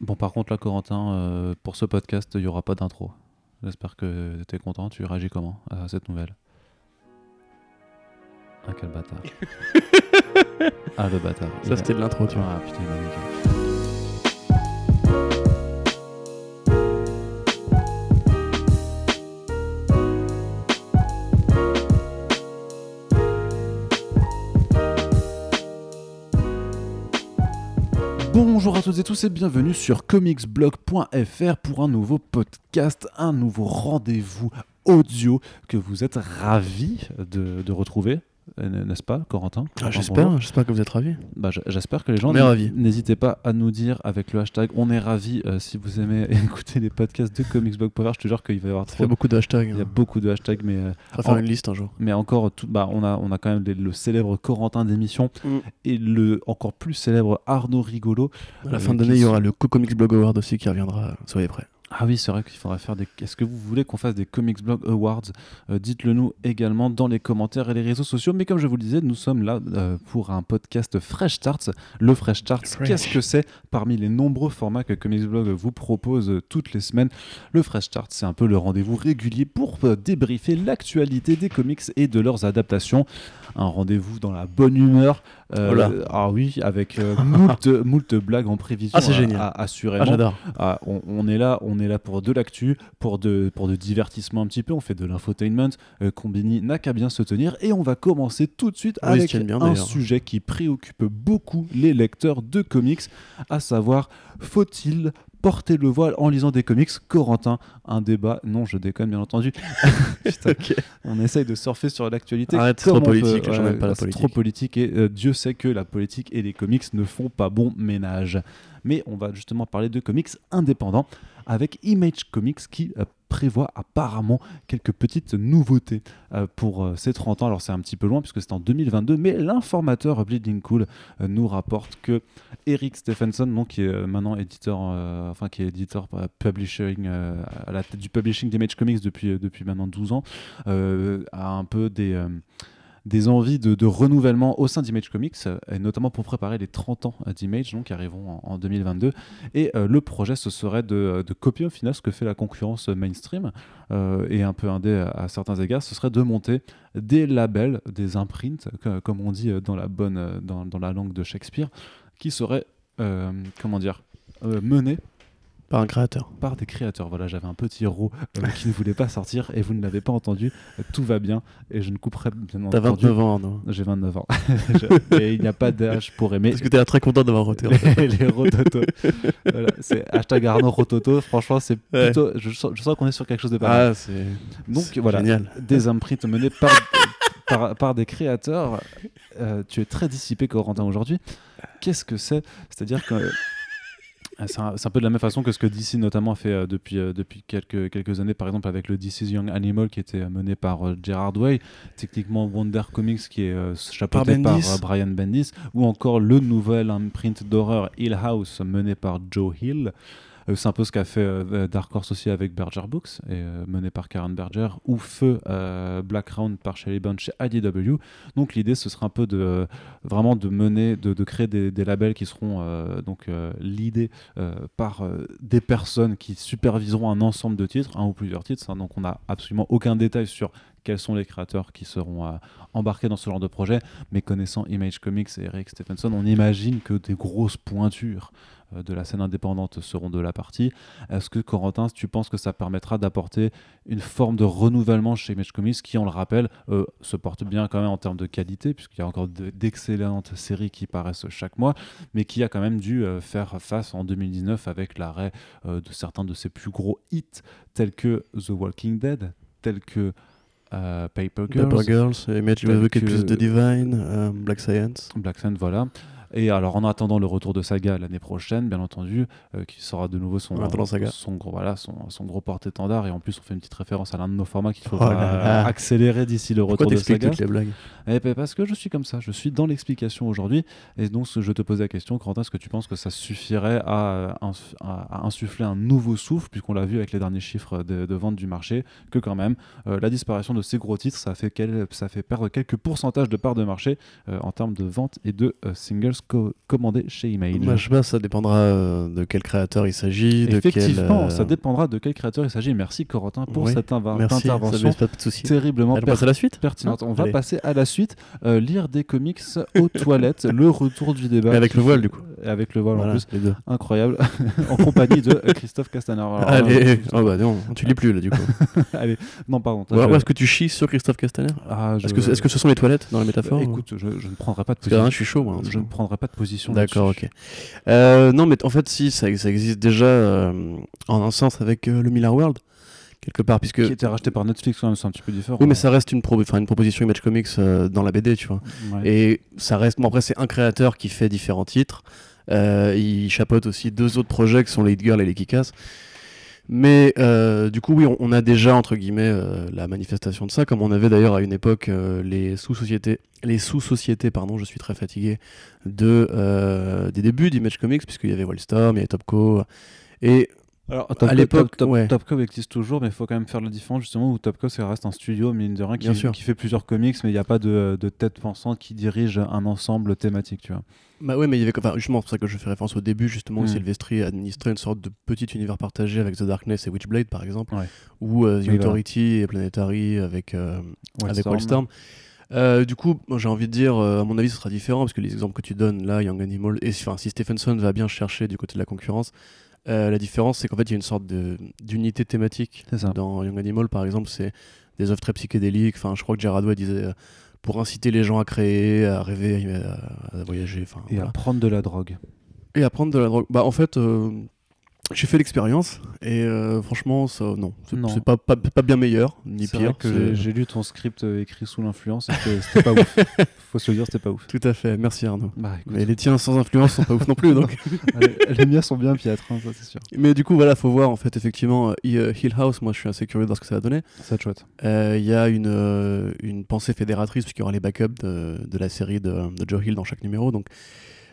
Bon, par contre, là, Corentin, euh, pour ce podcast, il n'y aura pas d'intro. J'espère que tu es content. Tu réagis comment à cette nouvelle? Ah, quel bâtard. ah, le bâtard. Ça, c'était de l'intro, tu vois. Ah, putain, il m'a Bonjour à toutes et tous et bienvenue sur comicsblog.fr pour un nouveau podcast, un nouveau rendez-vous audio que vous êtes ravis de, de retrouver, n'est-ce pas, Corentin? Ah, j'espère, j'espère que vous êtes ravis. Bah, J'espère que les gens n'hésitez pas à nous dire avec le hashtag on est ravis euh, si vous aimez écouter les podcasts de Comicsblog.fr. Je te jure qu'il va y avoir Ça trop. fait beaucoup de hashtags. Il y a hein. beaucoup de hashtags, mais, euh, On va faire en- une liste un jour. mais encore, tout, bah, on, a, on a quand même les- le célèbre Corentin d'émission Mm. et le encore plus célèbre Arnaud Rigolo. À la Euh, fin qui d'année, il y aura le Co-Comics Blog Award aussi qui reviendra. Soyez prêts. Ah oui, c'est vrai qu'il faudrait faire des. Est-ce que vous voulez qu'on fasse des Comics Blog Awards? Euh, Dites-le nous également dans les commentaires et les réseaux sociaux. Mais comme je vous le disais, nous sommes là euh, pour un podcast Fresh Starts. Le Fresh Starts, qu'est-ce que c'est? Parmi les nombreux formats que Comics Blog vous propose euh, toutes les semaines, le Fresh Start, c'est un peu le rendez-vous régulier pour débriefer l'actualité des comics et de leurs adaptations. Un rendez-vous dans la bonne humeur. Euh, ah oui, avec euh, moult, moult blagues en prévision. Ah, c'est euh, génial. à- assurément. Ah, j'adore. Ah, on, on est là, on est là pour de l'actu, pour de, pour de divertissement un petit peu. On fait de l'infotainment. Euh, Combini n'a qu'à bien se tenir et on va commencer tout de suite avec bien, un sujet qui préoccupe beaucoup les lecteurs de comics, à savoir faut-il porter le voile en lisant des comics Corentin, un débat. Non, je déconne bien entendu. Putain, On essaye de surfer sur l'actualité. Arrête, c'est trop peut. politique, aime Ouais, pas la politique. trop politique et euh, Dieu sait que la politique et les comics ne font pas bon ménage. Mais on va justement parler de comics indépendants avec Image Comics qui euh, prévoit apparemment quelques petites nouveautés euh, pour euh, ces 30 ans. Alors c'est un petit peu loin puisque c'est en 2022, mais l'informateur Bleeding Cool nous rapporte que Eric Stephenson, qui est maintenant éditeur, enfin qui est éditeur publishing, à la tête du publishing d'Image Comics depuis, depuis maintenant 12 ans, a un peu des, des envies de, renouvellement au sein d'Image Comics, euh, et notamment pour préparer les 30 ans euh, d'Image, qui arriveront en, en 2022. Et euh, le projet, ce serait de, copier au final ce que fait la concurrence mainstream et un peu indé à, certains égards, ce serait de monter des labels, des imprints, comme on dit dans la bonne, dans, la langue de Shakespeare, qui seraient, comment dire, menés Par un créateur. par des créateurs. Voilà, j'avais un petit ro euh, qui ne voulait pas sortir et vous ne l'avez pas entendu. Tout va bien et je ne couperai bien T'as entendu. 29 ans, Arnaud. J'ai 29 ans. Et il n'y a pas d'âge pour aimer. Est-ce que t'es très content d'avoir roté les, les rototos. Voilà, c'est hashtag Arnaud Rototo. Franchement, c'est Ouais. plutôt. Je sens, qu'on est sur quelque chose de pas mal. Ah, c'est. Donc voilà, Génial. des imprints menés par, par, par des créateurs. Euh, tu es très dissipé, Corentin, aujourd'hui. Qu'est-ce que c'est? C'est-à-dire que. Euh, C'est un, peu de la même façon que ce que DC notamment a fait euh, depuis, euh, depuis quelques, quelques années, par exemple avec le DC's Young Animal qui était euh, mené par Gerard Way, techniquement Wonder Comics qui est chapeauté Par par, Brian Bendis, ou encore le nouvel imprint d'horreur Hill House mené par Joe Hill. Euh, C'est un peu ce qu'a fait euh, Dark Horse aussi avec Berger Books, euh, mené par Karen Berger, ou Feu euh, Black Round par Shelley Bunch chez IDW. Donc l'idée, ce serait un peu de vraiment de mener, de, créer des, labels qui seront euh, donc euh, l'idée euh, par euh, des personnes qui superviseront un ensemble de titres, un ou plusieurs titres. hein. donc on n'a absolument aucun détail sur quels sont les créateurs qui seront euh, embarqués dans ce genre de projet, mais connaissant Image Comics et Eric Stephenson, on imagine que des grosses pointures euh, de la scène indépendante seront de la partie. Est-ce que Corentin, tu penses que ça permettra d'apporter une forme de renouvellement chez Image Comics qui, on le rappelle, euh, se porte bien quand même en termes de qualité, puisqu'il y a encore de- d'excellentes séries qui paraissent chaque mois, mais qui a quand même dû euh, faire face en 2019 avec l'arrêt euh, de certains de ses plus gros hits, tels que The Walking Dead, tels que euh, Paper Girls, Paper Girls, Image plus de Divine, euh, Black Science. Black Sun, voilà. Et alors, en attendant le retour de Saga l'année prochaine, bien entendu, euh, qui sera de nouveau son, Saga. son gros, voilà, son, son gros porte-étendard. Et en plus, on fait une petite référence à l'un de nos formats qu'il faudra Oh là. accélérer d'ici le Pourquoi retour de Saga. toutes les blagues Eh ben, parce que je suis comme ça, je suis dans l'explication aujourd'hui. Et donc, je te posais la question, Corentin, est-ce que tu penses que ça suffirait à, à- insuffler un nouveau souffle, puisqu'on l'a vu avec les derniers chiffres de, de vente du marché, que quand même, euh, la disparition de ces gros titres, ça fait, quel- ça fait perdre quelques pourcentages de parts de marché euh, en termes de vente et de euh, co- commandé chez Image. Bah, je sais pas, ça dépendra euh, de quel créateur il s'agit. quel, Effectivement, euh, ça dépendra de quel créateur il s'agit. Merci Corentin pour Oui, cette Merci, intervention pas de soucis. terriblement passe à la suite pertinente. On va passer à la suite. Euh, lire des comics aux toilettes, le retour du débat. Et avec le voile, du coup. Et avec le voile Voilà, en plus. les deux. Incroyable. en compagnie de Christophe Castaner. Alors, Allez, oh bah non, tu lis plus là du coup. Allez, non, pardon. Ou alors, Je- est-ce que tu chies sur Christophe Castaner? Ah, je- Est-ce que, ce sont les toilettes dans la métaphore Bah, ou- Écoute, je, je ne prendrai pas de Parce que là, position. je suis chaud moi. tout je ne. Prendrai pas de position. D'accord, ok. Euh, non, mais en fait, si, ça, ça existe déjà euh, en un sens avec euh, le Miller World, quelque part, puisque. Qui était racheté par Netflix, quand même, c'est un petit peu différent. Oui, mais ça reste une, pro- enfin, une proposition Image Comics euh, dans la BD, tu vois. Ouais. Et ça reste. Bon, après, c'est un créateur qui fait différents titres. Euh, il chapeaute aussi deux autres projets qui sont les Hit Girl et les Kikas. Mais euh, du coup, oui, on, a déjà entre guillemets euh, la manifestation de ça, comme on avait d'ailleurs à une époque euh, les sous-sociétés, les sous-sociétés, pardon, je suis très fatigué, de euh, des débuts d'Image Comics, puisqu'il y avait Wildstorm, il y avait Topco, et Alors, à Top, l'époque, Top, Top, ouais. Existe toujours, mais il faut quand même faire la différence justement où Topco ça reste un studio, mine de rien, qui, qui fait plusieurs comics, mais il n'y a pas de, de tête pensante qui dirige un ensemble thématique, tu vois. Bah ouais, mais il y avait enfin, justement, c'est pour ça que je fais référence au début, justement, où Mm. Sylvestri administrait une sorte de petit univers partagé avec The Darkness et Witchblade, par exemple, Ouais. ou euh, The Oui, voilà. Authority et Planetary avec, euh, avec Wildstorm. Euh, du coup, j'ai envie de dire, euh, à mon avis, ce sera différent parce que les exemples que tu donnes là, Young Animal, et enfin, si Stephenson va bien chercher du côté de la concurrence, euh, la différence, c'est qu'en fait, il y a une sorte d'unité thématique. Dans Young Animal, par exemple, c'est des œuvres très psychédéliques. Enfin, je crois que Gerard Way disait euh, pour inciter les gens à créer, à rêver, à, à voyager. Enfin, Et voilà. à prendre de la drogue. Et à prendre de la drogue. Bah, en fait, euh, j'ai fait l'expérience et euh, franchement, ça, non. C'est pas, pas, pas bien meilleur, ni pire. vrai que j'ai- lu ton script euh, écrit sous l'influence et que c'était pas ouf. Faut se le dire, c'était pas ouf. Tout à fait, merci Arnaud. Bah, Mais les tiens sans influence sont pas ouf non plus. Donc. les, les miens sont bien piètres, hein, ça c'est sûr. Mais du coup, voilà, faut voir en fait, effectivement, euh, Hi- Hill House, moi je suis assez curieux de voir ce que ça va donner. Ça chouette. Euh, Il y a une, euh, une pensée fédératrice, puisqu'il y aura les backups de, de la série de, de Joe Hill dans chaque numéro. Donc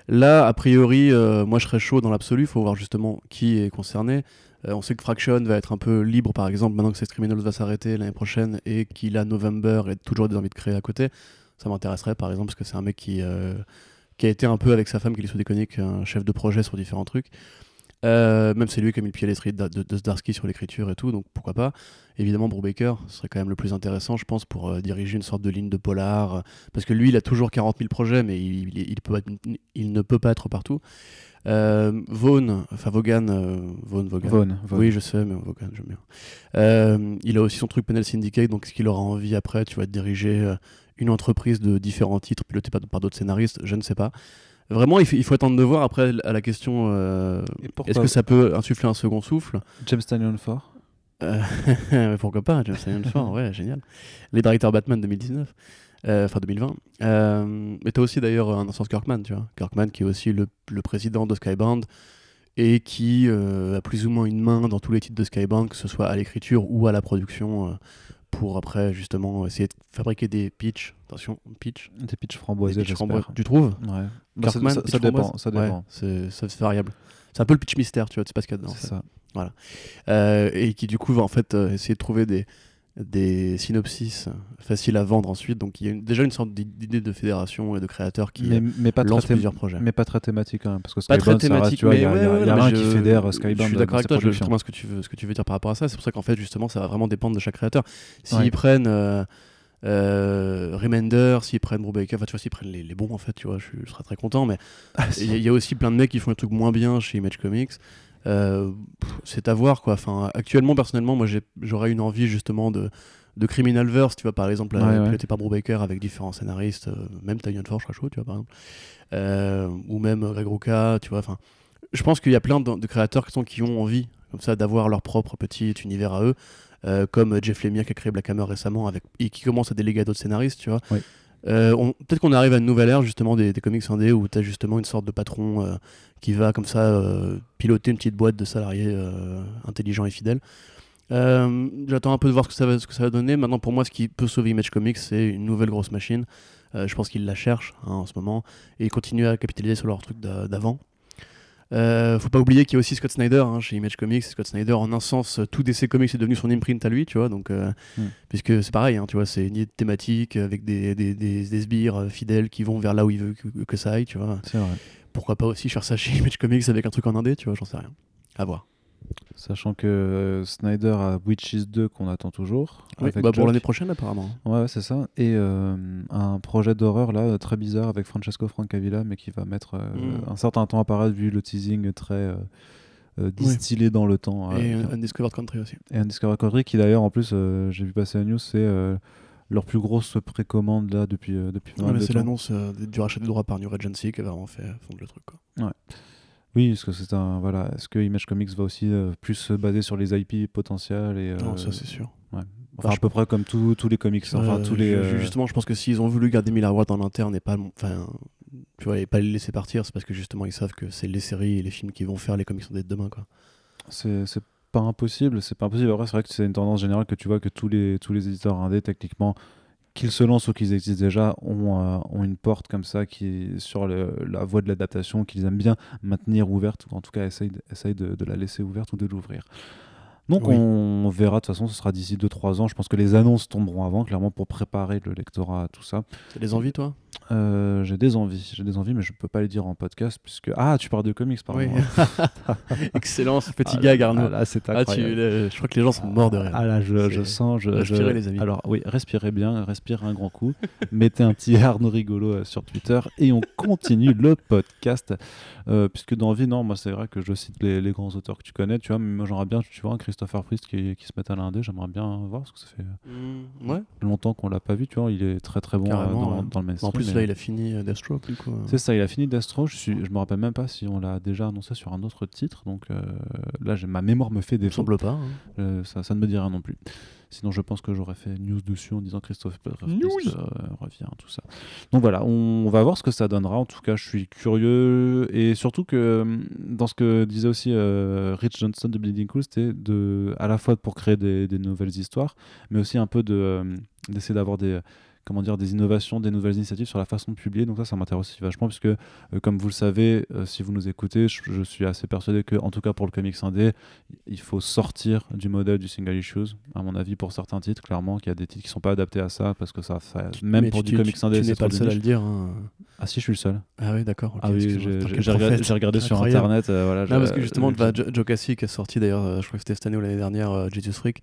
là, a priori, euh, moi je serais chaud dans l'absolu, il faut voir justement qui est concerné. Euh, on sait que Fraction va être un peu libre, par exemple, maintenant que Sex Criminals va s'arrêter l'année prochaine et qu'il a November et toujours des envies de créer à côté. Ça m'intéresserait, par exemple, parce que c'est un mec qui, euh, a été un peu avec sa femme, qui est sous déconique, un chef de projet sur différents trucs. Euh, même c'est lui qui a mis le pied à l'étrier de, de, de Zdarsky sur l'écriture et tout, donc pourquoi pas. Évidemment, Brubaker, serait quand même le plus intéressant, je pense, pour euh, diriger une sorte de ligne de polar. euh, parce que lui, il a toujours 40 000 projets, mais il, il, il peut être- il ne peut pas être partout. Euh, Vaughn, enfin Vaughan, Vaughan. Vaughn. Oui, je sais, mais Vaughan, j'aime bien. Il a aussi son truc Panel Syndicate, donc est-ce qu'il aura envie après, tu vas diriger euh, une entreprise de différents titres pilotée par, par d'autres scénaristes Je ne sais pas. Vraiment, il faut, il faut attendre de voir après à la question euh, est-ce que ça peut insuffler un second souffle? James Tannion Ford? Euh, mais Pourquoi pas, James Tynion Ford, ouais, génial. Les directeurs Batman 2019, euh, enfin 2020. Euh, mais t'as aussi d'ailleurs un sens Kirkman, tu vois. Kirkman qui est aussi le, le président de Skybound et qui euh, a plus ou moins une main dans tous les titres de Skybound, que ce soit à l'écriture ou à la production, pour après justement essayer de fabriquer des pitchs. Attention, pitch. Des pitchs Des framboisés, pitchs j'espère. framboises. Tu trouves Ouais. Bah, ça, ça- pitch ça dépend. Ça Ouais, dépend. c'est variable. C'est un peu le pitch mystère, tu vois, tu sais pas ce qu'il y a dedans. en C'est fait. ça. Euh, et qui du coup va en fait euh, essayer de trouver des, des synopsis faciles à vendre ensuite. Donc il y a une- déjà une sorte d'i- d'idée de fédération et de créateur qui Mais, euh, mais pas lance très thém- plusieurs projets. Mais pas très thématique quand même, parce que Pas très Skybound, ça reste, thématique, tu vois, il y a, ouais, y a- ouais, y a rien mais qui je- fédère Je Skybound. suis dans d'accord avec toi, je ce que tu veux, ce que tu veux dire par rapport à ça. C'est pour ça qu'en fait justement ça va vraiment dépendre de chaque créateur. S'ils Ouais. prennent euh, euh, Remender, s'ils prennent Brubaker, enfin tu vois, s'ils prennent les, les bons en fait, tu vois, je, je serais très content. Mais Ah, il si. y, y a aussi plein de mecs qui font des trucs moins bien chez Image Comics. Euh, c'est à voir quoi. Enfin, actuellement, personnellement, moi j'aurais une envie justement de, de Criminalverse, tu vois, par exemple, Ouais, euh, ouais. piloté par Brubaker avec différents scénaristes, euh, même Tynion Forge, chaud, tu vois, par exemple. Ou même Greg Rucka, tu vois. Enfin, je pense qu'il y a plein de, de créateurs qui, sont, qui ont envie, comme ça, d'avoir leur propre petit univers à eux. euh, comme Jeff Lemire qui a créé Black Hammer récemment avec, et qui commence à déléguer à d'autres scénaristes, tu vois. Oui. Euh, Peut-être qu'on arrive à une nouvelle ère justement des, des comics indés où tu as justement une sorte de patron euh, qui va comme ça euh, piloter une petite boîte de salariés intelligents et fidèles. J'attends un peu de voir ce que, ça va, donner. Maintenant, pour moi, ce qui peut sauver Image Comics, c'est une nouvelle grosse machine. Je pense qu'ils la cherchent hein, en ce moment et ils continuent à capitaliser sur leur truc d'a- d'avant. Euh, faut pas oublier qu'il y a aussi Scott Snyder hein, chez Image Comics. Scott Snyder, en un sens, tout DC Comics est devenu son imprint à lui, tu vois. Donc, euh, Mm. puisque c'est pareil, hein, tu vois, c'est une thématique avec des, des, des, des sbires euh, fidèles qui vont vers là où il veut que, que ça aille, tu vois. C'est vrai. Pourquoi pas aussi faire ça chez Image Comics avec un truc en indé, tu vois, j'en sais rien. À voir. Sachant que euh, Snyder a Witches 2 qu'on attend toujours. Oui, bah, pour l'année prochaine, apparemment. Ouais, ouais, c'est ça. Et euh, un projet d'horreur là très bizarre avec Francesco Francavilla, mais qui va mettre euh, Mm. un certain temps à apparaître vu le teasing très distillé dans le temps. Et un Undiscovered Country aussi. et Undiscovered Country qui d'ailleurs en plus j'ai vu passer la news c'est leur plus grosse précommande là depuis depuis Ouais, mais c'est l'annonce du rachat des droits par New Regency qui a vraiment fait fondre le truc. Quoi. Oui, parce que c'est un voilà, est-ce que Image Comics va aussi euh, plus se baser sur les IP potentiels et Non, euh, ça c'est sûr. enfin, à peu près comme tous les comics, enfin tous les euh, Justement, je pense que s'ils ont voulu garder Miller Watt en interne et pas, enfin, tu vois, et pas les laisser partir, c'est parce que justement ils savent que c'est les séries et les films qui vont faire les comics de demain, quoi. C'est c'est pas impossible, c'est pas impossible. Après, c'est vrai que c'est une tendance générale que tu vois que tous les, tous les éditeurs indés, techniquement, qu'ils se lancent ou qu'ils existent déjà, ont, euh, ont une porte comme ça qui est sur la voie de l'adaptation, qu'ils aiment bien maintenir ouverte, ou en tout cas essayent, essayent de la laisser ouverte ou de l'ouvrir. Donc Oui. on verra, de toute façon, ce sera d'ici 2-3 ans. Je pense que les annonces tomberont avant, clairement, pour préparer le lectorat à tout ça. T'as des envies, toi? Euh, j'ai des envies, j'ai des envies, mais je peux pas les dire en podcast, puisque... Ah, tu parles de comics, pardon. Oui. Excellent, ce petit Ah, gag, Arnaud. ah, là, c'est Ah, tu- incroyable. je crois que les gens sont morts de rire. Ah là, je, je sens. Je, Respirez, je- les amis. Alors, oui, respirez bien, respirez un grand coup. Mettez un petit Arnaud rigolo euh, sur Twitter et on continue le podcast. Euh, puisque dans Vie, non, moi, c'est vrai que je cite les, les grands auteurs que tu connais, tu vois, mais moi, j'aimerais bien, tu vois, un Christopher Priest qui, qui se mette à l'indé, j'aimerais bien voir, parce que ça fait Mm, ouais. longtemps qu'on l'a pas vu, tu vois, il est très très bon euh, dans, ouais. dans le mainstream. En plus, mais- là, il a fini euh, Deathstroke, euh. c'est ça, il a fini Destro. Je, suis, je me rappelle même pas si on l'a déjà annoncé sur un autre titre. Donc euh, là, ma mémoire me fait défaut. semble pas. hein. Euh, ça, ça ne me dit rien non plus. Sinon, je pense que j'aurais fait news dessus en disant Christophe News. euh, revient, tout ça. Donc voilà, on, on va voir ce que ça donnera. En tout cas, je suis curieux. Et surtout que euh, dans ce que disait aussi euh, Rich Johnston de Bleeding Cool, c'était de, à la fois pour créer des, des nouvelles histoires, mais aussi un peu de, d'essayer d'avoir des comment dire des innovations, des nouvelles initiatives sur la façon de publier. Donc ça, ça m'intéresse aussi vachement puisque, euh, comme vous le savez, euh, si vous nous écoutez, je, je suis assez persuadé que, en tout cas pour le comics indé, il faut sortir du modèle du single issues. À mon avis, pour certains titres, clairement, qu'il y a des titres qui sont pas adaptés à ça parce que ça même Mais pour tu- du tu- comics indé, c'est pas le seul à le dire. hein. Ah si, je suis le seul. Ah oui, d'accord. ah oui, j'ai regardé, sur internet. euh, voilà, Non, parce que justement, je- bah, Jo- Joe Cassie qui est sorti d'ailleurs, euh, je crois que c'était cette année ou l'année dernière, euh, Jesus Freak,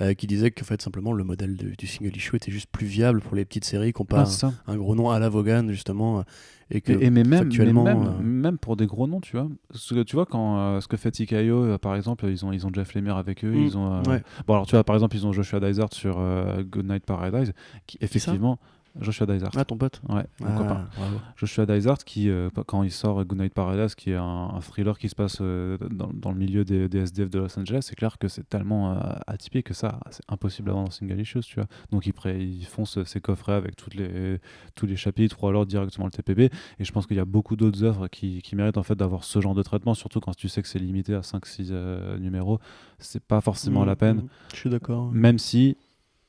euh, qui disait qu'en fait, simplement, le modèle de- du single issue était juste plus viable pour les petites séries qui n'ont pas Ah, un, un gros nom à la Vaughan, justement. euh, Et que, Et, et mais même, mais factuellement, même, euh, même pour des gros noms, tu vois. Ce que, tu vois, quand euh, ce que fait TKO, par exemple, ils ont, ils ont Jeff Lemire avec eux. Mm, ils ont, euh, ouais. Bon, alors tu vois, par exemple, ils ont Joshua Dysart sur Goodnight Paradise, qui ça effectivement. Joshua Dysart. Ah, ton pote Ouais, mon Ah, copain. bravo. Joshua Dysart, qui, euh, quand il sort Goodnight Paradise, qui est un, un thriller qui se passe euh, dans, dans le milieu des, des SDF de Los Angeles, c'est clair que c'est tellement euh, atypique que ça, c'est impossible d'avoir dans Single Issues, tu vois. Donc ils, font ce- ces coffrets avec toutes les, tous les chapitres ou alors directement le TPB. Et je pense qu'il y a beaucoup d'autres œuvres qui, qui méritent en fait d'avoir ce genre de traitement, surtout quand tu sais que c'est limité à 5-6 euh, numéros. C'est pas forcément Mm, la peine mm, Je suis d'accord. même si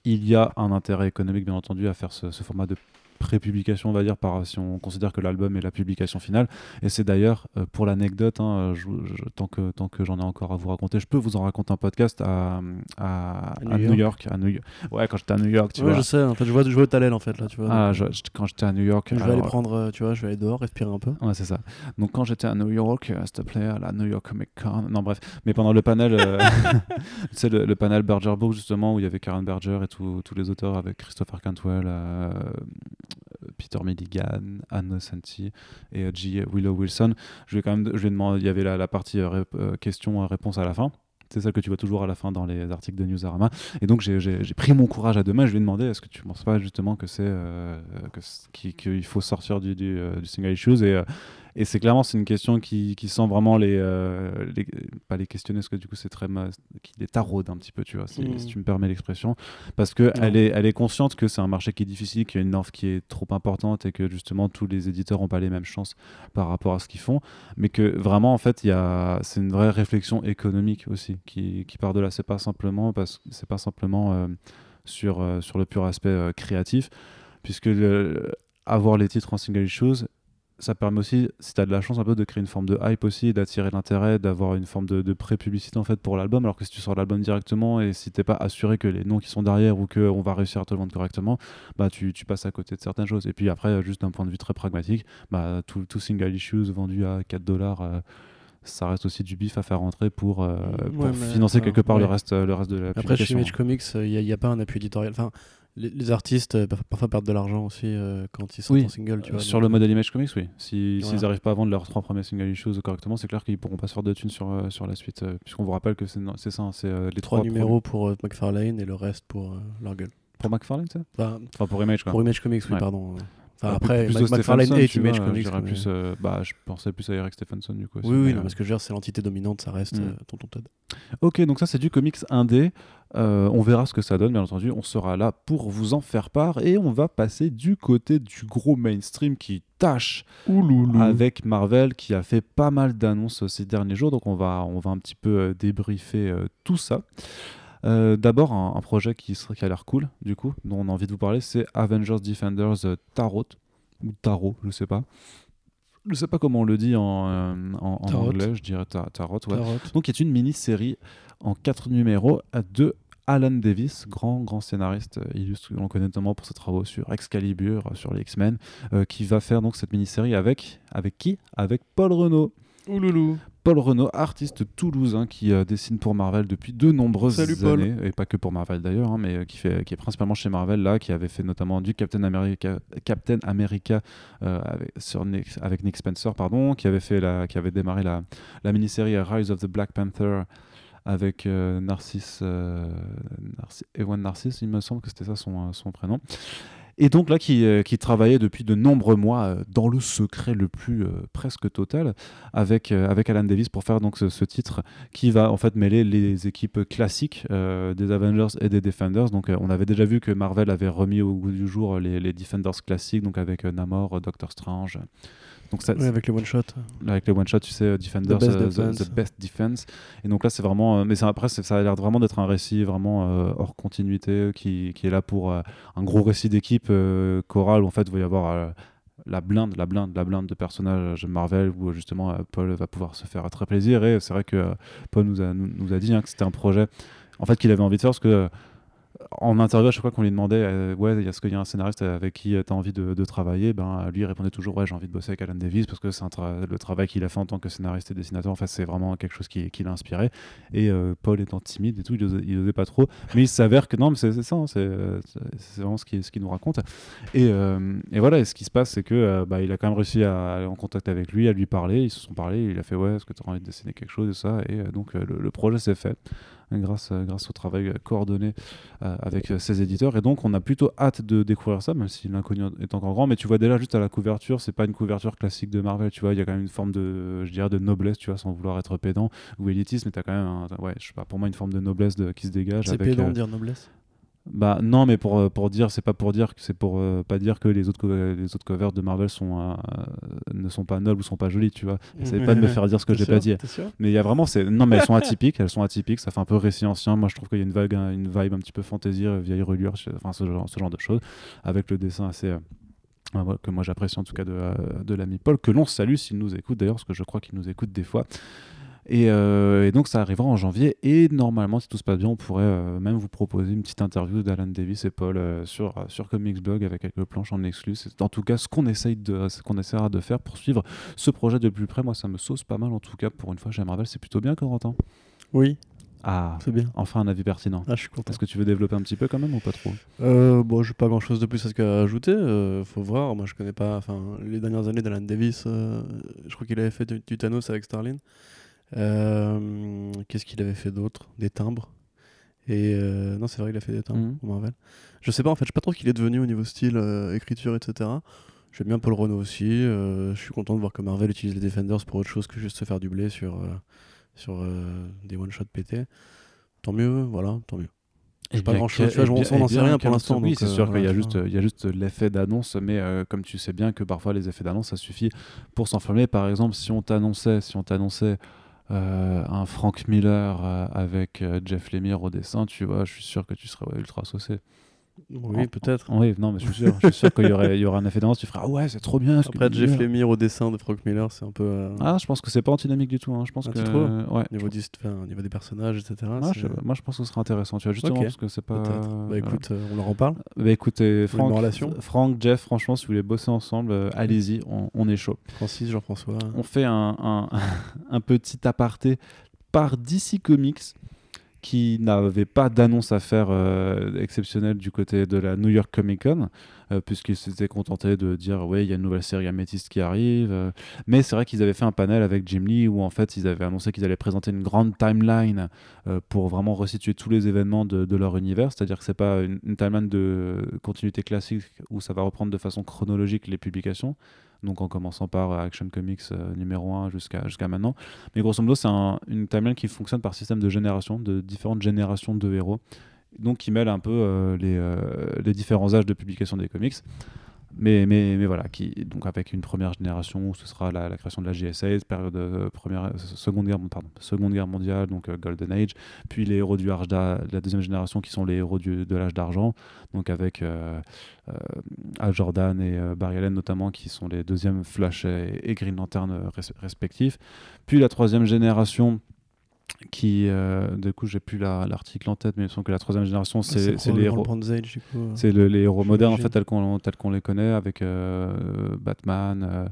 il y a un intérêt économique bien entendu à faire ce, format de pré-publication on va dire par si on considère que l'album est la publication finale et c'est d'ailleurs euh, pour l'anecdote hein, je- je- tant que tant que j'en ai encore à vous raconter je peux vous en raconter un podcast à, à, À New à New York. York à New ouais quand j'étais à New York tu Ouais, vois je sais, en fait, je vois, je vois où t'allais en fait là, tu vois. ah, je- quand j'étais à New York je vais alors, aller prendre, euh, tu vois, je vais aller dehors, respirer un peu. Ouais, c'est ça. Donc quand j'étais à New York, euh, s'il te plaît, à la New York Comic Con, non bref, mais pendant le panel, euh, tu sais, le, le panel Berger Book justement, où il y avait Karen Berger et tous tous les auteurs avec Christopher Cantwell, euh, Peter Milligan, Anne Santi et euh, J. Willow Wilson, je ai quand même, je lui ai demandé, il y avait la, partie euh, euh, questions-réponses à la fin. C'est celle que tu vois toujours à la fin dans les articles de Newsarama. Et donc j'ai- pris mon courage à deux mains. Je lui ai demandé est-ce que tu penses pas justement que c'est euh, qu'il faut sortir du, single issues et, et c'est clairement c'est une question qui, qui sent vraiment les, euh, les- pas les questionner parce que du coup c'est très qui les taraude un petit peu tu vois si, Mm. si tu me permets l'expression. Parce que elle est elle est consciente que c'est un marché qui est difficile qu'il y a une offre qui est trop importante et que justement tous les éditeurs n'ont pas les mêmes chances par rapport à ce qu'ils font. Mais que vraiment en fait c'est une vraie réflexion économique aussi qui, qui part de là. C'est pas simplement parce c'est pas simplement euh, sur euh, sur le pur aspect euh, créatif puisque le- avoir les titres en single issues ça permet aussi, si tu as de la chance, un peu de créer une forme de hype aussi, d'attirer l'intérêt, d'avoir une forme de, pré-publicité en fait pour l'album. Alors que si tu sors l'album directement et si t'es pas assuré que les noms qui sont derrière ou qu'on va réussir à te le vendre correctement, bah tu, tu, passes à côté de certaines choses. Et puis après, juste d'un point de vue très pragmatique, bah, tout, tout single issues vendu à 4 dollars. Euh, ça reste aussi du bif à faire rentrer pour, euh, pour financer quelque part le, reste, le reste de la Après, chez Image Comics, il n'y a, a, pas un appui éditorial. Enfin, les, artistes euh, parfois perdent de l'argent aussi euh, quand ils sortent en single. Tu vois, sur le modèle Image Comics, oui. S'ils si, n'arrivent pas à vendre leurs trois premiers single issues correctement, c'est clair qu'ils pourront pas se faire de thunes sur, euh, sur la suite. Puisqu'on vous rappelle que c'est ça, hein, c'est les trois, numéros pour McFarlane et le reste pour leur gueule. Pour McFarlane, ça? Enfin, pour Image, quoi. Pour Image Comics, oui, pardon. Enfin, après, plus McFarlane et Image Comics. Plus, bah, je pensais plus à Eric Stephenson, du coup. Oui, oui, parce que je veux dire, c'est l'entité dominante, ça reste mm. Tonton Todd. Ok, donc ça, c'est du comics indé. Euh, on verra ce que ça donne, bien entendu. On sera là pour vous en faire part. Et on va passer du côté du gros mainstream qui tâche avec Marvel, qui a fait pas mal d'annonces ces derniers jours. Donc on va, on va un petit peu euh, débriefer euh, tout ça. D'abord, un, projet qui, serait, qui a l'air cool, du coup, dont on a envie de vous parler, c'est Avengers Defenders Tarot. Ou Tarot, je sais pas. Je sais pas comment on le dit en, anglais, je dirais Tarot. Ouais. Donc, qui est une mini-série en quatre numéros de Alan Davis, grand grand scénariste euh, illustre, on connaît notamment pour ses travaux sur Excalibur, euh, sur les X-Men, euh, qui va faire donc cette mini-série avec avec qui? Avec Paul Renault. Ouloulou. Paul Renault, artiste toulousain qui dessine pour Marvel depuis de nombreuses années, et pas que pour Marvel d'ailleurs, hein, mais qui, fait, qui est principalement chez Marvel là, qui avait fait notamment du Captain America, Captain America avec, sur avec Nick Spencer, pardon, qui avait fait la, qui avait démarré la, la mini-série Rise of the Black Panther avec euh, Narcisse, euh, Ewan Narcisse, il me semble que c'était ça son, euh, son, prénom. Et donc là, qui, qui, travaillait depuis de nombreux mois dans le secret le plus presque total avec, avec Alan Davis pour faire donc ce, titre qui va en fait mêler les équipes classiques des Avengers et des Defenders. Donc on avait déjà vu que Marvel avait remis au goût du jour les Defenders classiques, donc avec Namor, Doctor Strange, donc ça, avec les one shot. Avec les one shot, tu sais, Defenders, the best, defense. Et donc là, c'est vraiment. Euh, mais après, ça a l'air vraiment d'être un récit vraiment euh, hors continuité qui, qui, est là pour euh, un gros récit d'équipe chorale où en fait, il va y avoir la blinde, la blinde, la blinde de personnages Marvel où justement Paul va pouvoir se faire très plaisir. Et c'est vrai que Paul nous a, nous, a dit hein, que c'était un projet en fait qu'il avait envie de faire parce que en interview, à chaque fois qu'on lui demandait euh, ouais, est-ce qu'il y a un scénariste avec qui tu as envie de, travailler ben, Lui, il répondait toujours ouais, j'ai envie de bosser avec Alan Davis parce que c'est le travail qu'il a fait en tant que scénariste et dessinateur. Enfin, c'est vraiment quelque chose qui, qui l'a inspiré. Et euh, Paul étant timide et tout, il n'osait pas trop. Mais il s'avère que non, mais c'est ça, hein, c'est vraiment ce qu'il ce qui nous raconte. Et, euh, et, voilà, et ce qui se passe, c'est que bah, il a quand même réussi à aller en contact avec lui, à lui parler. Ils se sont parlé, il a fait ouais, est-ce que tu as envie de dessiner quelque chose et ça? Et donc, le projet s'est fait grâce, grâce au travail coordonné euh, avec ses éditeurs. Et donc, on a plutôt hâte de découvrir ça, même si l'inconnu est encore grand. Mais tu vois déjà juste à la couverture, c'est pas une couverture classique de Marvel, tu vois, il y a quand même une forme de, je dirais, de noblesse, tu vois, sans vouloir être pédant ou élitiste, mais tu as quand même, ouais, je sais pas, pour moi, une forme de noblesse de, qui se dégage. C'est pédant de euh, dire noblesse bah non, mais pour, euh, pour dire, c'est pas pour dire que c'est pour euh, pas dire que les autres les autres covers de Marvel sont euh, ne sont pas nobles ou sont pas jolies, tu vois. C'est pas de me faire dire ce que j'ai pas dit. Mais il y a vraiment c'est non mais elles sont atypiques, elles sont atypiques, ça fait un peu récit ancien. Moi je trouve qu'il y a une vague une vibe un petit peu fantaisie, vieille relure, enfin ce genre ce genre de choses avec le dessin assez que moi j'apprécie en tout cas de, de l'ami Paul, que l'on salue s'il nous écoute d'ailleurs, parce que je crois qu'il nous écoute des fois. Euh, et, donc ça arrivera en janvier. Et normalement, si tout se passe bien, on pourrait euh, même vous proposer une petite interview d'Alan Davis et Paul euh, sur, sur Comics Blog avec quelques planches en exclus. C'est en tout cas ce qu'on essaye de, qu'on essaiera de faire pour suivre ce projet de plus près. Moi, ça me sauce pas mal en tout cas. Pour une fois, j'aimerais c'est plutôt bien, Corentin? Oui. Ah, c'est bien. Enfin, un avis pertinent. Ah, je suis content. Est-ce que tu veux développer un petit peu quand même ou pas trop? Euh, Bon, j'ai pas grand-chose de plus à, ce qu'à ajouter. faut voir. Moi, je connais pas. Enfin, les dernières années d'Alan Davis, je crois qu'il avait fait du Thanos avec Starlin. Euh, qu'est-ce qu'il avait fait d'autre? Des timbres. Et euh, non, c'est vrai, il a fait des timbres mhm. Marvel. Je sais pas, en fait, je sais pas trop ce qu'il est devenu au niveau style, euh, écriture, etc. J'aime bien Paul Renault aussi. je suis content de voir que Marvel utilise les Defenders pour autre chose que juste se faire du blé sur, sur des one-shots pétés. Tant mieux, voilà, tant mieux. Et pas grand chose, on n'en sait rien pour l'instant. Oui, c'est sûr qu'il y a juste, il y a juste l'effet d'annonce, mais comme tu sais bien que parfois les effets d'annonce, ça suffit pour s'enflammer. Par exemple, si on t'annonçait, si on t'annonçait euh, un Frank Miller euh, avec euh, Jeff Lemire au dessin, tu vois, je suis sûr que tu serais ultra saucé. Oui, peut-être. Oui, non, mais je suis sûr, je suis sûr qu'il y aurait, il y aurait un effet d'annonce, tu feras ah ouais, c'est trop bien. Après, Jeff dis. Lemire au dessin de Frank Miller, c'est un peu. euh, Ah, je pense que c'est pas anti-dynamique du tout. hein. Je pense Ah, que trouves? ouais. au niveau, du, enfin, au niveau des personnages, etc. Ah, je- moi, je pense que ce sera intéressant. Tu vois, justement, Ok, parce que c'est pas. Bah écoute, euh, on leur en parle. Bah, écoutez, une Franck, relation. Franck, Jeff, franchement, si vous voulez bosser ensemble, euh, allez-y, on, on est chaud. Francis, Jean-François. On fait un, un, un petit aparté par DC Comics qui n'avait pas d'annonce à faire euh, exceptionnelle du côté de la New York Comic Con, euh, puisqu'ils s'étaient contentés de dire ouais il y a une nouvelle série améthyste qui arrive. euh. mais c'est vrai qu'ils avaient fait un panel avec Jim Lee où en fait ils avaient annoncé qu'ils allaient présenter une grande timeline pour vraiment resituer tous les événements de, de leur univers, c'est-à-dire que c'est pas une, une timeline de continuité classique où ça va reprendre de façon chronologique les publications, donc en commençant par euh, Action Comics euh, numéro 1 jusqu'à jusqu'à maintenant. Mais grosso modo, c'est un- une timeline qui fonctionne par système de génération, de différentes générations de héros, donc qui mêle un peu euh, les, les différents âges de publication des comics. Mais, mais, mais voilà, qui, donc avec une première génération où ce sera la, création de la JSA, période euh, première, euh, seconde, guerre, pardon, seconde guerre mondiale, donc euh, Golden Age, puis les héros du âge d'a- de la deuxième génération qui sont les héros du- de l'âge d'argent, donc avec Al Jordan et Barry Allen notamment qui sont les deuxièmes Flash et, et Green Lantern res- respectifs. Puis la troisième génération qui, euh, du coup, j'ai plus la- l'article en tête, mais il me semble que la troisième génération, c'est c'est les héros. Le euh. C'est le- les héros modernes en fait tels qu'on qu'on les connaît avec euh, Batman, euh,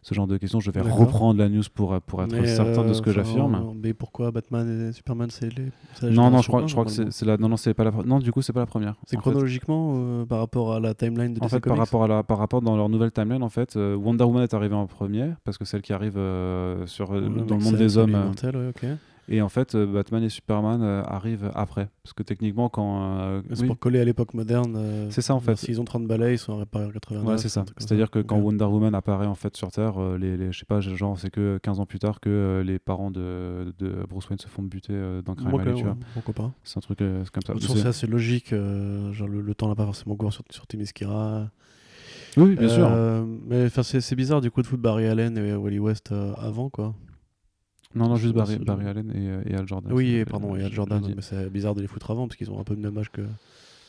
ce genre de questions. Je vais reprendre la news pour pour être Mais, certain de ce que j'affirme. Mais pourquoi Batman et Superman, c'est les. Non non, je crois, je crois que c'est la non non c'est pas la non du coup c'est pas la première. C'est chronologiquement par rapport à la timeline de En DC fait, par rapport, à la, par rapport dans leur nouvelle timeline, en fait, Wonder Woman est arrivée en premier, parce que celle qui arrive sur, dans le monde des hommes. Et en fait, euh, Batman et Superman euh, arrivent après. Parce que techniquement, quand. euh, C'est oui, pour coller à l'époque moderne. C'est ça, en fait. S'ils ont 30 balais, ils sont réparés en 89. Ouais, c'est ça. C'est-à-dire que quand Wonder Woman apparaît en fait sur Terre, les, les- je sais pas, genre c'est que 15 ans plus tard que les parents de, de Bruce Wayne se font buter dans Crime Alley, tu vois. pourquoi pas. C'est un truc comme ça. Toute façon, C'est- logique. genre, le, le temps n'a pas forcément cours sur, sur Themyscira. Oui, bien sûr. Mais c'est c'est bizarre du coup de foutre Barry Allen et Wally West euh, avant quoi. Non, non, juste Barry, Allen et, euh, et Al Jordan. oui, et pardon, et Al Jordan, mais c'est bizarre de les foutre avant parce qu'ils ont un peu le même âge que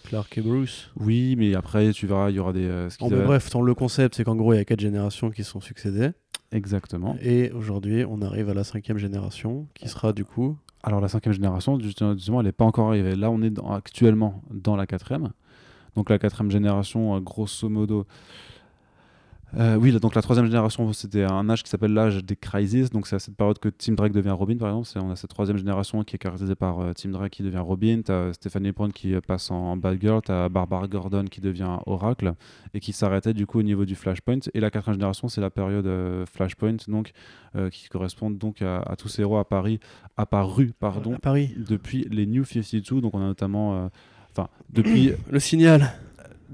Clark et Bruce. Oui, mais après, tu verras, il y aura des. euh, ce Bon, qu'ils mais avaient- bref, tant le concept, c'est qu'en gros, il y a quatre générations qui se sont succédées. Exactement. Et aujourd'hui, on arrive à la cinquième génération qui sera du coup. Alors, la cinquième génération, justement, elle n'est pas encore arrivée. Là, on est dans- actuellement dans la quatrième. Donc, la quatrième génération, euh, grosso modo. Euh, oui, donc la troisième génération, c'était un âge qui s'appelle l'âge des crises. Donc, c'est à cette période que Tim Drake devient Robin, par exemple. On a cette troisième génération qui est caractérisée par euh, Tim Drake qui devient Robin. Tu as Stephanie Brown qui passe en, en Batgirl. Tu as Barbara Gordon qui devient Oracle et qui s'arrêtait du coup au niveau du Flashpoint. Et la quatrième génération, c'est la période euh, Flashpoint, donc, euh, qui correspond donc à, à tous ces héros à Paris, apparus pardon, à Paris. depuis les New 52. Donc, on a notamment. Enfin, depuis Le signal.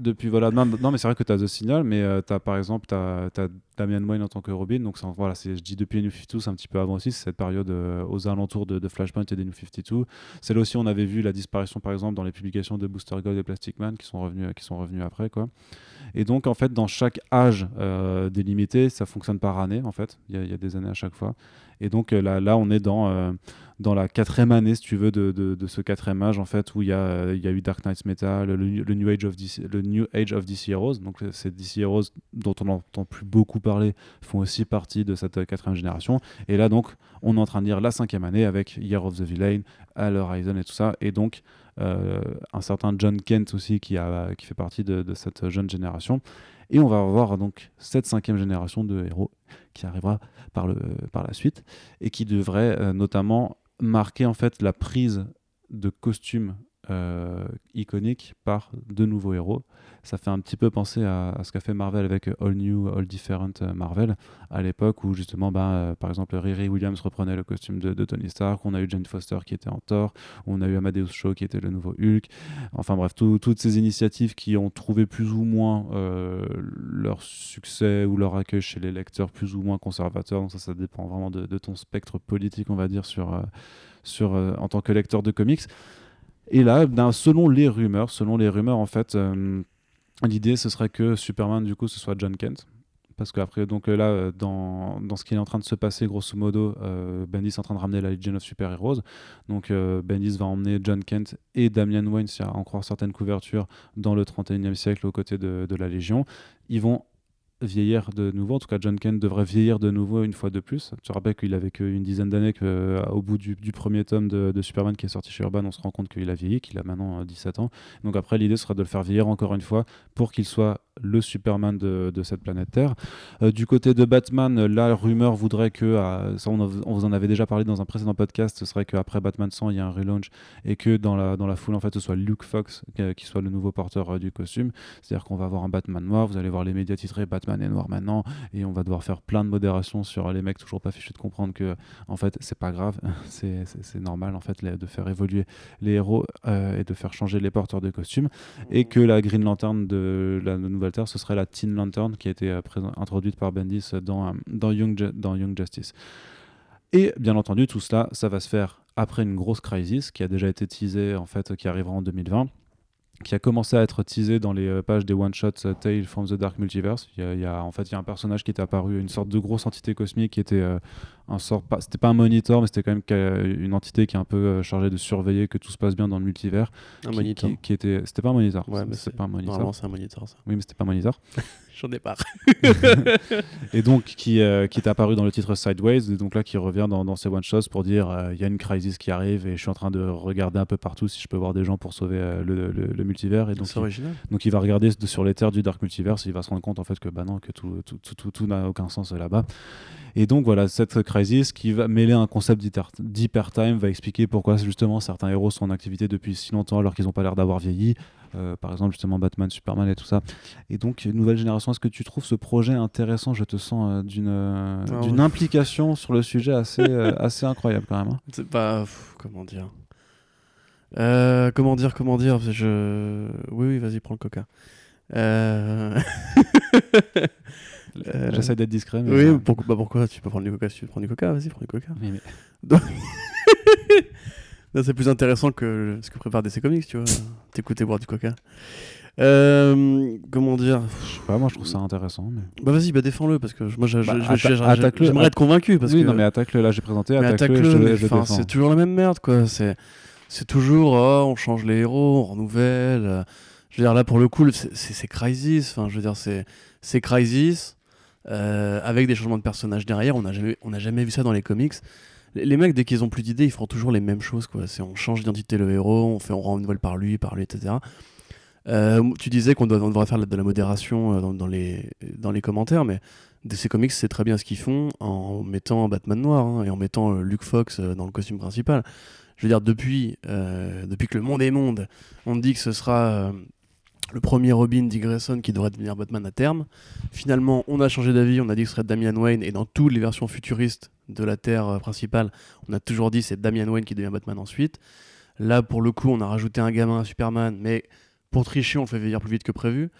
Depuis voilà non, mais c'est vrai que tu as The Signal mais tu as par exemple tu as, Damian Wayne en tant que Robin donc voilà je dis depuis les New 52 c'est un petit peu avant aussi cette période euh, aux alentours de, Flashpoint et des New 52 celle aussi on avait vu la disparition par exemple dans les publications de Booster Gold et Plastic Man qui sont revenus qui sont revenus après quoi. Et donc en fait dans chaque âge euh, délimité ça fonctionne par année en fait. Il y, y a des années à chaque fois. Et donc euh, là, là on est dans, euh, dans la quatrième année, si tu veux, de, de, ce quatrième âge, en fait, où il y a, y a eu Dark Knights Metal, le, New Age of DC, New Age of DC Heroes. Donc euh, ces DC Heroes dont on n'entend plus beaucoup parler font aussi partie de cette euh, quatrième génération. Et là, donc, on est en train de lire la cinquième année avec Year of the Villain, Al Horizon et tout ça. Et donc, euh, un certain John Kent aussi qui, a, qui fait partie de, cette jeune génération. Et on va avoir donc cette cinquième génération de héros qui arrivera par, le, par la suite et qui devrait notamment marquer en fait la prise de costumes euh, iconiques par de nouveaux héros. Ça fait un petit peu penser à, ce qu'a fait Marvel avec All New, All Different euh, Marvel à l'époque où justement, bah, euh, par exemple, Riri Williams reprenait le costume de, Tony Stark, on a eu Jane Foster qui était en Thor, on a eu Amadeus Cho qui était le nouveau Hulk. Enfin bref, tout- toutes ces initiatives qui ont trouvé plus ou moins euh, leur succès ou leur accueil chez les lecteurs plus ou moins conservateurs. Donc ça, ça dépend vraiment de, ton spectre politique, on va dire, en tant que lecteur de comics. Et là, ben, selon les rumeurs, selon les rumeurs, en fait, euh, l'idée ce serait que Superman, du coup, ce soit John Kent. parce qu'après, donc là, euh, dans, dans, ce qui est en train de se passer, grosso modo, euh, Bendis est en train de ramener la Legion of Super Heroes. Donc euh, Bendis va emmener John Kent et Damian Wayne, si à en croire certaines couvertures, dans le 31e siècle aux côtés de, de la Légion. Ils vont vieillir de nouveau. En tout cas, John Kent devrait vieillir de nouveau une fois de plus. Tu te rappelles qu'il avait qu'une dizaine d'années qu'au euh, bout du, premier tome de, Superman qui est sorti chez Urban, on se rend compte qu'il a vieilli, qu'il a maintenant 17 ans. Donc après, l'idée sera de le faire vieillir encore une fois pour qu'il soit le Superman de, cette planète Terre. Euh, du côté de Batman, la rumeur voudrait que, euh, ça on, vous en avait déjà parlé dans un précédent podcast, ce serait qu'après Batman 100, il y a un relaunch et que dans la, dans la foule, en fait, ce soit Luke Fox qui soit le nouveau porteur du costume. C'est-à-dire qu'on va avoir un Batman noir, vous allez voir les médias titrés Batman et noir maintenant et on va devoir faire plein de modérations sur les mecs toujours pas fichus de comprendre que en fait c'est pas grave c'est normal en fait de faire évoluer les héros euh, et de faire changer les porteurs de costumes et que la Green Lantern de la Nouvelle Ce serait la Teen Lantern qui a été euh, introduite par Bendis dans, euh, Young, dans Young Justice et bien entendu tout cela ça va se faire après une grosse crisis qui a déjà été teasée en fait qui arrivera en 2020 qui a commencé à être teasé dans les euh, pages des one-shots Tale from the Dark Multiverse. Il y, a, en fait, il y a un personnage qui est apparu, une sorte de grosse entité cosmique qui était un sort, c'était pas un monitor, mais c'était quand même une entité qui est un peu euh, chargée de surveiller que tout se passe bien dans le multivers. Un monitor. Qui, était, c'était pas un monitor. Ouais, c'est pas un monitor. Normalement, c'est un monitor. Ça. Oui, mais c'était pas un monitor. J'en ai pas. et donc qui, euh, qui est apparu dans le titre Sideways, et donc là qui revient dans, dans ces one shots pour dire euh, il y a une crisis qui arrive et je suis en train de regarder un peu partout si je peux voir des gens pour sauver euh, le, le, multivers. Et donc, c'est original. Donc il va regarder sur les terres du Dark Multiverse, et il va se rendre compte en fait que bah non, que tout, tout, tout, tout n'a aucun sens là-bas. Et donc voilà, cette crisis qui va mêler un concept d'hyper-time va expliquer pourquoi justement certains héros sont en activité depuis si longtemps alors qu'ils n'ont pas l'air d'avoir vieilli. Euh, par exemple justement Batman, Superman et tout ça. Et donc nouvelle génération, est-ce que tu trouves ce projet intéressant? Je te sens euh, d'une euh, ah d'une implication sur le sujet assez assez incroyable quand même. Hein. C'est pas comment dire? comment dire, comment dire? Je... Oui, oui, vas-y, prends le coca. Euh, J'essaie d'être discret. Mais oui, pourquoi, bah pourquoi Tu peux prendre du coca si tu veux prendre du coca, vas-y, prends du coca. c'est plus intéressant que ce que prépare DC Comics, tu vois. T'écouter boire du coca. Euh, comment dire? Je sais pas, moi je trouve ça intéressant. Mais... Bah vas-y, bah défends-le parce que moi j'aimerais être convaincu. Parce oui, que... non mais attaque-le, là j'ai présenté, attaque-le. Attaque c'est toujours la même merde quoi. C'est toujours, oh, on change les héros, on renouvelle. Je veux dire, là pour le coup, c'est Crisis. Enfin, je veux dire, c'est Crisis. Euh, avec des changements de personnages derrière. On n'a jamais, jamais vu ça dans les comics. Les, mecs, dès qu'ils ont plus d'idées, ils font toujours les mêmes choses. Quoi. On change d'identité le héros, on, fait, on rend une nouvelle par lui, par lui, etc. Euh, tu disais qu'on devrait faire de la modération euh, dans, les, dans les commentaires, mais DC Comics, c'est très bien ce qu'ils font en mettant Batman noir hein, et en mettant Luke Fox dans le costume principal. Je veux dire, depuis, depuis que le monde est monde, on dit que ce sera le premier Robin Dick Grayson qui devrait devenir Batman à terme. Finalement, on a changé d'avis, on a dit que ce serait Damian Wayne, et dans toutes les versions futuristes de la Terre euh, principale, on a toujours dit c'est Damian Wayne qui devient Batman ensuite. Là, pour le coup, on a rajouté un gamin à Superman, mais pour tricher, on fait vieillir plus vite que prévu.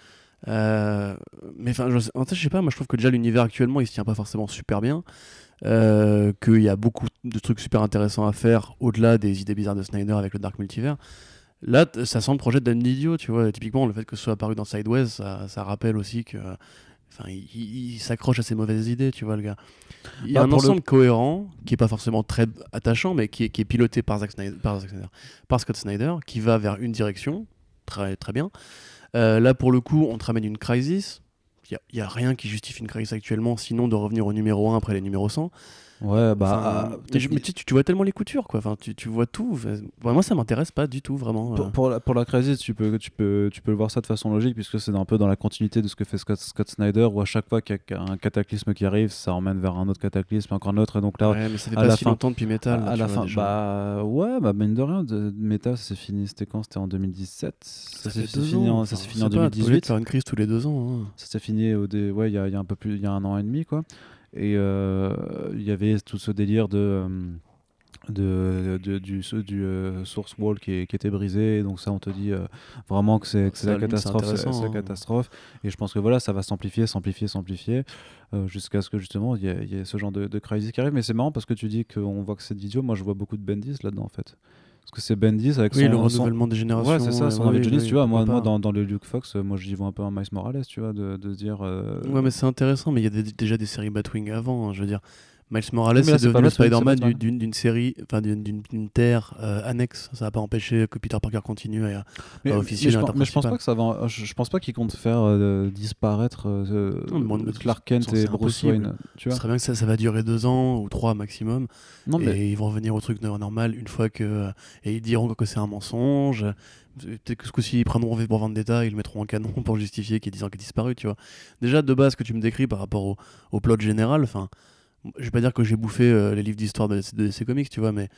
Euh, mais enfin, je, je sais pas, moi je trouve que déjà l'univers actuellement il se tient pas forcément super bien. Euh, qu'il y a beaucoup de trucs super intéressants à faire au-delà des idées bizarres de Snyder avec le Dark Multiverse. Là, ça sent le projet d'un idiot, tu vois. typiquement, le fait que ce soit apparu dans Sideways, ça, ça rappelle aussi que. Enfin, il, s'accroche à ses mauvaises idées, tu vois, le gars. Il y a bah, un ensemble cohérent, qui est pas forcément très attachant, mais qui est, qui est piloté par, Zack Snyder, par, par, Scott Snyder, qui va vers une direction, très, très bien. Euh, là, pour le coup, on te ramène une crisis. Il n'y a, a, rien qui justifie une crisis actuellement, sinon de revenir au numéro 1 après les numéros 100. Ouais, bah. Euh, mais tu, tu, vois tellement les coutures, quoi. Enfin, tu, tu vois tout. moi, ça m'intéresse pas du tout, vraiment. Pour, euh. pour, la, pour la crisis, tu peux, tu, peux, tu peux le voir ça de façon logique, puisque c'est un peu dans la continuité de ce que fait Scott, Scott Snyder, où à chaque fois qu'il y a un cataclysme qui arrive, ça emmène vers un autre cataclysme, encore un autre. Et donc là, ouais, mais ça fait pas si longtemps depuis Metal. À, la fin, bah ouais, bah mine de rien, de, Metal, ça s'est fini, c'était quand? C'était en 2017. Ça, s'est fini, en, ça s'est fini en 2018. faire une crise tous les deux ans. Hein. Ça s'est fini au ouais, il y, a, y a un peu plus, il y a un an et demi, quoi. Et euh, il y avait tout ce délire de. Euh, de, de, du, du euh, source wall qui, qui, était brisé donc ça on te dit vraiment que c'est la catastrophe c'est la hein. catastrophe et je pense que voilà ça va s'amplifier s'amplifier s'amplifier jusqu'à ce que justement il y, ait ce genre de, de crisis qui arrive mais c'est marrant parce que tu dis qu'on voit que c'est idiot moi je vois beaucoup de Bendis là-dedans en fait Parce que c'est Bendis avec Oui, son. le son- renouvellement des générations. Ouais, c'est ça, son oui, Origins, oui, tu vois. Moi, moi dans, dans le Luke Fox, euh, moi, j'y vois un peu un Miles Morales, tu vois, de, de dire. euh, Ouais, mais c'est intéressant, mais il y a des- déjà des séries Batwing avant. hein, je veux dire, Miles Morales, c'est devenu le Spider-Man d'une série, enfin d'une- terre euh, annexe. Ça n'a pas empêché que Peter Parker continue à, mais, à mais officier je, mais je pense pas que ça va. Je, je pense pas qu'ils comptent faire euh, disparaître euh, Non, euh, Clark Kent et Bruce. Wayne. Tu Ce serait bien que ça, ça va durer deux ans ou trois maximum. Non, mais. Et ils vont revenir au truc no- normal une fois que. Et ils diront que c'est un mensonge. Peut-être que ce coup-ci, ils prendront V pour Vendetta, ils le mettront en canon pour justifier qu'il y a 10 ans qu'il est disparu, tu vois. Déjà, de base, ce que tu me décris par rapport au, au plot général, enfin, je vais pas dire que j'ai bouffé euh, les livres d'histoire de, de ces comics, tu vois, mais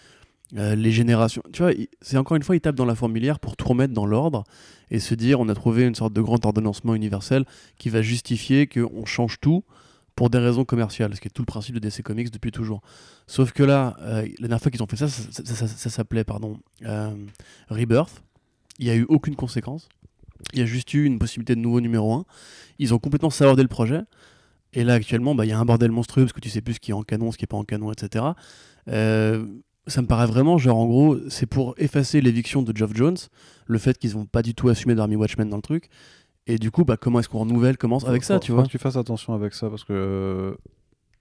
euh, les générations. Tu vois, c'est encore une fois, ils tapent dans la fourmilière pour tout remettre dans l'ordre et se dire on a trouvé une sorte de grand ordonnancement universel qui va justifier qu'on change tout pour des raisons commerciales, ce qui est tout le principe de DC Comics depuis toujours. Sauf que là, euh, la dernière fois qu'ils ont fait ça, ça, s'appelait pardon Rebirth. Il n'y a eu aucune conséquence. Il y a juste eu une possibilité de nouveau numéro 1. Ils ont complètement sabordé le projet. Et là, actuellement, bah, il y a un bordel monstrueux parce que tu sais plus ce qui est en canon, ce qui est pas en canon, etc. Euh, ça me paraît vraiment, genre, en gros, c'est pour effacer l'éviction de Geoff Jones, le fait qu'ils n'ont pas du tout assumé d'Army Watchmen dans le truc. Et du coup, bah, comment est-ce qu'on renouvelle commence avec Faut- ça, tu faut vois que tu fasses attention avec ça parce que.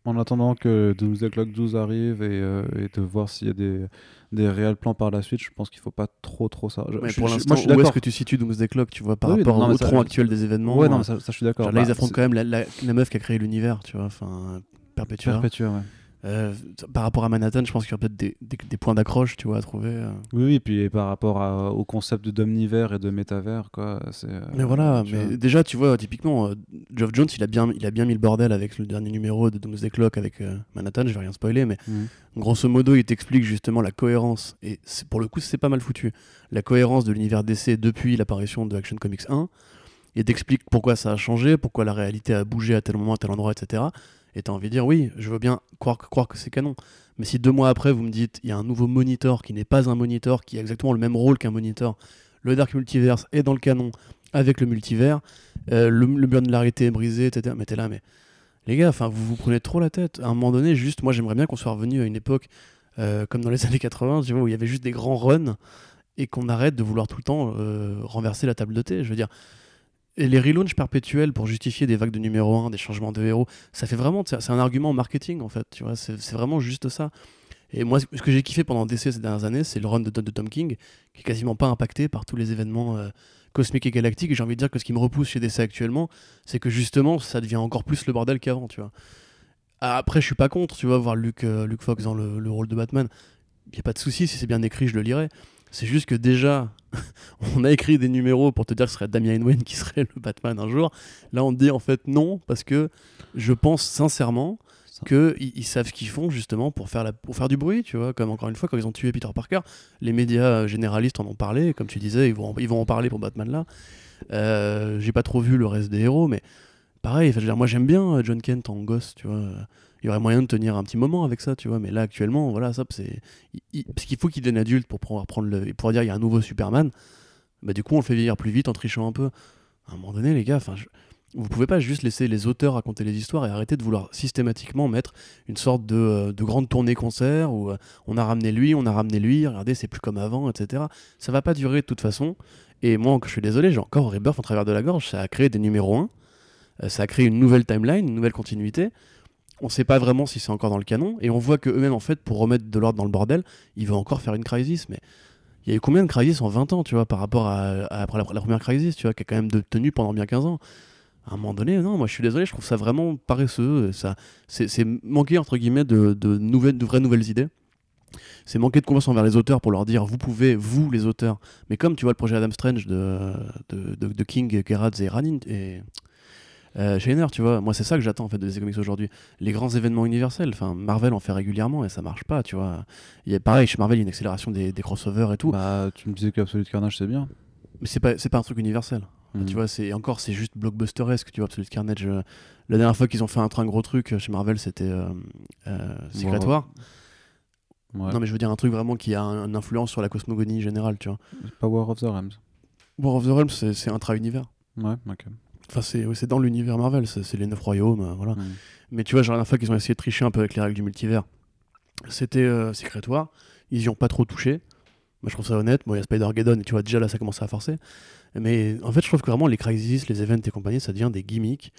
Euh, En attendant que Doomsday Clock 12 arrive et, euh, et de voir s'il y a des, des réels plans par la suite, je pense qu'il faut pas trop trop ça. Je- Mais pour l'instant, moi je suis où est-ce que tu situes Doomsday Clock, tu vois, par Oui, rapport non, au ça- tronc actuel des événements Ouais, non, euh, mais ça, ça, je suis d'accord. là, Bah, ils affrontent quand même la, la- la meuf qui a créé l'univers, tu vois, enfin, Perpetua. Perpetua, ouais. Euh, par rapport à Manhattan, je pense qu'il y a peut-être des, des- des points d'accroche, tu vois, à trouver. euh. Oui, oui, puis par rapport à- au concept d'omnivers et de métavers, quoi, c'est. euh, Mais voilà, mais vois. déjà, tu vois, typiquement, Geoff Jones, il a, bien, il a bien mis le bordel avec le dernier numéro de Doomsday Clock avec Manhattan, je vais rien spoiler, mais Mhm. grosso modo, il t'explique justement la cohérence, et c'est- pour le coup, c'est pas mal foutu, la cohérence de l'univers DC depuis l'apparition de Action Comics 1, et t'explique pourquoi ça a changé, pourquoi la réalité a bougé à tel moment, à tel endroit, etc. Et t'as envie de dire, oui, je veux bien croire, que- c'est canon. Mais si deux mois après, vous me dites, il y a un nouveau monitor qui n'est pas un monitor, qui a exactement le même rôle qu'un monitor, le Dark Multiverse est dans le canon avec le multivers, euh, le, le de l'arrêté est brisé, etc. Mais t'es là, mais les gars, enfin, vous vous prenez trop la tête. À un moment donné, juste, moi, j'aimerais bien qu'on soit revenu à une époque euh, comme dans les années 80, tu vois, où il y avait juste des grands runs et qu'on arrête de vouloir tout le temps euh, renverser la table de thé. Je veux dire, et les relaunchs perpétuels pour justifier des vagues de numéro 1, des changements de héros, ça fait vraiment, c'est un argument marketing en fait, tu vois, c'est vraiment juste ça. Et moi, ce que j'ai kiffé pendant DC ces dernières années, c'est le run de, de Tom King, qui est quasiment pas impacté par tous les événements euh, cosmiques et galactiques. Et j'ai envie de dire que ce qui me repousse chez DC actuellement, c'est que justement, ça devient encore plus le bordel qu'avant, tu vois. Après, je suis pas contre, tu vois, voir Luke, euh, Luke Fox dans le, le rôle de Batman. Il a pas de souci, si c'est bien écrit, je le lirai. C'est juste que déjà, on a écrit des numéros pour te dire que ce serait Damian Wayne qui serait le Batman un jour. Là, on te dit en fait non, parce que je pense sincèrement qu'ils ils savent ce qu'ils font justement pour faire, la, pour faire du bruit, tu vois. Comme encore une fois, quand ils ont tué Peter Parker, les médias euh, généralistes en ont parlé, comme tu disais, ils vont, en- ils vont en parler pour Batman là. Euh, J'ai pas trop vu le reste des héros, mais pareil, enfin, je veux dire, moi j'aime bien euh, John Kent en gosse, tu vois. Il y aurait moyen de tenir un petit moment avec ça, tu vois. Mais là, actuellement, voilà, ça, c'est. Parce qu'il faut qu'il devienne adulte pour pouvoir prendre le. pouvoir dire il y a un nouveau Superman. Bah, du coup, on le fait vieillir plus vite en trichant un peu. À un moment donné, les gars, enfin, je- vous pouvez pas juste laisser les auteurs raconter les histoires et arrêter de vouloir systématiquement mettre une sorte de, euh, de grande tournée concert où euh, on a ramené lui, on a ramené lui, regardez, c'est plus comme avant, etc. Ça va pas durer de toute façon. Et moi, je suis désolé, j'ai encore Rebirth en travers de la gorge. Ça a créé des numéros 1. Euh, ça a créé une nouvelle timeline, une nouvelle continuité. On sait pas vraiment si c'est encore dans le canon. Et on voit que eux-mêmes, en fait, pour remettre de l'ordre dans le bordel, ils veulent encore faire une crisis. Mais il y a eu combien de crisis en 20 ans, tu vois, par rapport à, après la, première crisis, tu vois, qui a quand même tenu pendant bien 15 ans? À un moment donné, non, moi je suis désolé, je trouve ça vraiment paresseux. Ça, c'est, manquer, entre guillemets, de, nouvelles, de vraies nouvelles idées. C'est manquer de confiance envers les auteurs pour leur dire, vous pouvez, vous les auteurs. Mais comme tu vois le projet Adam Strange de, King, Gerrard et Ranin et euh, tu vois, moi c'est ça que j'attends en fait de DC Comics aujourd'hui. Les grands événements universels, enfin Marvel en fait régulièrement et ça marche pas, tu vois. Il y a pareil, chez Marvel, il y a une accélération des, des crossovers et tout. Bah, tu me disais qu'Absolute Carnage, c'est bien. Mais c'est pas, c'est pas un truc universel. Mhm. Tu vois, c'est et encore, c'est juste blockbusteresque. Tu vois, Absolute Carnage. euh, la dernière fois qu'ils ont fait un train gros truc euh, chez Marvel, c'était euh, euh, Secret Ouais. War. Ouais. Non, mais je veux dire un truc vraiment qui a un- une influence sur la cosmogonie générale, tu vois. Power of the Realms. War of the Realms, c'est c'est intra-univers. Ouais, ok. Enfin, c'est ouais, dans l'univers Marvel, c'est les neuf royaumes, euh, voilà. Mhm. Mais tu vois, genre la dernière fois qu'ils ont essayé de tricher un peu avec les règles du multivers, c'était euh, Secret War. Ils y ont pas trop touché. Moi, je trouve ça honnête. Bon, il y a Spider-Geddon, et tu vois, déjà là, ça commence à forcer. Mais en fait, je trouve que vraiment les crises, les events et compagnie, ça devient des gimmicks.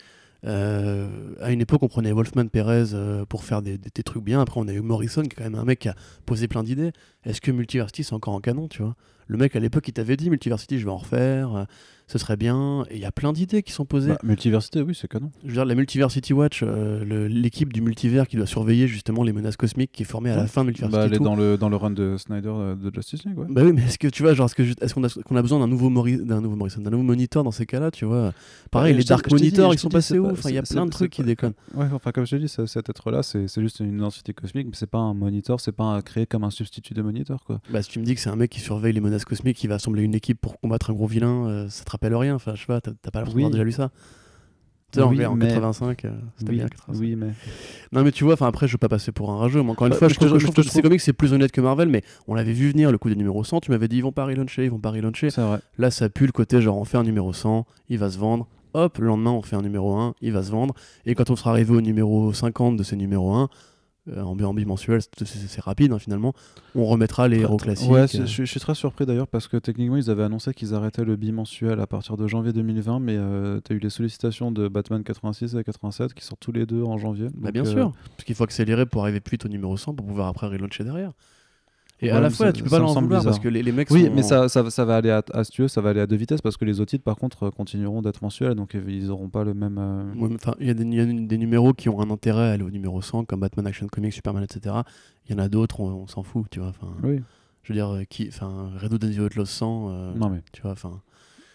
Euh, à une époque, on prenait Wolfman Perez euh, pour faire des, des- des trucs bien. Après, on a eu Morrison, qui est quand même un mec qui a posé plein d'idées. Est-ce que Multiversity, c'est encore en canon, tu vois? Le mec, à l'époque, il t'avait dit Multiversity, je vais en refaire, euh, ce serait bien. Et il y a plein d'idées qui sont posées. Bah, multiversité, oui, c'est canon. Je veux dire, la Multiversity Watch, euh, l'équipe du multivers qui doit surveiller justement les menaces cosmiques qui est formée à la Ouais. fin de Multiversity Bah, elle est 2. dans le, dans le run de Snyder euh, de Justice League, ouais. Bah oui, mais est-ce que tu vois, genre, est-ce qu'on a, qu'on a besoin d'un nouveau, Mori- d'un nouveau Morrison, d'un nouveau moniteur dans ces cas-là, tu vois? Pareil, Ouais, les je te- Dark Monitors, ils sont passés où? Enfin, il y a plein de trucs qui déconnent. Ouais, enfin, comme je dis, ce- cet être-là, c'est juste une identité cosmique, mais c'est pas un monitor, c'est pas créé comme un substitut de monitor, quoi. Bah, si tu me dis que c'est un mec qui surveille les menaces cosmiques, qui va assembler une équipe pour combattre un gros vilain, euh, ça te rappelle rien. Enfin, je sais pas, t'as pas l'impression Oui. d'avoir déjà lu ça Tu sais, en Oui, vrai, en mais- 85, euh, c'était Oui, bien 85. oui, mais. Non, mais tu vois, enfin après, je veux pas passer pour un rageux. Mais encore une Bah, fois, je je trouve, je trouve que ces comics c'est plus honnête que Marvel, mais on l'avait vu venir le coup des numéros 100. Tu m'avais dit, ils vont pas relauncher, ils vont pas relauncher. Là, ça pue le côté genre, on fait un numéro 100, il va se vendre. Hop, le lendemain, on fait un numéro 1, il va se vendre. Et quand on sera arrivé au numéro 50 de ces numéros 1, euh, en, bi- en bimensuel, c'est- rapide hein, finalement, on remettra les héros classiques. Ouais, euh. je, suis- je suis très surpris d'ailleurs parce que techniquement ils avaient annoncé qu'ils arrêtaient le bimensuel à partir de janvier 2020, mais euh, t'as eu les sollicitations de Batman 86 et 87 qui sortent tous les deux en janvier. Bah, bien euh, sûr, parce qu'il faut accélérer pour arriver plus vite au numéro 100 pour pouvoir après relauncher derrière. Et Ouais, à la fois, ça- tu peux pas l'en vouloir parce que les, les mecs Oui, sont- mais ça, ça, ça va aller à, à, si tu veux, ça va aller à deux vitesses parce que les autres titres par contre euh, continueront d'être mensuels donc euh, ils auront pas le même. euh, Ouais, il y a, des, il y a des numéros qui ont un intérêt à aller au numéro 100, comme Batman Action Comics, Superman, etc. Il y en a d'autres, on, on s'en fout, tu vois. Enfin, Oui, Je veux dire, euh, qui, enfin, Red Hood and the Outlaws 100, euh, non mais tu vois, enfin.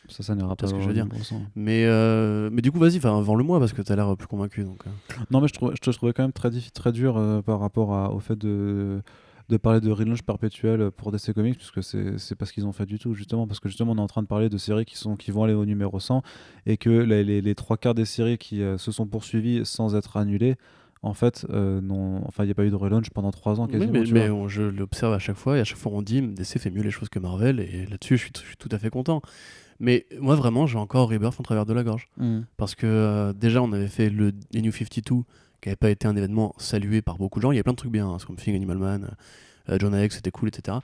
ça, ça n'ira Tu pas. ce que je veux dire. numéro 100. Mais, euh, mais du coup, vas-y, vends-le-moi parce que t'as l'air plus convaincu. Donc, euh. Non, mais je, trouvais, je, te- trouvais quand même très, très dur euh, par rapport à- au fait de, de parler de relaunch perpétuel pour DC Comics, puisque c'est pas ce qu'ils ont fait du tout, justement, parce que justement, on est en train de parler de séries qui, sont, qui vont aller au numéro 100, et que les, les- les trois quarts des séries qui euh, se sont poursuivies sans être annulées, en fait, euh, non, enfin, il n'y a pas eu de relaunch pendant trois ans Oui, quasiment. mais, mais on- je l'observe à chaque fois et à chaque fois on dit DC fait mieux les choses que Marvel et là-dessus je suis, je suis tout à fait content. Mais moi vraiment j'ai encore Rebirth en travers de la gorge Mm. parce que euh, déjà on avait fait le les New 52 qui n'avait pas été un événement salué par beaucoup de gens. Il y a plein de trucs bien, hein, comme Thing, Animal Man, euh, John X c'était cool, etc.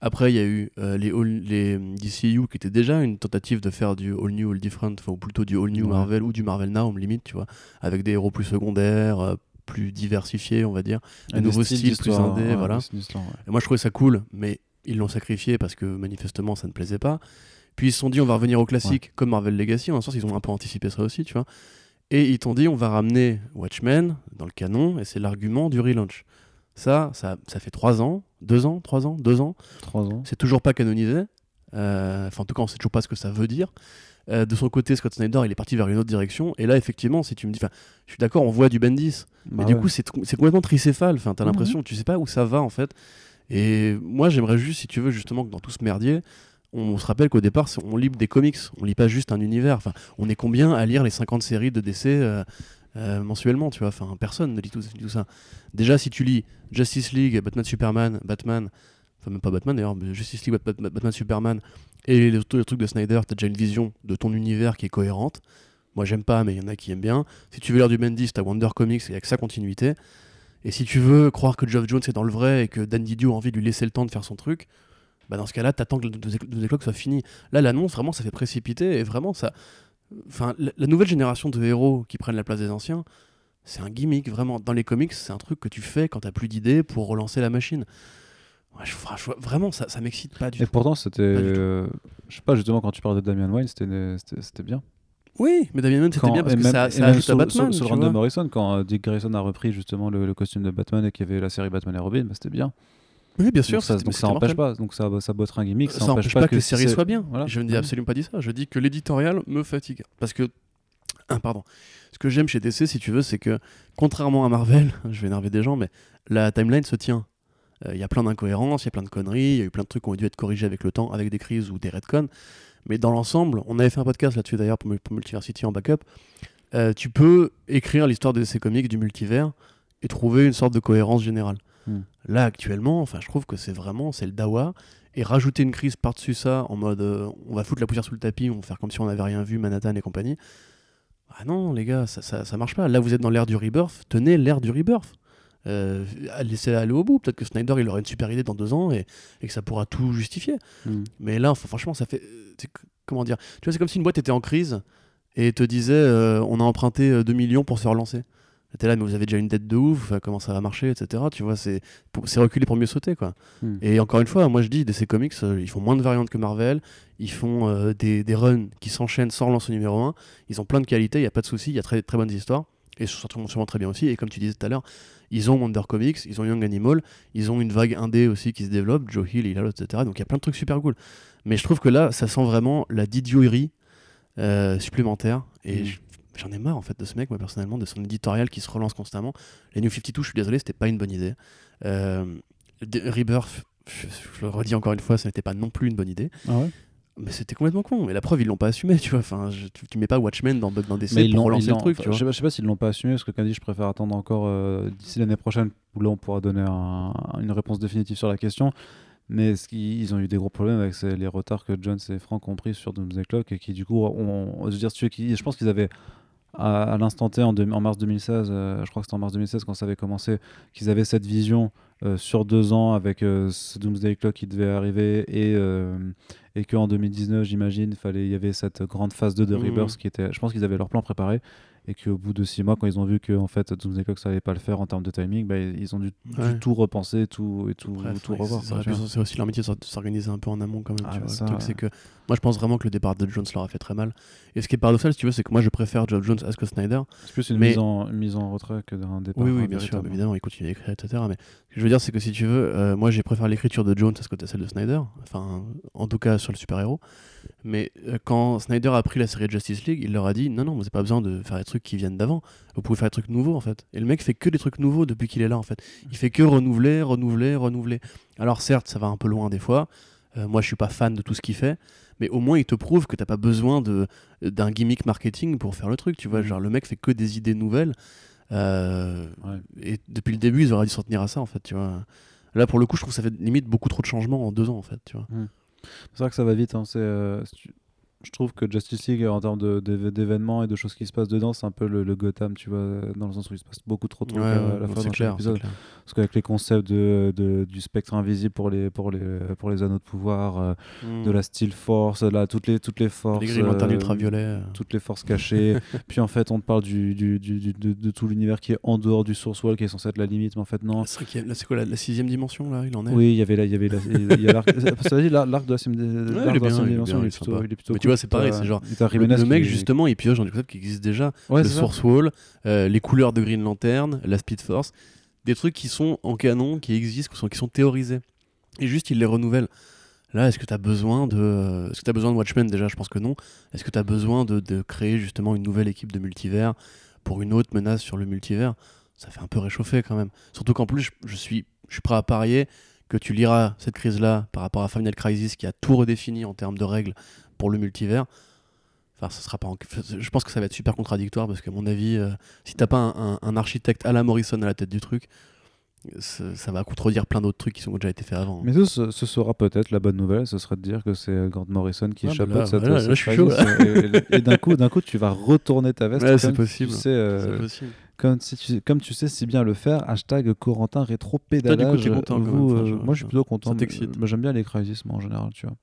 Après il y a eu euh, les, all- les DCU qui était déjà une tentative de faire du All New, All Different, enfin, ou plutôt du All New Ouais. Marvel ou du Marvel Now, limite, tu vois, avec des héros plus secondaires, euh, plus diversifiés, on va dire. Un des nouveau styles style plus d'histoire, indé, ouais, voilà. des ouais. Et moi, je trouvais ça cool, mais ils l'ont sacrifié parce que manifestement, ça ne plaisait pas. Puis ils se sont dit, on va revenir au classique, comme Marvel Legacy. En un sens, ils ont un peu anticipé ça aussi, tu vois. Et ils t'ont dit, on va ramener Watchmen dans le canon, et c'est l'argument du relaunch. Ça, ça, ça fait trois ans, deux ans, trois ans, deux ans. Trois ans. C'est toujours pas canonisé. Euh, Enfin, en tout cas, on sait toujours pas ce que ça veut dire. Euh, de son côté, Scott Snyder, il est parti vers une autre direction. Et là, effectivement, si tu me dis, je suis d'accord, on voit du Bendis. Mais Bah du ouais. coup, c'est complètement tricéphale. Enfin, t'as Mhm. l'impression que tu sais pas où ça va en fait. Et moi, j'aimerais juste, si tu veux, justement, que dans tout ce merdier, on se rappelle qu'au départ, on lit des comics. On lit pas juste un univers. Enfin, on est combien à lire les 50 séries de DC euh, euh, mensuellement, tu vois? Enfin, personne ne lit tout, ça. Déjà, si tu lis Justice League, Batman, Superman, Batman, enfin même pas Batman d'ailleurs, Justice League, Bat- Bat- Batman, Superman, et les, tous les trucs de Snyder, t'as déjà une vision de ton univers qui est cohérente. Moi, j'aime pas, mais il y en a qui aiment bien. Si tu veux lire du Bendis, t'as Wonder Comics et avec sa continuité. Et si tu veux croire que Geoff Jones est dans le vrai et que Dan Didio a envie de lui laisser le temps de faire son truc, bah dans ce cas-là, t'attends que le deux éclogues soit fini. Là, l'annonce, vraiment, ça fait précipiter et vraiment, ça. Enfin, la, nouvelle génération de héros qui prennent la place des anciens, c'est un gimmick, vraiment. Dans les comics, c'est un truc que tu fais quand t'as plus d'idées pour relancer la machine. Ouais, je, vraiment, ça, ça m'excite pas du Et tout. pourtant, c'était. Euh, je sais pas, justement, quand tu parles de Damian Wayne, c'était bien. Oui, mais Damien Mann, c'était bien parce et que même- ça, et ça ajoute à sur, Batman. sur- sur le run de. Morrison, quand euh, Dick Grayson a repris justement le, le costume de Batman et qu'il y avait la série Batman et Robin, bah, c'était bien. Oui, bien sûr. donc ça, donc ça empêche mortel. pas. Donc ça, ça botte un gimmick. Ça, Ça empêche pas, que, les séries soient bien. Voilà. Je ne dis Ouais. absolument pas dit ça. Je dis que l'éditorial me fatigue. Parce que, ah, pardon. Ce que j'aime chez DC, si tu veux, c'est que contrairement à Marvel, je vais énerver des gens, mais la timeline se tient. Euh, Il y a plein d'incohérences, il y a plein de conneries, il y a eu plein de trucs qui ont dû être corrigés avec le temps, avec des crises ou des retcons. Mais dans l'ensemble, on avait fait un podcast là-dessus d'ailleurs pour, pour Multiversity en backup. Euh, tu peux écrire l'histoire de DC Comics du multivers et trouver une sorte de cohérence générale. Hmm. Là actuellement, enfin, je trouve que c'est vraiment c'est le dawa et rajouter une crise par-dessus ça en mode euh, on va foutre la poussière sous le tapis, on va faire comme si on n'avait rien vu, Manhattan et compagnie. Ah non, les gars, ça, ça, ça marche pas. Là, vous êtes dans l'ère du rebirth, tenez l'ère du rebirth. euh, à laisser aller au bout. Peut-être que Snyder, il aura une super idée dans deux ans et, et que ça pourra tout justifier. Mm. Mais là, enfin, franchement, ça fait. euh, Comment dire? Tu vois, c'est comme si une boîte était en crise et te disait euh, on a emprunté euh, 2 millions pour se relancer. T'es là, mais vous avez déjà une dette de ouf, enfin, comment ça va marcher, etc. Tu vois, c'est reculer pour mieux sauter, quoi. Mm. Et encore une fois, moi je dis, DC Comics, euh, ils font moins de variantes que Marvel, ils font euh, des, des runs qui s'enchaînent sans relance au numéro 1, ils ont plein de qualités, il n'y a pas de souci, il y a très, très bonnes histoires, et surtout sûrement très bien aussi, et comme tu disais tout à l'heure, ils ont Wonder Comics, ils ont Young Animal, ils ont une vague indé aussi qui se développe, Joe Hill, il a l'autre, etc. Donc il y a plein de trucs super cool. Mais je trouve que là, ça sent vraiment la didioterie euh, supplémentaire, et Mm. je- J'en ai marre en fait de ce mec, moi personnellement, de son éditorial qui se relance constamment. Les New 52, je suis désolé, c'était pas une bonne idée. Euh, Rebirth, je, je le redis encore une fois, ce n'était pas non plus une bonne idée. Ah ouais? Mais c'était complètement con. Mais la preuve, ils l'ont pas assumé, tu vois. Enfin, je- tu, tu mets pas Watchmen dans, dans Mais ils pour relancer le truc, tu vois. Je sais pas, je sais pas s'ils l'ont pas assumé, parce que comme dit, je préfère attendre encore euh, d'ici l'année prochaine, où là on pourra donner un- une réponse définitive sur la question. Mais ce ils ont eu des gros problèmes avec les retards que Jones et Frank ont pris sur Doomsday Clock et qui du coup, ont, je veux dire, je pense qu'ils avaient à, à l'instant T en, mars 2016, euh, je crois que c'était en mars 2016 quand ça avait commencé, qu'ils avaient cette vision euh, sur deux ans avec euh, ce Doomsday Clock qui devait arriver et, et qu'en 2019, j'imagine, il y avait cette grande phase 2 de Mhm. Rebirth qui était, je pense qu'ils avaient leur plan préparé et qu'au bout de six mois, quand ils ont vu que en fait Doomsday Clock ça allait pas le faire en termes de timing, bah, ils ont dû, tout repenser, tout et tout, Bref, tout ouais, revoir. c'est- aussi leur métier de s'or- de s'organiser un peu en amont quand même. Ah, tu bah vois. ça, le truc, ouais. c'est que moi, je pense vraiment que le départ de Jones leur a fait très mal. Et ce qui est paradoxal, si tu veux, c'est que moi, je préfère Geoff Jones à Scott Snyder. C'est plus une, Mais- mise en, une mise en retrait que d'un départ. Oui, oui, bien sûr, évidemment, il continue d'écrire, etc. Mais ce que je veux dire, c'est que si tu veux, euh, moi j'ai préféré l'écriture de Jones à celle de Snyder, enfin, en tout cas sur le super-héros. Mais euh, quand Snyder a pris la série Justice League, il leur a dit non, non, vous n'avez pas besoin de faire des trucs qui viennent d'avant, vous pouvez faire des trucs nouveaux en fait. Et le mec fait que des trucs nouveaux depuis qu'il est là en fait. Il fait que renouveler, renouveler, renouveler. Alors certes, ça va un peu loin des fois. Euh, moi, je suis pas fan de tout ce qu'il fait. Mais au moins, il te prouve que t'as pas besoin de d'un gimmick marketing pour faire le truc. Tu vois, Mhm. genre le mec fait que des idées nouvelles. Euh, Ouais. et depuis le début, ils auraient dû s'en tenir à ça, en fait, tu vois. Là, pour le coup, je trouve que ça fait limite beaucoup trop de changements en deux ans, en fait, tu vois. C'est vrai que ça va vite. hein, c'est, euh, Je trouve que Justice League, en termes de- d'événements et de choses qui se passent dedans, c'est un peu le, le Gotham, tu vois, dans le sens où il se passe beaucoup trop de trucs Ouais, à ouais, la dans clair, chaque épisode. Parce qu'avec les concepts de, de- du spectre invisible pour les, pour les, pour les anneaux de pouvoir, euh, Mm. de la Steel Force, là, toutes, les, toutes les forces. Les euh, euh. toutes les forces cachées. Puis en fait, on te parle du, du, du- du- de, de tout l'univers qui est en dehors du source wall, qui est censé être la limite, mais en fait, non. C'est quoi la, la sixième dimension, là Il en est? Oui, il y avait l'arc. De la sixième de la dimension, il est plutôt, vois, c'est pareil, c'est genre, Le, mec, justement, il pioche dans des concepts qui existent déjà. Ouais, le. Source Wall, euh, les couleurs de Green Lantern, la Speed Force. Des trucs qui sont en canon, qui existent, qui sont, qui sont théorisés. Et juste, il les renouvelle. Là, est-ce que tu as besoin de. Est-ce que tu as besoin de Watchmen? Déjà Je pense que non. Est-ce que tu as besoin de, de créer justement une nouvelle équipe de multivers pour une autre menace sur le multivers? Ça fait un peu réchauffer quand même. Surtout qu'en plus, je, je suis, je suis prêt à parier que tu liras cette crise-là par rapport à Final Crisis qui a tout redéfini en termes de règles pour le multivers. Enfin, ça sera pas en- Je pense que ça va être super contradictoire parce qu'à mon avis, euh, si t'as pas un, un- un architecte à la Morrison à la tête du truc, ça va contredire plein d'autres trucs qui ont déjà été faits avant. Mais ce, ce- ce sera peut-être la bonne nouvelle, ce serait de dire que c'est Grant Morrison qui Ah, bah chapeaute là, cette, voilà, là, cette je suis chaud, crisis, Et, d'un coup, d'un coup, tu vas retourner ta veste. Ouais, c'est comme possible. Tu sais, euh, C'est possible. comme, si tu, comme tu sais si bien le faire. Hashtag Corentin rétro Toi, pédalage. du coup, content, quand Vous, même, enfin, euh, moi, je suis plutôt content. ça t'excite. mais- mais J'aime bien les crisis, moi, en général, tu vois.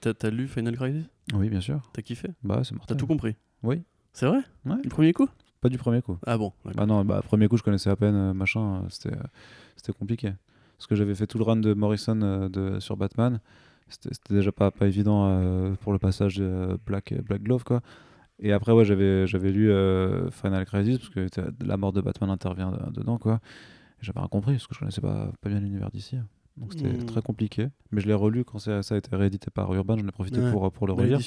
T'as, t'as lu Final Crisis? Oui, bien sûr. T'as kiffé? Bah, c'est T'as mortel. tout compris? Oui. C'est vrai? Ouais. Du premier coup? Pas du premier coup. Ah bon. Bah non, bah, premier coup, je connaissais à peine, euh, machin, euh, c'était, euh, c'était compliqué. Parce que j'avais fait tout le run de Morrison de, sur Batman. C'était, c'était déjà pas, pas évident pour le passage de Black, Black Glove, quoi. Et après, ouais, j'avais, j'avais lu Final Crisis, parce que t'as- la mort de Batman intervient de- dedans, quoi. Et j'avais rien compris, parce que je connaissais pas, pas bien l'univers d'ici. Donc c'était Mm. très compliqué. Mais je l'ai relu quand ça, a été réédité par Urban, j'en ai profité Ouais. pour, pour le relire.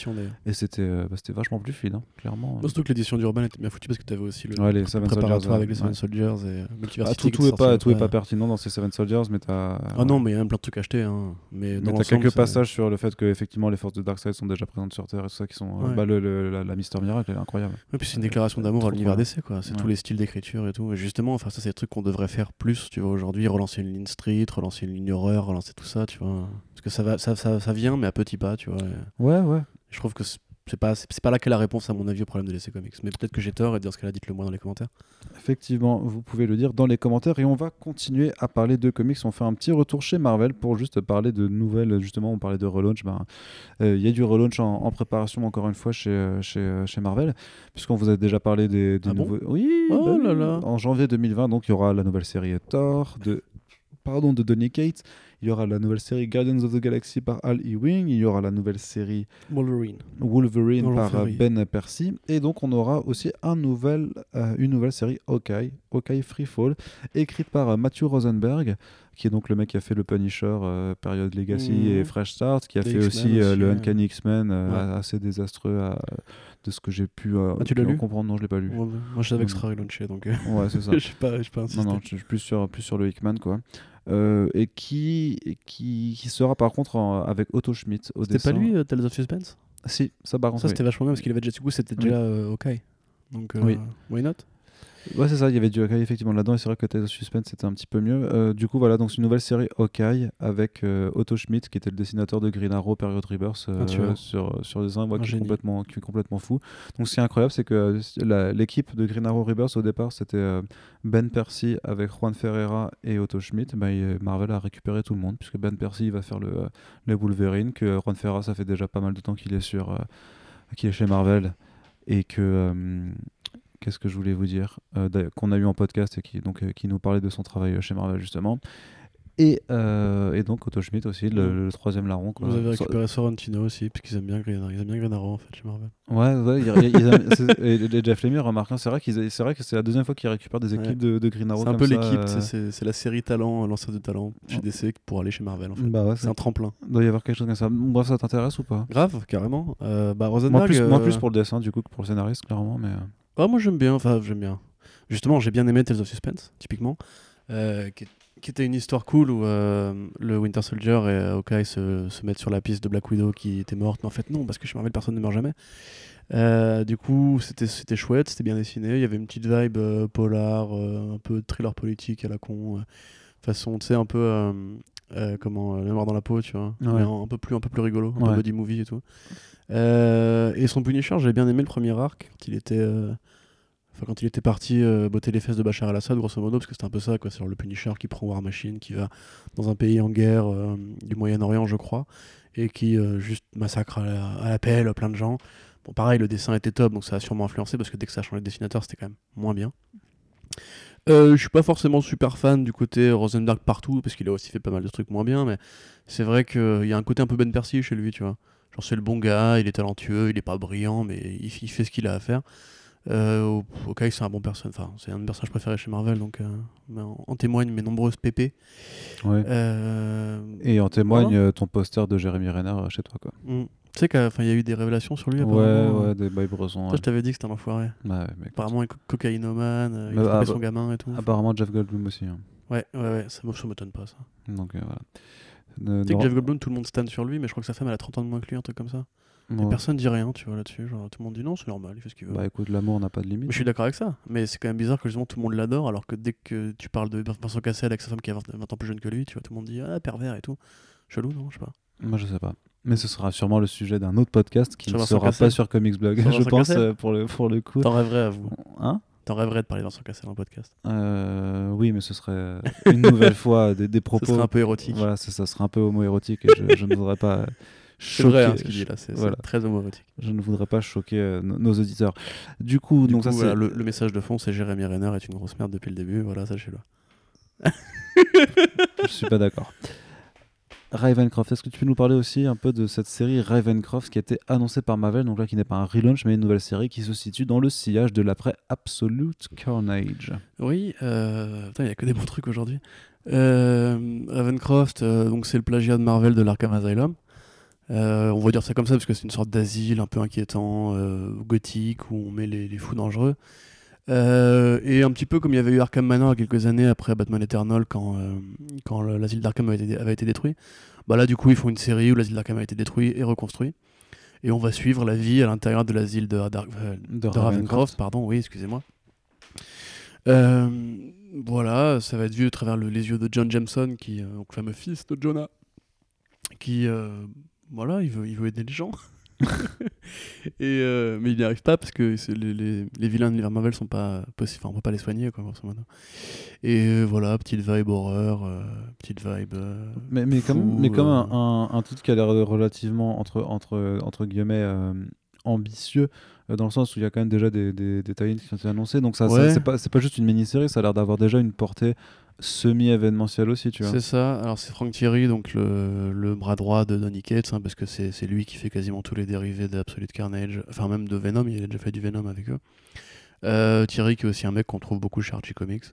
Et c'était, euh, bah, c'était vachement plus fluide, hein, clairement. Surtout que l'édition d'Urban était bien foutue parce que t'avais aussi le Ouais, les Seven préparatoire Soldiers, avec les ouais. Seven Soldiers et Ah, tout, tout, est pas, tout est pas pertinent dans ces Seven Soldiers, mais t'as. Ah non, mais il y a même plein de trucs achetés. Hein. Mais, Mais t'as quelques passages sur le fait que effectivement les forces de Darkseid sont déjà présentes sur Terre et tout ça qui sont. euh, bah, le, le- la, la Mister Miracle, elle est incroyable. Ouais, puis c'est une déclaration d'amour à l'univers d'essai, quoi. C'est Ouais. tous les styles d'écriture et tout. Et justement, enfin, ça, c'est des trucs qu'on devrait faire plus, tu vois, aujourd'hui. Relancer une ligne street, relancer une ligne horreur, relancer tout ça, tu vois. Parce que ça, va, ça, ça, ça vient, mais à petits pas, tu vois. Ouais, ouais. je trouve que c'est- pas, c'est pas là qu'est la réponse à mon avis au problème de l'essai comics. Mais peut-être que j'ai tort et dans ce cas-là, dites-le moi dans les commentaires. Effectivement, vous pouvez le dire dans les commentaires et on va continuer à parler de comics. On fait un petit retour chez Marvel pour juste parler de nouvelles. Justement, on parlait de relaunch. Ben, euh, Il y a du relaunch en, en préparation encore une fois chez, euh, chez, euh, chez Marvel, puisqu'on vous a déjà parlé des, des Ah bon? nouveaux. oui, Oh bah là là. En janvier 2020, donc il y aura la nouvelle série Thor de pardon de Donny Cates. Il y aura la nouvelle série Guardians of the Galaxy par Al Ewing. Il y aura la nouvelle série Wolverine. Wolverine par euh, Ben Percy. Et donc, on aura aussi un nouvel, euh, une nouvelle série Hawkeye, Hawkeye Freefall, écrite par euh, Matthew Rosenberg, qui est donc le mec qui a fait le Punisher, euh, période Legacy Mhm. et Fresh Start, qui a Les fait aussi, euh, aussi, le ouais. Uncanny X-Men, euh, Ouais. assez désastreux à- de ce que j'ai pu, Ah, tu lu comprendre. Non, je l'ai pas lu. Ouais, moi, je savais que ce Non, serait relaunché, donc Ouais, c'est ça. je pas, je sais pas Non, non, je suis plus sur, plus sur le Hickman, quoi. Euh, et qui, qui, qui sera par contre en- avec Otto Schmidt au C'était pas lui, euh, Tales of Suspense? Si, ça par contre. Ça, oui. c'était vachement bien parce qu'il avait déjà, du coup, c'était Oui. déjà euh, OK. Donc, Oui. why not? Ouais, c'est ça, il y avait du Hawkeye effectivement là-dedans, et c'est vrai que Tales of Suspense c'était un petit peu mieux. Euh, du coup, voilà, donc c'est une nouvelle série Hawkeye avec euh, Otto Schmidt, qui était le dessinateur de Green Arrow, Period Rebirth, euh, tueur. sur, sur des ouais, Un qui, est complètement, qui est complètement fou. Donc, ce qui est incroyable, c'est que l'équipe de Green Arrow Rebirth, au départ, c'était Ben Percy avec Juan Ferreira et Otto Schmidt. Bah, il- Marvel a récupéré tout le monde, puisque Ben Percy il va faire le, euh, le Wolverine, que Juan Ferreira, ça fait déjà pas mal de temps qu'il est, sur, qu'il est chez Marvel, et que. Qu'est-ce que je voulais vous dire Euh, Qu'on a eu en podcast et qui, donc, euh, qui nous parlait de son travail euh, chez Marvel justement. Et, euh, et donc Otto Schmidt aussi, le, le troisième larron. quoi. Vous avez So- récupéré Sorrentino aussi, parce qu'ils aiment bien Green, ils aiment bien Green Arrow en fait chez Marvel. Ouais, ouais, il- il- ils aiment- et, et Jeff Lemire remarque, hein, c'est vrai, c'est vrai que c'est la deuxième fois qu'ils récupèrent des équipes Ouais. de, de Green Arrow. C'est un peu l'équipe, c'est- la série talent, lanceur de talent chez Ouais. DC pour aller chez Marvel en fait. Bah C'est un tremplin. il doit y avoir quelque chose comme ça. Bref, ça t'intéresse ou pas? Grave, carrément. Euh, bah, Rosenberg. moins plus, plus pour le dessin du coup que pour le scénariste, clairement. Mais, Ah, moi j'aime bien, enfin j'aime bien. Justement, j'ai bien aimé Tales of Suspense, typiquement, euh, qui, était une histoire cool où euh, le Winter Soldier et euh, Hawkeye se, se mettent sur la piste de Black Widow qui était morte, mais en fait non, parce que chez Marvel personne ne meurt jamais. Du coup, c'était chouette, c'était bien dessiné, il y avait une petite vibe polar, un peu thriller politique à la con, façon, tu sais, un peu euh, comment, euh, la mort dans la peau, tu vois, Ouais. mais un, un peu plus, un peu plus rigolo, un peu body movie et tout. Euh, et son Punisher, j'avais bien aimé le premier arc quand il était, euh, enfin quand il était parti botter les fesses de Bachar el-Assad, grosso modo, parce que c'était un peu ça, quoi. C'est le Punisher qui prend War Machine, qui va dans un pays en guerre du Moyen-Orient, je crois, et qui juste massacre à la, à la pelle plein de gens. Bon, pareil, le dessin était top, donc ça a sûrement influencé parce que dès que ça a changé de dessinateur, c'était quand même moins bien. Euh, je suis pas forcément super fan du côté Rosenberg partout, parce qu'il a aussi fait pas mal de trucs moins bien, mais c'est vrai qu'il y a un côté un peu Ben Percy chez lui, tu vois. Genre, c'est le bon gars, il est talentueux, il est pas brillant, mais il, il fait ce qu'il a à faire. Euh, au- ok, c'est un bon personnage, enfin, c'est un de mes personnages préférés chez Marvel, donc euh, en, en témoignent mes nombreuses pépés. ouais. Euh, Et en témoigne voilà. euh, ton poster de Jérémy Renner euh, chez toi. Quoi. Mm. Tu sais qu'il y a eu des révélations sur lui Ouais, apparemment. ouais, des bails Bresson. Toi, ouais. je t'avais dit que c'était un enfoiré. Ouais, mais Apparemment, il est co- cocaïnomane, euh, il a son gamin et tout. Apparemment, Jeff Goldblum aussi. hein. Ouais, ouais, ouais, ça me ça m'étonne pas ça. Donc euh, voilà. Ne- Tu sais que Jeff Goldblum, tout le monde stan sur lui, mais je crois que sa femme, elle a 30 ans de moins que lui, un truc comme ça. Et Ouais. personne dit rien, tu vois, là-dessus. Genre, tout le monde dit non, c'est normal, il fait ce qu'il veut. Bah écoute, l'amour n'a pas de limite. Mais je suis d'accord avec ça. Mais c'est quand même bizarre que justement tout le monde l'adore, alors que dès que tu parles de Vincent Cassel avec sa femme qui est 20, 20 ans plus jeune que lui, tu vois, tout le monde dit ah pervers et tout. Chelou, non Je sais pas. Moi, je sais pas. Mais ce sera sûrement le sujet d'un autre podcast qui ne sera pas sur Comics Blog, je pense, euh, pour le, pour le coup. T'en rêverais à vous. Hein? T'en rêverais de parler Vincent Cassel en podcast? Euh, Oui, mais ce serait une nouvelle fois des, des Ce propos. serait un peu érotique. Voilà, ça, ça serait un peu homo-érotique et je, je ne voudrais pas C'est vrai hein, choquer- ce qu'il dit là, c'est voilà. très homoérotique. Je ne voudrais pas choquer euh, nos- nos auditeurs. Du coup, Du donc coup, ça voilà, le message de fond, c'est Jérémy Renner est une grosse merde depuis le début. Voilà, sachez-le. Je suis pas d'accord. Ravencroft, est-ce que tu peux nous parler aussi un peu de cette série Ravencroft qui a été annoncée par Marvel, donc là qui n'est pas un relaunch mais une nouvelle série qui se situe dans le sillage de l'après Absolute Carnage. Oui, euh... il y a que des bons trucs aujourd'hui. Euh, Ravencroft, euh, donc c'est le plagiat de Marvel de l'Arkham Asylum. On va dire ça comme ça parce que c'est une sorte d'asile un peu inquiétant, gothique, où on met les fous dangereux. Euh, et un petit peu comme il y avait eu Arkham Manor quelques années après Batman Eternal quand, euh, quand le- l'asile d'Arkham avait été, avait été détruit. Bah là du coup ils font une série où l'asile d'Arkham a été détruit et reconstruit. Et on va suivre la vie à l'intérieur de l'asile de, euh, De de Ravencroft. Ravencroft, pardon, oui, excusez-moi. Voilà, ça va être vu à travers le- les yeux de John Jameson, qui, donc le fameux fils de Jonah, qui, voilà, il veut, il veut aider les gens. et, euh, mais il n'y arrive pas parce que les, les, les vilains de l'univers Marvel sont pas possibles. Enfin, on peut pas les soigner, quoi, grosso modo. Et euh, voilà, petite vibe horreur, euh, petite vibe. Mais, mais comme, fou, mais comme un, un, un titre qui a l'air relativement, entre, entre, entre guillemets, ambitieux, dans le sens où il y a quand même déjà des, des, des tie-ins qui ont été annoncés. Donc ça, ça- Ouais. c'est pas, c'est pas juste une mini-série, ça a l'air d'avoir déjà une portée semi-événementielle aussi, tu vois. C'est ça. Alors c'est Frank Thierry, donc le, le bras droit de Donny Cates, hein, parce que c'est lui qui fait quasiment tous les dérivés d'Absolute Carnage, enfin même de Venom, il a déjà fait du Venom avec eux. Euh, Thierry qui est aussi un mec qu'on trouve beaucoup chez Archie Comics.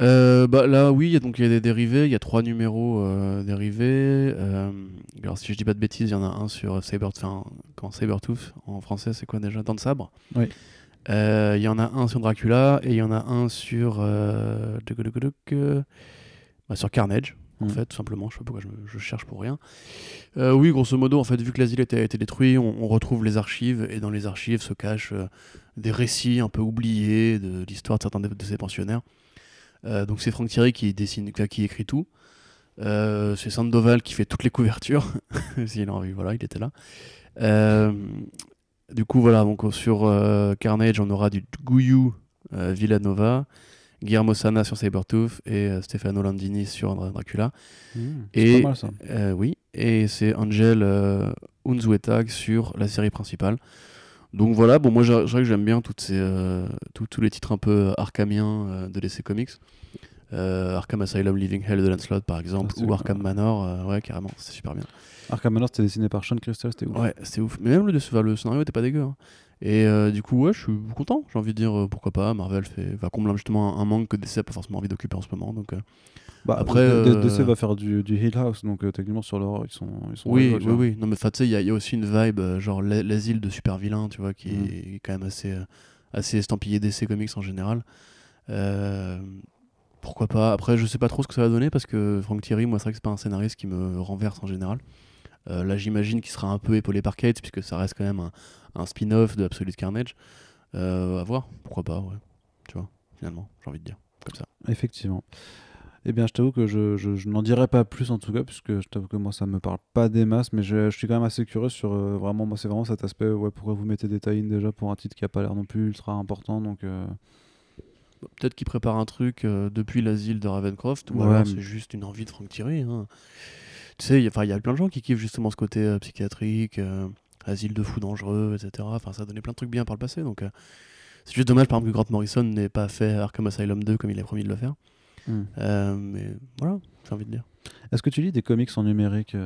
Euh, bah, là oui, il y a donc il y a des dérivés, il y a trois numéros euh, dérivés. Alors si je dis pas de bêtises, il y en a un sur Saber, enfin Sabertooth en français, c'est quoi déjà? Dent de sabre? Oui. Euh, Il y en a un sur Dracula et il y en a un sur euh, euh, bah, sur Carnage en Mm. fait tout simplement. Je sais pas pourquoi je, me- je cherche pour rien. Euh, oui, grosso modo, en fait, vu que l'asile a été, détruit, on, on retrouve les archives et dans les archives se cachent euh, des récits un peu oubliés de l'histoire de certains de, de ces pensionnaires. Euh, donc c'est Frank Thierry qui dessine, qui écrit tout. Euh, c'est Sandoval qui fait toutes les couvertures. Envie, voilà, il était là. Euh, du coup, voilà, donc sur euh, Carnage, on aura du Guyu euh, Villanova, Guillermo Sana sur Sabertooth et euh, Stefano Landini sur Dra- Dracula. Mmh, Et- c'est pas mal ça. Oui, et c'est Angel Unzuetag sur la série principale. Donc voilà, bon, moi vrai que j'aime bien toutes ces, euh, tous- tous les titres un peu arkhamiens euh, de DC Comics. Euh, Arkham Asylum, Living Hell de Lancelot par exemple, Ah, ou. Arkham Manor, euh, ouais, carrément, c'est super bien. Arkham Manor, c'était dessiné par Sean Crystal, c'était ouf. Ouais, c'était ouf. Mais même le, enfin, le scénario était pas dégueu. hein. Et euh, du coup, ouais, je suis content. J'ai envie de dire euh, pourquoi pas. Marvel fait, va combler justement un, un manque que DC a pas forcément envie d'occuper en ce moment. Donc, euh, Bah, Après, DC va faire du, du Hill House, donc techniquement sur l'horreur, ils sont, ils sont oui, oui, oui. Non, mais tu sais, il y, a- il y a aussi une vibe, genre l'a- l'asile de super vilain, tu vois, qui Mm. est quand même assez, assez estampillé DC Comics en général. Pourquoi pas Après, je sais pas trop ce que ça va donner parce que Frank Thierry, moi, c'est vrai que c'est pas un scénariste qui me renverse en général. Euh, là, j'imagine qu'il sera un peu épaulé par Kate, puisque ça reste quand même un, spin-off de Absolute Carnage. Euh, à voir, pourquoi pas, ouais. Tu vois, finalement, j'ai envie de dire. Comme ça. Effectivement. Eh bien, je t'avoue que je, n'en dirai pas plus en tout cas, puisque je t'avoue que moi ça me parle pas des masses, mais je, je suis quand même assez curieux sur euh, vraiment, moi c'est vraiment cet aspect, ouais, pourquoi vous mettez des tie déjà pour un titre qui a pas l'air non plus ultra important, donc euh, Peut-être qu'il prépare un truc euh, depuis l'asile de Ravencroft, ou Ouais, alors c'est juste une envie de Frank Thierry. hein. Tu sais, il y, a- plein de gens qui kiffent justement ce côté euh, psychiatrique, euh, asile de fous dangereux, etc. Enfin, ça a donné plein de trucs bien par le passé. Donc, c'est juste dommage, par exemple, que Grant Morrison n'ait pas fait Arkham Asylum 2 comme il a promis de le faire. hmm. Mais voilà, j'ai envie de dire. Est-ce que tu lis des comics en numérique,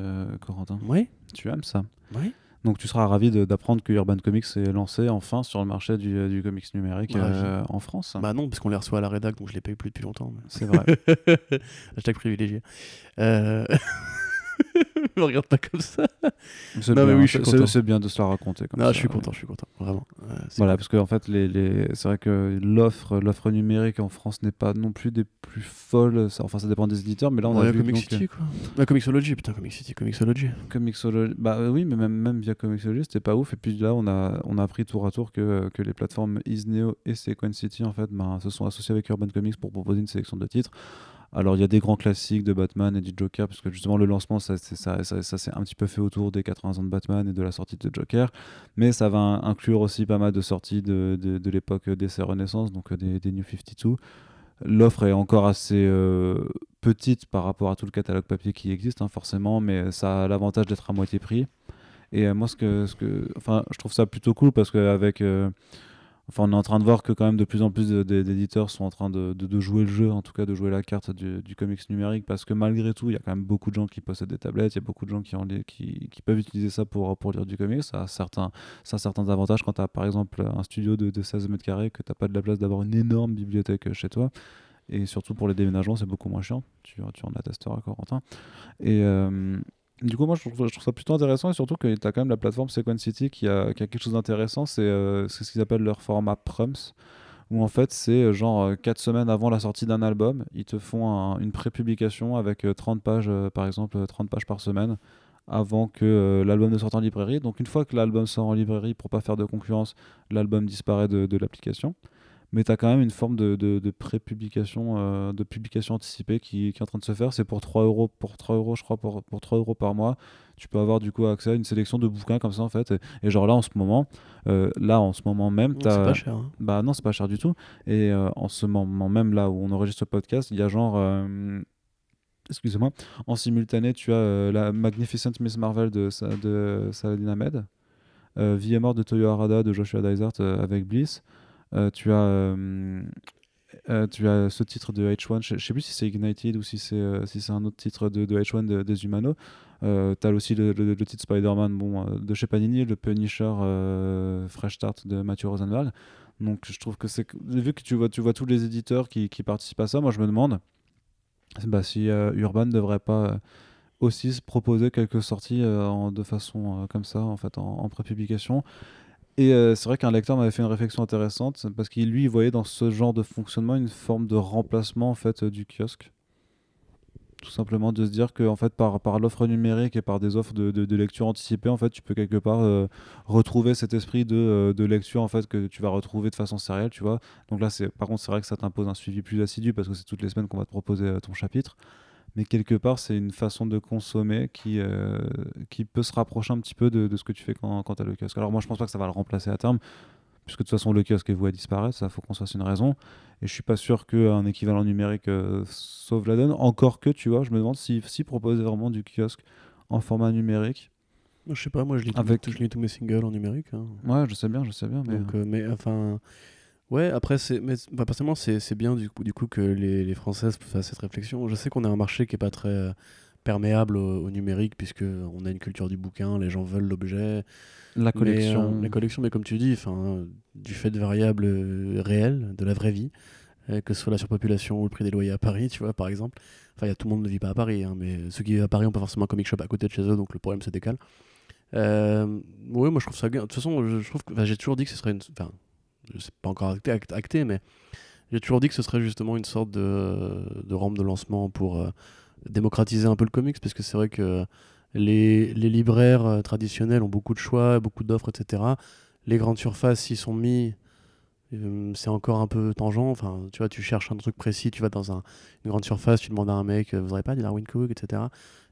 Corentin? Oui, Tu aimes ça? Oui. Donc tu seras ravi d'apprendre que Urban Comics est lancé enfin sur le marché du, du comics numérique Ravi. euh, en France. Bah non, parce qu'on les reçoit à la rédac, donc je les paye plus depuis longtemps. mais- C'est vrai. Hashtag privilégié. Euh... me regarde pas comme ça. C'est Non, mais bien, oui, je suis c'est- content. c'est bien de se la raconter comme Non, ça. je suis ouais. content, je suis content, vraiment. Euh, Voilà, cool. parce qu'en fait, les, les... c'est vrai que l'offre, l'offre numérique en France n'est pas non plus des plus folles. Ça- Enfin, ça dépend des éditeurs, mais là, on Ouais, a vu Comic donc, City, quoi. La Comixology, putain, Comic City, Comixology. euh, Comixology. Bah euh, oui, mais même, même via Comixology, c'était pas ouf. Et puis là, on a, on a appris tour à tour que, que les plateformes Isneo et Sequence City, en fait, ben, se sont associées avec Urban Comics pour proposer une sélection de titres. Alors, il y a des grands classiques de Batman et du Joker, parce que justement, le lancement, ça, s'est un petit peu fait autour des 80 ans de Batman et de la sortie de Joker. Mais ça va in- inclure aussi pas mal de sorties de, de, de l'époque d'essai Renaissance, donc euh, des, New 52. L'offre est encore assez euh, petite par rapport à tout le catalogue papier qui existe, hein, forcément, mais ça a l'avantage d'être à moitié prix. Et euh, moi, ce que, ce que, je trouve ça plutôt cool parce qu'avec. Enfin, on est en train de voir que quand même de plus en plus d'éditeurs sont en train de, jouer le jeu, en tout cas de jouer la carte du, comics numérique, parce que malgré tout, il y a quand même beaucoup de gens qui possèdent des tablettes, il y a beaucoup de gens qui, peuvent utiliser ça pour, lire du comics. Ça a certains, ça avantages quand tu as par exemple un studio de, de 16 mètres carrés, que tu n'as pas de la place d'avoir une énorme bibliothèque chez toi. Et surtout pour les déménagements, c'est beaucoup moins chiant. Tu, tu en attesteras, Corentin. Et euh, du coup, moi, je trouve, ça plutôt intéressant. Et surtout que tu as quand même la plateforme Sequence City qui a, qui a quelque chose d'intéressant. C'est euh, c'est ce qu'ils appellent leur format Prums. Où en fait, c'est euh, genre 4 semaines avant la sortie d'un album. Ils te font un- une pré-publication avec euh, 30 pages, euh, par exemple, euh, 30 pages par semaine avant que euh, l'album ne sorte en librairie. Donc une fois que l'album sort en librairie, pour pas faire de concurrence, l'album disparaît de l'application. Mais tu as quand même une forme de, de, de pré-publication, euh, de publication anticipée qui, qui, est en train de se faire. C'est pour 3 euros, pour 3 euros, je crois, pour, pour 3 euros par mois. Tu peux avoir du coup accès à une sélection de bouquins comme ça en fait. Et, genre là en ce moment, euh, là en ce moment même, C'est pas cher. hein. bah non, c'est pas cher du tout. Et euh, en ce moment même, là où on enregistre le podcast, il y a genre. Excusez-moi. En simultané, tu as euh, la Magnificent Miss Marvel de, de Saladin Ahmed, euh, Vie et mort de Toyo Harada de Joshua Dysart euh, avec Bliss. Euh, tu as. euh, euh, tu as ce titre de H1, je, je sais plus si c'est Ignited ou si c'est si c'est un autre titre de, de H1 de- des Humano. Euh, tu as aussi le, titre Spider-Man bon, de chez Panini, le Punisher Fresh Start de Matthew Rosenberg. Donc je trouve que c'est vu que tu vois tu vois tous les éditeurs qui, participent à ça, moi je me demande bah, si Urban devrait pas aussi se proposer quelques sorties de façon comme ça en fait en, en prépublication. Et euh, c'est vrai qu'un lecteur m'avait fait une réflexion intéressante parce qu'il lui voyait dans ce genre de fonctionnement une forme de remplacement en fait euh, du kiosque. Tout simplement de se dire que en fait par, par l'offre numérique et par des offres de, de- lecture anticipée en fait tu peux quelque part euh, retrouver cet esprit de, de lecture en fait que tu vas retrouver de façon sérielle tu vois donc là c'est par contre c'est vrai que ça t'impose un suivi plus assidu parce que c'est toutes les semaines qu'on va te proposer ton chapitre mais quelque part c'est une façon de consommer qui, euh, qui peut se rapprocher un petit peu de, de ce que tu fais quand, quand tu as le kiosque alors moi je pense pas que ça va le remplacer à terme puisque de toute façon le kiosque est voué à disparaître, ça faut qu'on se fasse une raison. Et je suis pas sûr qu'un équivalent numérique euh, sauve la donne. Encore que, tu vois, je me demande si, si proposer vraiment du kiosque en format numérique. Je sais pas, moi je lis, Avec- tous, je lis tous mes singles en numérique. hein. Ouais, je sais bien, je sais bien. Mais... Donc, euh, mais enfin, ouais, après, c'est, mais bah, personnellement, c'est, c'est bien du coup, du coup que les, les Françaises fassent cette réflexion. Je sais qu'on a un marché qui est pas très euh, perméable au, au numérique, puisque on a une culture du bouquin, les gens veulent l'objet. la Mais, collection. euh, la collection, mais comme tu dis, du fait de variables euh, réelles, de la vraie vie, que ce soit la surpopulation ou le prix des loyers à Paris, tu vois, par exemple. Enfin, il y a tout le monde ne vit pas à Paris, hein, mais ceux qui vivent à Paris ont pas forcément un comic shop à côté de chez eux, donc le problème se décale. Ouais, moi je trouve ça bien. De toute façon, je, je trouve que j'ai toujours dit que ce serait une. Enfin, c'est pas encore acté, act- acté, mais j'ai toujours dit que ce serait justement une sorte de, de rampe de lancement pour euh, démocratiser un peu le comics, parce que c'est vrai que les, les libraires euh, traditionnels ont beaucoup de choix, beaucoup d'offres, etc. Les grandes surfaces s'y sont mis. euh, C'est encore un peu tangent. Enfin, tu vois, tu cherches un truc précis, tu vas dans un- une grande surface, tu demandes à un mec, vous n'aurez pas du Darwin Cook, etc.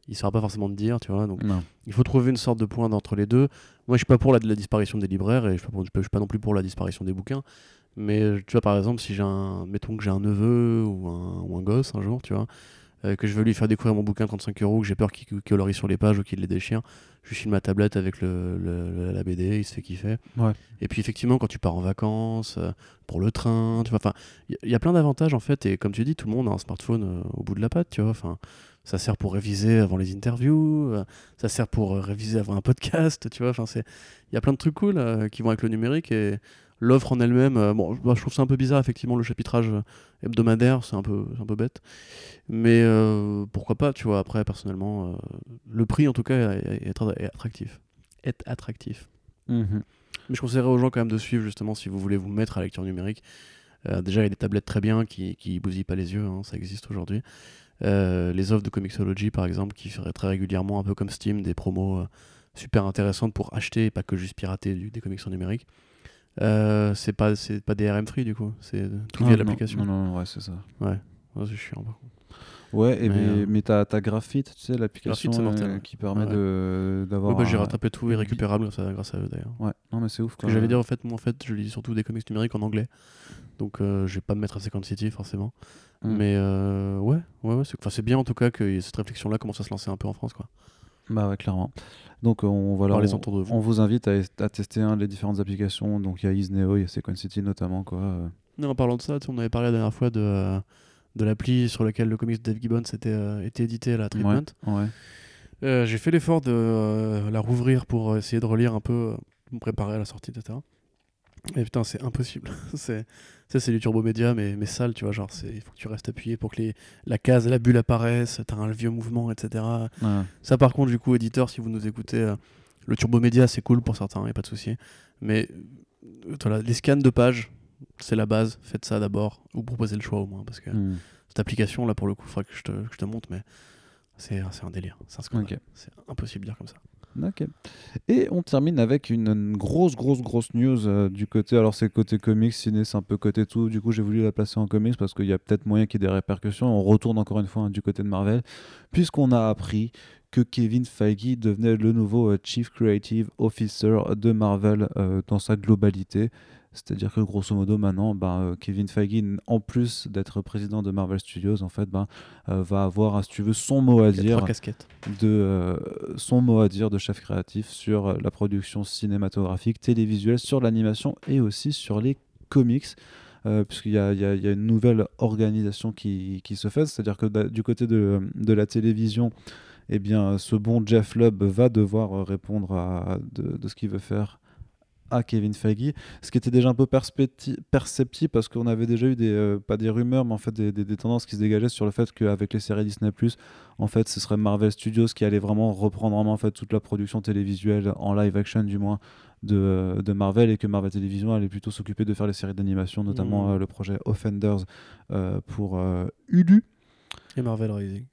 Il saura pas forcément te dire, tu vois. Donc, Non. il faut trouver une sorte de point entre les deux. Moi, je suis pas pour la, la disparition des libraires et je suis, pas pour- je suis pas non plus pour la disparition des bouquins. Mais euh, tu vois, par exemple, si j'ai un, mettons que j'ai un neveu ou un, ou un gosse un jour, tu vois, euh, que je veux lui faire découvrir mon bouquin 35 euros, que j'ai peur qu'il qu'il colorie sur les pages ou qu'il les déchire, je lui file ma tablette avec le, le- la BD, il se fait kiffer. Ouais. Et puis effectivement, quand tu pars en vacances, euh, pour le train, tu vois, enfin, il y, y a plein d'avantages en fait. Et comme tu dis, tout le monde a un smartphone euh, au bout de la patte, tu vois. Enfin, ça sert pour réviser avant les interviews, euh, ça sert pour euh, réviser avant un podcast, tu vois. Enfin, c'est, il y a plein de trucs cool euh, qui vont avec le numérique et l'offre en elle-même. euh, bon, bah, je trouve ça un peu bizarre effectivement le chapitrage hebdomadaire, c'est un peu, un peu bête. Mais euh, pourquoi pas, tu vois. Après, personnellement, le prix en tout cas est, est- est attra- est attractif, est attractif. Mhm. Mais je conseillerais aux gens quand même de suivre justement si vous voulez vous mettre à la lecture numérique. Déjà, il y a des tablettes très bien qui, qui bousillent pas les yeux, hein, ça existe aujourd'hui. Euh, les offres de Comixology par exemple qui feraient très régulièrement, un peu comme Steam, des promos euh, super intéressantes pour acheter et pas que juste pirater du- des comics en numérique. Euh, c'est pas c'est pas des RM free du coup, c'est tout Ah, via l'application. Non, non, non, ouais, c'est ça. Ouais, Ouais, c'est chiant. par contre. Ouais, et Mais, mais, euh, mais t'as t'as Graphite, tu sais, l'application euh, qui permet Ouais. de d'avoir. Ouais, bah, j'ai rattrapé tout et récupérable grâce à, grâce à eux d'ailleurs. Ouais, non, mais c'est ouf. Que j'allais dire, en fait, moi, en fait, je lis surtout des comics numériques en anglais. Donc, euh, je vais pas me mettre à Second City, forcément. Mm. Mais euh, ouais, ouais, ouais c'est bien en tout cas que cette réflexion-là commence à se lancer un peu en France. Quoi. Bah ouais, clairement. Donc on voilà, Parlez-en on, vous. on vous invite à, à tester hein, les différentes applications. Donc il y a Isneo, il y a Second City notamment quoi. euh. Non, en parlant de ça, on avait parlé la dernière fois de, euh, de l'appli sur laquelle le comics de Dave Gibbons était, euh, était édité à la Treatment. Ouais, ouais. Euh, J'ai fait l'effort de euh, la rouvrir pour essayer de relire un peu, euh, me préparer à la sortie, etc. Et putain, c'est impossible. c'est ça, c'est du turbo média, mais, mais sale, tu vois. Genre, c'est- il faut que tu restes appuyé pour que les, la case, la bulle apparaisse, t'as un vieux mouvement, etc. Ouais. Ça, par contre, du coup, éditeur, si vous nous écoutez, euh, le turbo média, c'est cool pour certains, y a pas de souci. Mais euh, voilà, les scans de pages, c'est la base. Faites ça d'abord, ou proposez le choix au moins, parce que Hmm. cette application, là, pour le coup, il faudrait que je te, que je te montre, mais c'est un délire. C'est un scandale. Ok. C'est impossible de dire comme ça. Ok. Et on termine avec une, grosse, grosse, grosse news euh, du côté. Alors, c'est côté comics, ciné, c'est un peu côté tout. Du coup, j'ai voulu la placer en comics parce qu'il y a peut-être moyen qu'il y ait des répercussions. On retourne encore une fois hein, du côté de Marvel, puisqu'on a appris que Kevin Feige devenait le nouveau euh, Chief Creative Officer de Marvel euh, dans sa globalité. C'est-à-dire que grosso modo maintenant, ben, euh, Kevin Feige, en plus d'être président de Marvel Studios, en fait, ben, euh, va avoir, si tu veux, son mot à dire de euh, son mot à dire de chef créatif sur euh, la production cinématographique, télévisuelle, sur l'animation et aussi sur les comics. euh, puisqu'il y a, y y une nouvelle organisation qui, qui se fait, c'est-à-dire que da- du côté de, de la télévision, eh bien, ce bon Jeff Lubb va devoir euh, répondre à, de, de ce qu'il veut faire à Kevin Feige, ce qui était déjà un peu perceptible parce qu'on avait déjà eu des, euh, pas des rumeurs, mais en fait des, des- des tendances qui se dégageaient sur le fait qu'avec les séries Disney+, en fait, ce serait Marvel Studios qui allait vraiment reprendre en main en fait toute la production télévisuelle en live action du moins de, de Marvel et que Marvel Television allait plutôt s'occuper de faire les séries d'animation, notamment Mhm. euh, le projet Offenders euh, pour Hulu. Et Marvel Rising.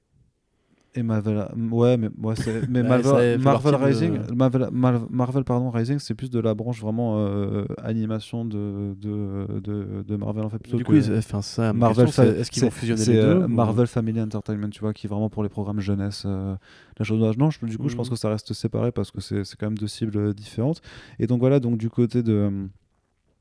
Et Marvel, ouais, mais, ouais, mais Marvel, Marvel partie de- Rising, Marvel, Mar- Marvel, pardon, Rising, c'est plus de la branche vraiment euh, animation de, de, de, de Marvel en fait. plutôt Du coup, ils- enfin, ça, ma Marvel, est-ce qu'ils vont c'est- fusionner les deux euh, ou- Marvel Family Entertainment, tu vois, qui est vraiment pour les programmes jeunesse. euh, la chose non, je- du coup, je pense Mhm. que ça reste séparé parce que c'est c'est quand même deux cibles euh, différentes. Et donc voilà, donc du côté de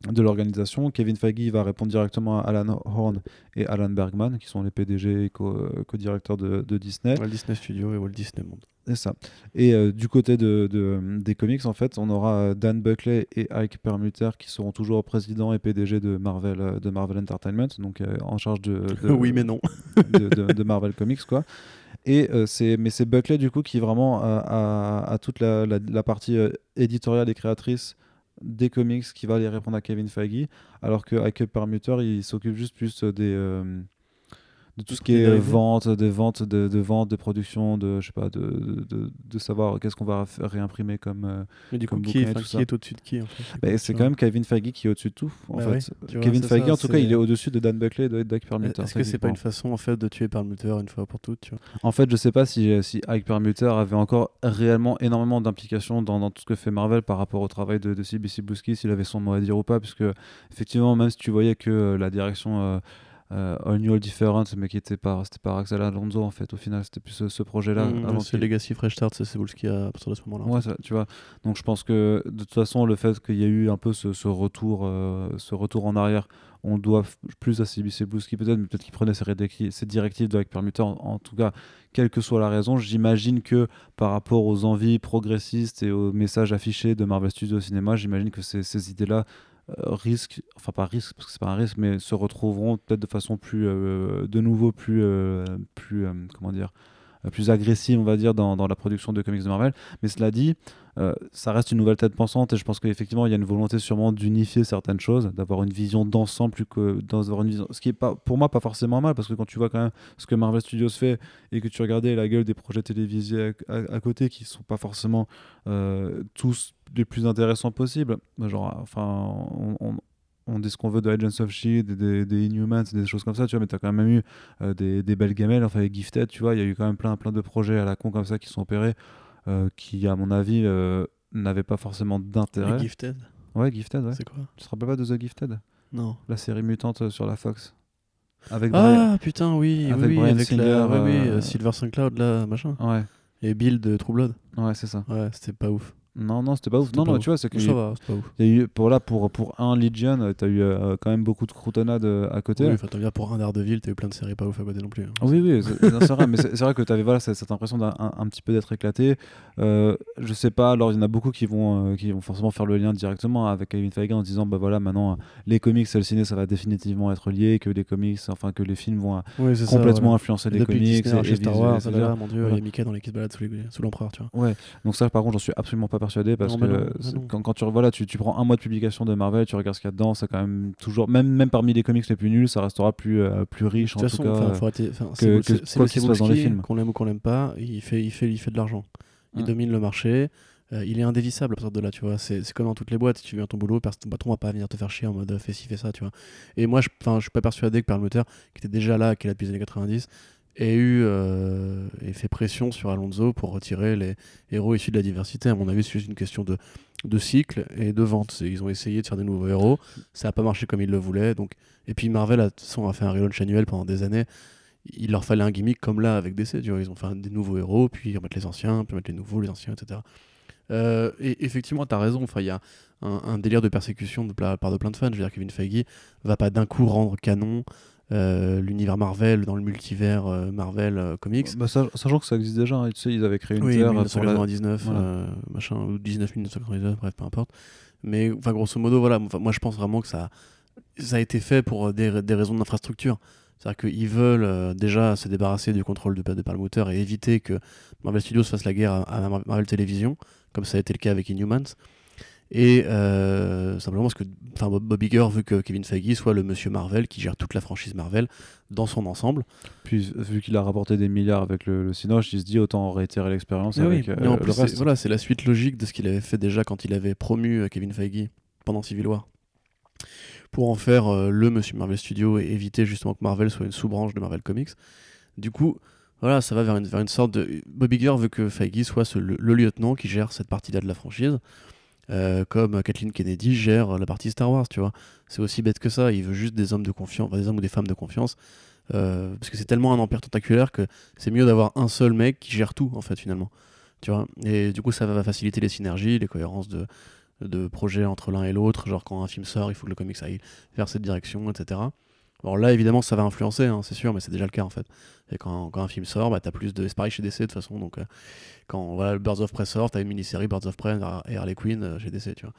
de l'organisation, Kevin Feige va répondre directement à Alan Horn et Alan Bergman, qui sont les PDG et co- euh, co-directeurs de, de Disney. Walt Disney Studio et Walt Disney Monde. C'est ça. Et euh, du côté de, de- des comics, en fait, on aura euh, Dan Buckley et Ike Perlmutter qui seront toujours président et PDG de Marvel, de Marvel Entertainment, donc euh, en charge de, de- oui, mais non. de, Marvel Comics, quoi. Et euh, c'est, mais c'est Buckley du coup qui vraiment a, a- a toute la, la- la partie éditoriale et créatrice des comics qui va aller répondre à Kevin Feige, alors que Ike Perlmutter il s'occupe juste plus des euh, de tout ce qui est euh, vente, des ventes, de, de vente, de production, de je sais pas, de, de, de- de savoir qu'est-ce qu'on va réimprimer comme. euh, Mais du coup, Comme qui, bouquin est au-dessus de qui en fait bah, c'est quand même Kevin Feige qui est au-dessus de tout. En Bah fait, vois, Kevin c'est Feige, ça, en tout cas, il est au-dessus de Dan Buckley et de Ike Perlmutter. Est-ce que c'est pas une façon en fait de tuer Perlmutter une fois pour toutes, tu vois? En fait, je sais pas si, si Ike Perlmutter avait encore réellement énormément d'implications dans, dans tout ce que fait Marvel par rapport au travail de, de CBC Busky, s'il avait son mot à dire ou pas, puisque effectivement, même si tu voyais que euh, la direction euh, euh, All New All Different, mais qui était par, c'était par Axel Alonso, en fait, au final, c'était plus ce, ce projet-là. Mmh, C'est Legacy Fresh Start, c'est Cebulski à partir de ce moment-là. en Ouais, fait. ça, tu vois. Donc je pense que de toute façon, le fait qu'il y ait eu un peu ce, ce retour, euh, ce retour en arrière, on doit plus à CBC peut-être, mais peut-être qu'il prenait ses, directives de Ike Perlmutter. En, en tout cas, quelle que soit la raison, j'imagine que par rapport aux envies progressistes et aux messages affichés de Marvel Studios au cinéma, j'imagine que ces, ces idées-là euh, risquent, enfin pas risquent parce que c'est pas un risque, mais se retrouveront peut-être de façon plus, euh, de nouveau plus, euh, plus, comment dire, plus agressive, on va dire, dans, dans la production de comics de Marvel. Mais cela dit, euh, ça reste une nouvelle tête pensante et je pense qu'effectivement, il y a une volonté sûrement d'unifier certaines choses, d'avoir une vision d'ensemble plus que d'avoir une vision. Ce qui est pas, pour moi, pas forcément mal parce que quand tu vois quand même ce que Marvel Studios fait et que tu regardais la gueule des projets télévisés à, côté qui sont pas forcément euh, tous les plus intéressants possibles, bah, genre, enfin, on, dit ce qu'on veut de Agents of Shield, des, Inhumans, des choses comme ça, tu vois, mais tu as quand même eu euh, des, belles gamelles, enfin, avec Gifted, tu vois, il y a eu quand même plein, plein de projets à la con comme ça qui sont opérés, qui, à mon avis, euh, n'avaient pas forcément d'intérêt. Gifted, Ouais, Gifted, ouais. c'est quoi Tu te rappelles pas de The Gifted? Non. La série mutante euh, sur la Fox Avec Ah putain, oui, oui, Avec oui, avec Singer, la, oui, euh, euh, Silver St. Cloud, là, machin. Ouais, Et Bill de True Blood. ouais, c'est ça. Ouais, c'était pas ouf. Non, non, c'était pas ouf. Non, pas non, ouf. tu vois, c'est que Ça va, c'est pas ouf. y a eu, pour là, pour, pour un Legion, tu as eu euh, quand même beaucoup de croutonnades euh, à côté. Oui, enfin, t'en viens pour un Daredevil, t'as eu plein de séries pas ouf à côté non plus. hein. Oui, oui, c'est vrai, mais c'est vrai que tu avais voilà, cette, cette impression d'un un, un petit peu d'être éclaté. Euh, je sais pas, alors il y en a beaucoup qui vont, euh, qui vont forcément faire le lien directement avec Kevin Feige en disant bah voilà, maintenant euh, les comics et le ciné ça va définitivement être lié, que les comics, enfin que les films vont euh, Oui, c'est ça, complètement influencer Et les comics. Disney racheté et Star Wars, etc. là, mon dieu, il y a Mickey dans les qui se sous l'empereur, tu vois. Ouais, donc ça par contre j'en suis absolument pas persuadé parce Non, que non, non. quand, quand tu, voilà, tu, tu prends un mois de publication de Marvel, tu regardes ce qu'il y a dedans, c'est quand même toujours, même, même parmi les comics les plus nuls, ça restera plus, euh, plus riche De en façon, tout cas. c'est passe dans les films. Qu'on l'aime ou qu'on l'aime pas, il fait, il fait, il fait de l'argent. Il Mm. domine le marché. euh, il est indévissable à partir de là, tu vois. C'est comme dans toutes les boîtes. Si tu viens à ton boulot, ton patron va pas venir te faire chier en mode euh, fais ci, fais ça, tu vois. Et moi, je, je suis pas persuadé que Perlmutter, qui était déjà là, qui est là depuis les années 90, ait eu euh, et fait pression sur Alonso pour retirer les héros issus de la diversité. À mon avis, c'est juste une question de, de cycle et de vente. Ils ont essayé de faire des nouveaux héros, ça n'a pas marché comme ils le voulaient. Donc... Et puis Marvel a, fait un relaunch annuel pendant des années. Il leur fallait un gimmick comme là avec DC. Ils ont fait des nouveaux héros, puis ils remettent les anciens, puis ils remettent les nouveaux, les anciens, etc. Euh, et effectivement, tu as raison. Il y a un, délire de persécution de la part de plein de fans. Je veux dire, Kevin Feige va pas d'un coup rendre canon l'univers Marvel dans le multivers euh, Marvel euh, Comics. Bah, sa- sachant que ça existe déjà, hein, tu sais, ils avaient créé une Oui, terre pour la- 1999, voilà. euh, machin, ou 19 1999, bref, peu importe. Mais enfin, grosso modo, voilà, moi je pense vraiment que ça, ça a été fait pour euh, des, des raisons d'infrastructure. C'est-à-dire qu'ils veulent euh, déjà se débarrasser du contrôle de, de Perlmutter et éviter que Marvel Studios fasse la guerre à, à Mar- Marvel Television, comme ça a été le cas avec Inhumans. Et euh, simplement parce que Bob Iger veut que Kevin Feige soit le monsieur Marvel qui gère toute la franchise Marvel dans son ensemble. Puis vu qu'il a rapporté des milliards avec le, le Cinoche, il se dit autant réitérer l'expérience oui, avec euh, en plus, reste. voilà, c'est la suite logique de ce qu'il avait fait déjà quand il avait promu euh, Kevin Feige pendant Civil War. Pour en faire euh, le Monsieur Marvel Studio et éviter justement que Marvel soit une sous-branche de Marvel Comics. Du coup, voilà, ça va vers une, vers une sorte de. Bob Iger veut que Feige soit ce- le, le lieutenant qui gère cette partie-là de la franchise. Euh, comme Kathleen Kennedy gère la partie Star Wars, tu vois. C'est aussi bête que ça. Il veut juste des hommes de confiance, des hommes ou des femmes de confiance. euh, parce que c'est tellement un empire tentaculaire que c'est mieux d'avoir un seul mec qui gère tout, en fait, finalement. Tu vois et du coup, ça va faciliter les synergies, les cohérences de, de projets entre l'un et l'autre. Genre, quand un film sort, il faut que le comics aille vers cette direction, etc. Alors là, évidemment, ça va influencer, hein, c'est sûr, mais c'est déjà le cas en fait. Et quand, quand un film sort, bah, t'as plus de. C'est pareil chez DC de toute façon. Donc, euh, quand voilà, Birds of Prey sort, t'as une mini-série Birds of Prey et Harley Quinn euh, chez DC, tu vois.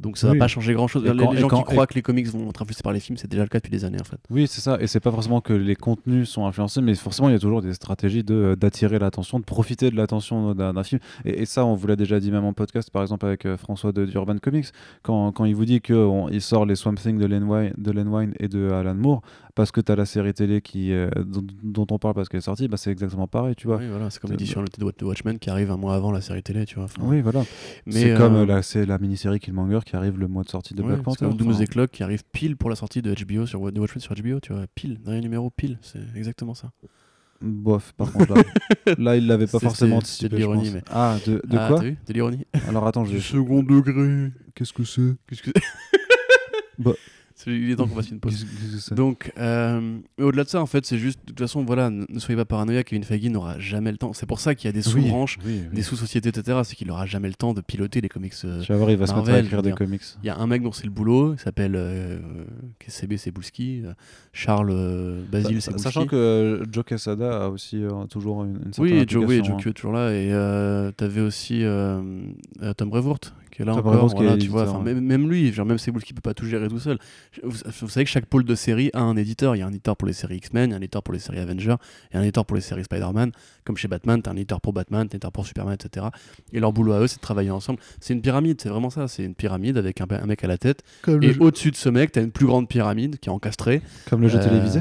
Donc ça Oui. va pas changer grand chose. Les, quand- les et gens quand- qui croient que les comics vont être influencés par les films, c'est déjà le cas depuis des années en fait. Oui, c'est ça. Et c'est pas forcément que les contenus sont influencés, mais forcément, il y a toujours des stratégies de, euh, d'attirer l'attention, de profiter de l'attention d'un, d'un film. Et, et ça, on vous l'a déjà dit même en podcast, par exemple avec euh, François de d'Urban Comics, quand, quand il vous dit qu'il sort les Swamp Thing de Len, Wein, de Len Wein et de Alan Moore, parce que tu as la série télé qui, euh, dont, dont on parle parce qu'elle est sortie, bah, c'est exactement pareil, tu vois. Oui, voilà, c'est comme C'est- l'édition limitée de Watch- de Watchmen qui arrive un mois avant la série télé, tu vois. Enfin, Oui, voilà. c'est comme euh, euh, la, c'est la mini-série Killmonger qui arrive le mois de sortie de ouais, Black c'est Panther. comme Doom Enfin, the Clock qui arrive pile pour la sortie de HBO sur de Watchmen sur HBO, tu vois, pile, dernier numéro pile, c'est exactement ça. Bof, par contre, là, là il l'avait pas forcément de anticipé. je l'ironie, mais- Ah, de, de Ah, quoi De l'ironie. Alors attends, je second degré. Qu'est-ce que c'est Qu'est-ce que Bah. Il est temps qu'on fasse une pause. Donc, euh, au-delà de ça, en fait, c'est juste, de toute façon, voilà, ne soyez pas paranoïaque, Kevin Feige n'aura jamais le temps. C'est pour ça qu'il y a des sous-branches, oui, oui. des sous-sociétés, etc. C'est qu'il n'aura jamais le temps de piloter les comics. euh, Tu vas voir, il va se mettre à Marvel, écrire je des comics. Il y a un mec dont c'est le boulot, il s'appelle euh, CB Cebulski, euh, Charles euh, Basile Sa- Cebulski. Sachant que Joe Quesada a aussi toujours une, une certaine Oui, Joe, oui, Joe hein. Q est toujours là. Et euh, t'avais aussi Tom Brevoort, qui est là encore. Qui voilà, tu vois, ouais. même, même lui, genre, même Cebulski peut pas tout gérer tout seul. Vous, vous savez que chaque pôle de série a un éditeur. Il y a un éditeur pour les séries X-Men, il y a un éditeur pour les séries Avengers, il y a un éditeur pour les séries Spider-Man. Comme chez Batman, t'as un éditeur pour Batman, t'as un éditeur pour Superman, etc. Et leur boulot à eux, c'est de travailler ensemble. C'est une pyramide, c'est vraiment ça. C'est une pyramide avec un, un mec à la tête. Comme, Et au-dessus de ce mec, t'as une plus grande pyramide qui est encastrée. comme le jeu euh, télévisé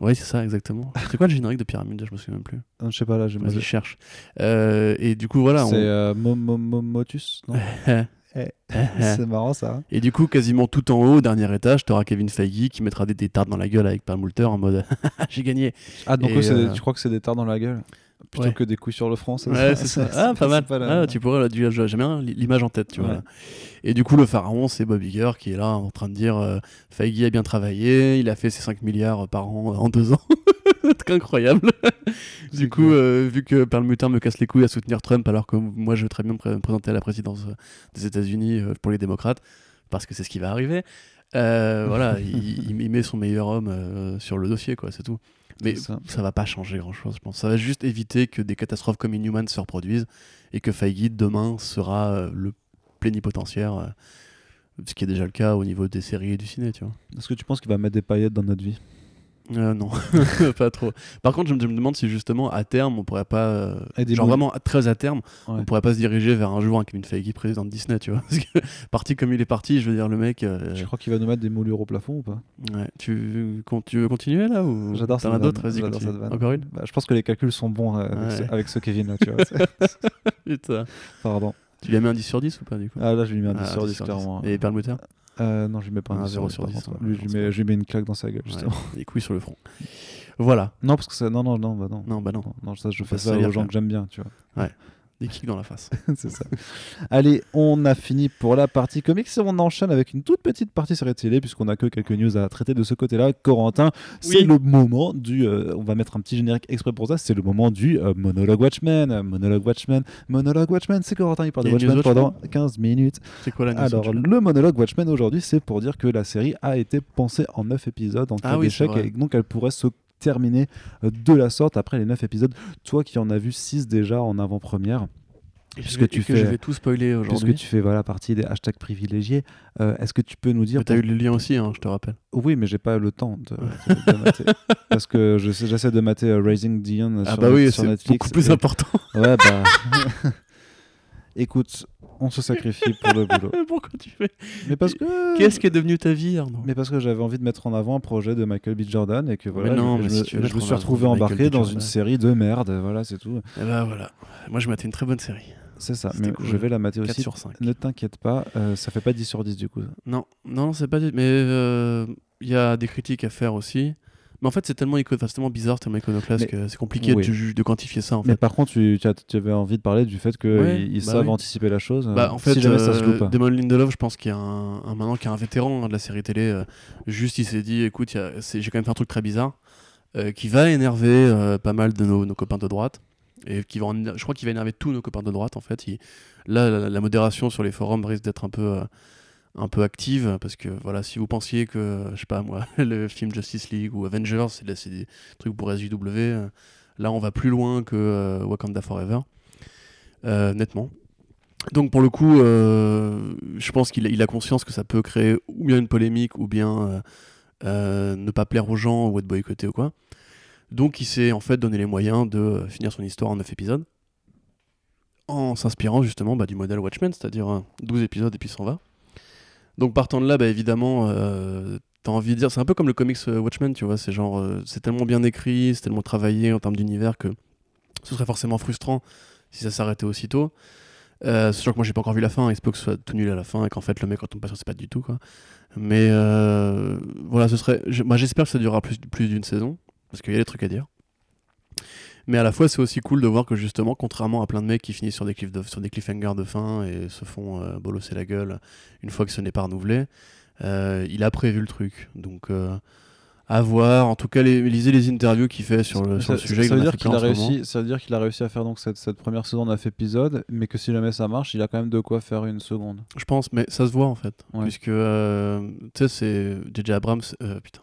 Oui, c'est ça, exactement. C'est quoi le générique de pyramide Je me souviens même plus. Ah, Je sais pas, là, j'ai Vas-y, cherche. Euh, et du coup, voilà. C'est on- euh, Mo- Mo- Mo- Motus non? C'est marrant ça. Et du coup, quasiment tout en haut, au dernier étage, tu auras Kevin Feige qui mettra des, des tartes dans la gueule avec Perlmutter en mode j'ai gagné. Ah, donc eux, des- euh, tu crois que c'est des tartes dans la gueule? Plutôt Ouais. que des couilles sur le front ça, Ouais, c'est ça. Ah, pas mal. la- Ah, tu pourrais, j'aime bien l'image en tête, tu vois. Ouais. Et du coup, le pharaon, c'est Bob Iger qui est là en train de dire euh, Feige a bien travaillé, il a fait ses 5 milliards par an euh, en deux ans. C'est incroyable. du coup, euh, vu que Perlmutter me casse les couilles à soutenir Trump, alors que moi, je veux très bien me pré- me présenter à la présidence euh, des États-Unis pour les démocrates, parce que c'est ce qui va arriver. euh, voilà, il, il- il met son meilleur homme euh, sur le dossier, quoi, c'est tout. Mais ça. ça va pas changer grand chose, je pense. Ça va juste éviter que des catastrophes comme Inhuman se reproduisent et que Feige demain sera euh, le plénipotentiaire, euh, ce qui est déjà le cas au niveau des séries et du ciné, tu vois. Est-ce que tu penses qu'il va mettre des paillettes dans notre vie? Euh, non, pas trop. Par contre, je me, je me demande si justement à terme, on pourrait pas, euh, genre vraiment très à terme, Ouais. on pourrait pas se diriger vers un jour un Kevin Feige président de Disney, tu vois. Parce que parti comme il est parti, je veux dire, le mec. euh, Je crois qu'il va nous mettre des moulures au plafond ou pas? Ouais. tu, con- tu veux continuer là ou J'adore as d'autres? Vas-y. Encore une? Bah, Je pense que les calculs sont bons euh, avec, Ouais. ce, avec ce Kevin là, tu vois. Putain. Pardon. Tu lui as mis un 10 sur 10 ou pas du coup? Ah là, je lui mets un 10 Ah, sur 10 10, clairement. Et Perlmutter? Euh, non, je lui mets pas un Ah, 10 zéro sur sur 10. 10, par contre. ouais, Lui, je lui mets, pas. je lui mets une claque dans sa gueule, justement. Ouais, les couilles sur le front. Voilà. Non, parce que ça. Non, non, non, bah non. Non, bah non. Non, non, ça, je fais ça aux gens que j'aime bien, tu vois. Des kicks dans la face. c'est ça. Allez, on a fini pour la partie comics et on enchaîne avec une toute petite partie série télé puisqu'on a que quelques news à traiter de ce côté-là. Corentin, c'est Oui. le moment du. euh, on va mettre un petit générique exprès pour ça. C'est le moment du euh, monologue Watchmen. Monologue Watchmen. Monologue Watchmen. C'est Corentin, il parle de Watchmen pendant 15 minutes. C'est quoi la news Alors, le monologue Watchmen aujourd'hui, c'est pour dire que la série a été pensée en 9 épisodes en cas Ah oui, d'échec et donc elle pourrait se terminer euh, de la sorte après les 9 épisodes. Toi qui en as vu 6 déjà en avant-première. Puisque vais- tu et que fais- je vais tout spoiler Puisque tu fais voilà, partie des hashtags privilégiés, euh, est-ce que tu peux nous dire. T'as pour- eu le lien aussi, hein, je te rappelle. Oui, mais j'ai pas le temps de, de- de mater. Parce que j'essaie de mater euh, Raising Dion Ah sur, bah oui, sur c'est Netflix. beaucoup plus et- important. Ouais, bah. Écoute, on se sacrifie pour le boulot. Pourquoi tu fais Mais parce que. Qu'est-ce qui est devenu ta vie, Arnaud? Mais parce que j'avais envie de mettre en avant un projet de Michael B. Jordan et que voilà, non, je, mais je si me- je suis retrouvé embarqué dans une série de merde, voilà, c'est tout. Eh bah voilà. Moi, je maté une très bonne série. C'est ça, mais cool. je vais la mater 4 aussi. sur 5. Ne t'inquiète pas, euh, ça fait pas 10 sur 10 du coup. Non, non, c'est pas. Mais euh, il y a des critiques à faire aussi. Mais en fait, c'est tellement, ico- enfin, c'est tellement bizarre, tellement iconoclaste Mais- que c'est compliqué Oui. de, quantifier ça en Mais fait. par contre, tu, avais envie de parler du fait qu'ils Ouais, ils bah savent oui. anticiper la chose. euh, Bah, en fait, si jamais ça se euh, loupe. Damon Lindelof, je pense qu'il y a un, un- maintenant qu'il y a un vétéran hein, de la série télé. euh, juste, il s'est dit, écoute, a- j'ai quand même fait un truc très bizarre euh, qui va énerver euh, pas mal de nos, nos copains de droite et qui va, en je crois qu'il va énerver tous nos copains de droite en fait. Il- là, la, la modération sur les forums risque d'être un peu euh, un peu active parce que voilà, si vous pensiez que je sais pas moi, le film Justice League ou Avengers, c'est c'est des trucs pour SJW, euh, là on va plus loin que euh, Wakanda Forever, euh, nettement. Donc pour le coup, je pense qu'il a, conscience que ça peut créer ou bien une polémique ou bien ne pas plaire aux gens ou être boycotté ou quoi. Donc il s'est en fait donné les moyens de finir son histoire en 9 épisodes en s'inspirant justement bah, du modèle Watchmen, c'est-à-dire euh, 12 épisodes et puis s'en va. Donc partant de là, bah, évidemment, euh, t'as envie de dire, c'est un peu comme le comics euh, Watchmen, tu vois, c'est genre, euh, c'est tellement bien écrit, c'est tellement travaillé en termes d'univers que ce serait forcément frustrant si ça s'arrêtait aussitôt. Euh, c'est sûr que moi j'ai pas encore vu la fin, il se peut que ce soit tout nul à la fin et qu'en fait le mec quand on passe c'est pas du tout quoi. Mais voilà, ce serait, moi j'espère que ça durera plus, plus d'une saison parce qu'il y a des trucs à dire. Mais à la fois c'est aussi cool de voir que justement, contrairement à plein de mecs qui finissent sur des, cliff de- sur des cliffhangers de fin et se font euh, bolosser la gueule une fois que ce n'est pas renouvelé, euh, il a prévu le truc. Donc euh, à voir. En tout cas, les, lisez les interviews qu'il fait sur le, sur le sujet. ça veut dire qu'il a réussi, ça veut dire qu'il a réussi à faire donc cette, cette première saison de 9 épisodes, mais que si jamais ça marche, il a quand même de quoi faire une seconde. Je pense, mais ça se voit en fait. Ouais. Puisque, tu sais, c'est DJ Abrams. putain.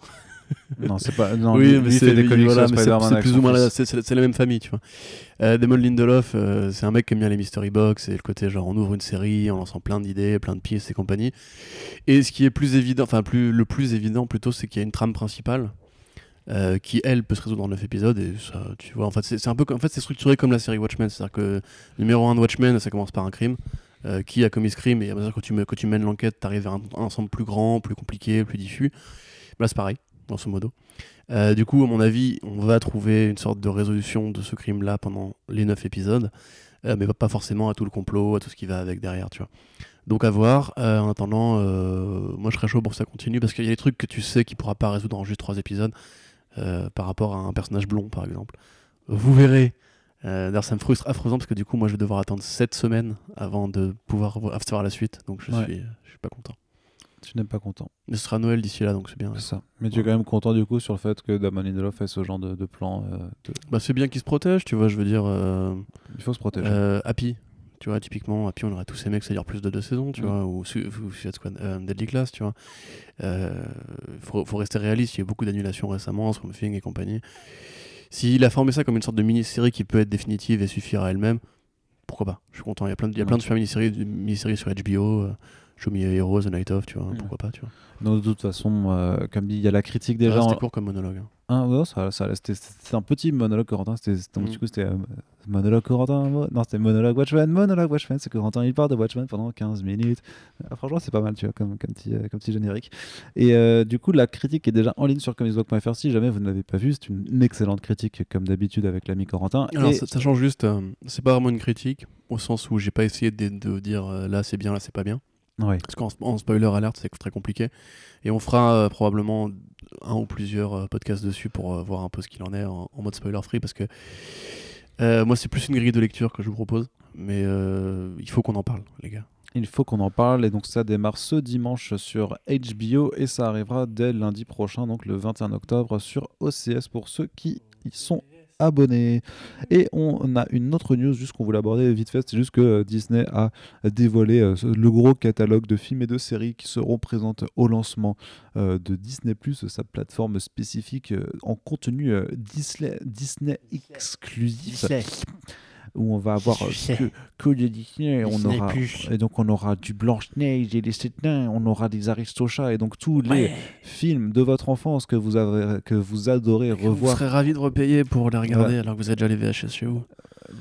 Non, c'est pas. Non, oui, lui, mais c'est voilà, plus ou moins la, c'est, la même famille, tu vois. Euh, Damon Lindelof, euh, c'est un mec qui aime bien les mystery box et le côté genre on ouvre une série en lançant plein d'idées, plein de pistes et compagnie. Et ce qui est plus évident, enfin plus, le plus évident plutôt, c'est qu'il y a une trame principale. euh, qui elle peut se résoudre en 9 épisodes et ça tu vois en fait c'est, un peu en fait c'est structuré comme la série Watchmen c'est à dire que numéro 1 de Watchmen ça commence par un crime euh, qui a commis ce crime et à mesure que tu, que tu mènes l'enquête t'arrives vers un, un ensemble plus grand plus compliqué plus diffus là c'est pareil grosso modo euh, du coup, à mon avis, on va trouver une sorte de résolution de ce crime-là pendant les 9 épisodes, euh, mais pas forcément à tout le complot, à tout ce qui va avec derrière, tu vois. Donc à voir. Euh, en attendant, moi je serais chaud pour que ça continue parce qu'il y a des trucs que tu sais qu'il pourra pas résoudre en juste 3 épisodes par rapport à un personnage blond, par exemple. Vous verrez. D'ailleurs, ça me frustre affreusement parce que du coup, moi je vais devoir attendre 7 semaines avant de pouvoir vo- savoir la suite, donc je, Ouais. suis, je suis pas content. Tu n'es pas content. Mais ce sera Noël d'ici là, donc c'est bien. C'est ça. Mais tu es quand même content du coup sur le fait que Damon Lindelof fait ce genre de, de plan. euh, de- Bah, c'est bien qu'il se protège, tu vois, je veux dire. euh, Il faut se protéger. Euh, Happy, tu vois, typiquement, Happy, on aurait tous ces mecs, c'est-à-dire plus de deux saisons, tu Mm. vois, ou ou Squad, Deadly Class, tu vois. Faut, faut rester réaliste, il y a eu beaucoup d'annulations récemment, Swamp Thing et compagnie. S'il a formé ça comme une sorte de mini-série qui peut être définitive et suffire à elle-même, pourquoi pas Je suis content. Il y a plein de, il y a Ouais. plein de super mini-séries, mini-séries sur HBO, euh, Show Me Heroes, The Night Of, tu vois, Mm. pourquoi pas, tu vois. Donc, de toute façon, euh, comme dit, il y a la critique Déjà, en- c'était court comme monologue. hein. Ah, ouais, ça, ça, c'était, un petit monologue Corentin. C'était, c'était- Mm. Du coup, c'était euh, monologue Corentin. mo- Non, c'était monologue Watchmen. Monologue Watchmen. C'est Corentin, il parle de Watchmen pendant 15 minutes. Ah, franchement, c'est pas mal, tu vois, comme, comme, petit, euh, comme petit générique. Et euh, du coup, la critique est déjà en ligne sur comicsblog.fr. Si jamais vous ne l'avez pas vue, c'est une, excellente critique, comme d'habitude, avec l'ami Corentin. Alors, Et- ça, ça change juste, c'est pas vraiment une critique, au sens où j'ai pas essayé de, de dire là c'est bien, là c'est pas bien. Ouais. Parce qu'en en spoiler alert, c'est très compliqué. Et on fera euh, probablement un ou plusieurs euh, podcasts dessus pour euh, voir un peu ce qu'il en est en, en mode spoiler free. Parce que moi, c'est plus une grille de lecture que je vous propose. Mais il faut qu'on en parle, les gars. Il faut qu'on en parle et donc ça démarre ce dimanche sur HBO et ça arrivera dès lundi prochain, donc le 21 octobre sur OCS pour ceux qui y sont abonnés. Et on a une autre news juste qu'on voulait aborder vite fait, c'est juste que euh, Disney a dévoilé euh, le gros catalogue de films et de séries qui seront présentes au lancement euh, de Disney+, sa plateforme spécifique en contenu Disney, Disney exclusif où on va avoir euh, que, que de Disney, on Disney+. aura et donc on aura du Blanche-Neige et les Sept Nains, on aura des Aristochats et donc tous les films de votre enfance que vous avez que vous adorez Vous revoir. serez ravis de repayer pour les regarder alors que vous avez déjà les VHS chez vous.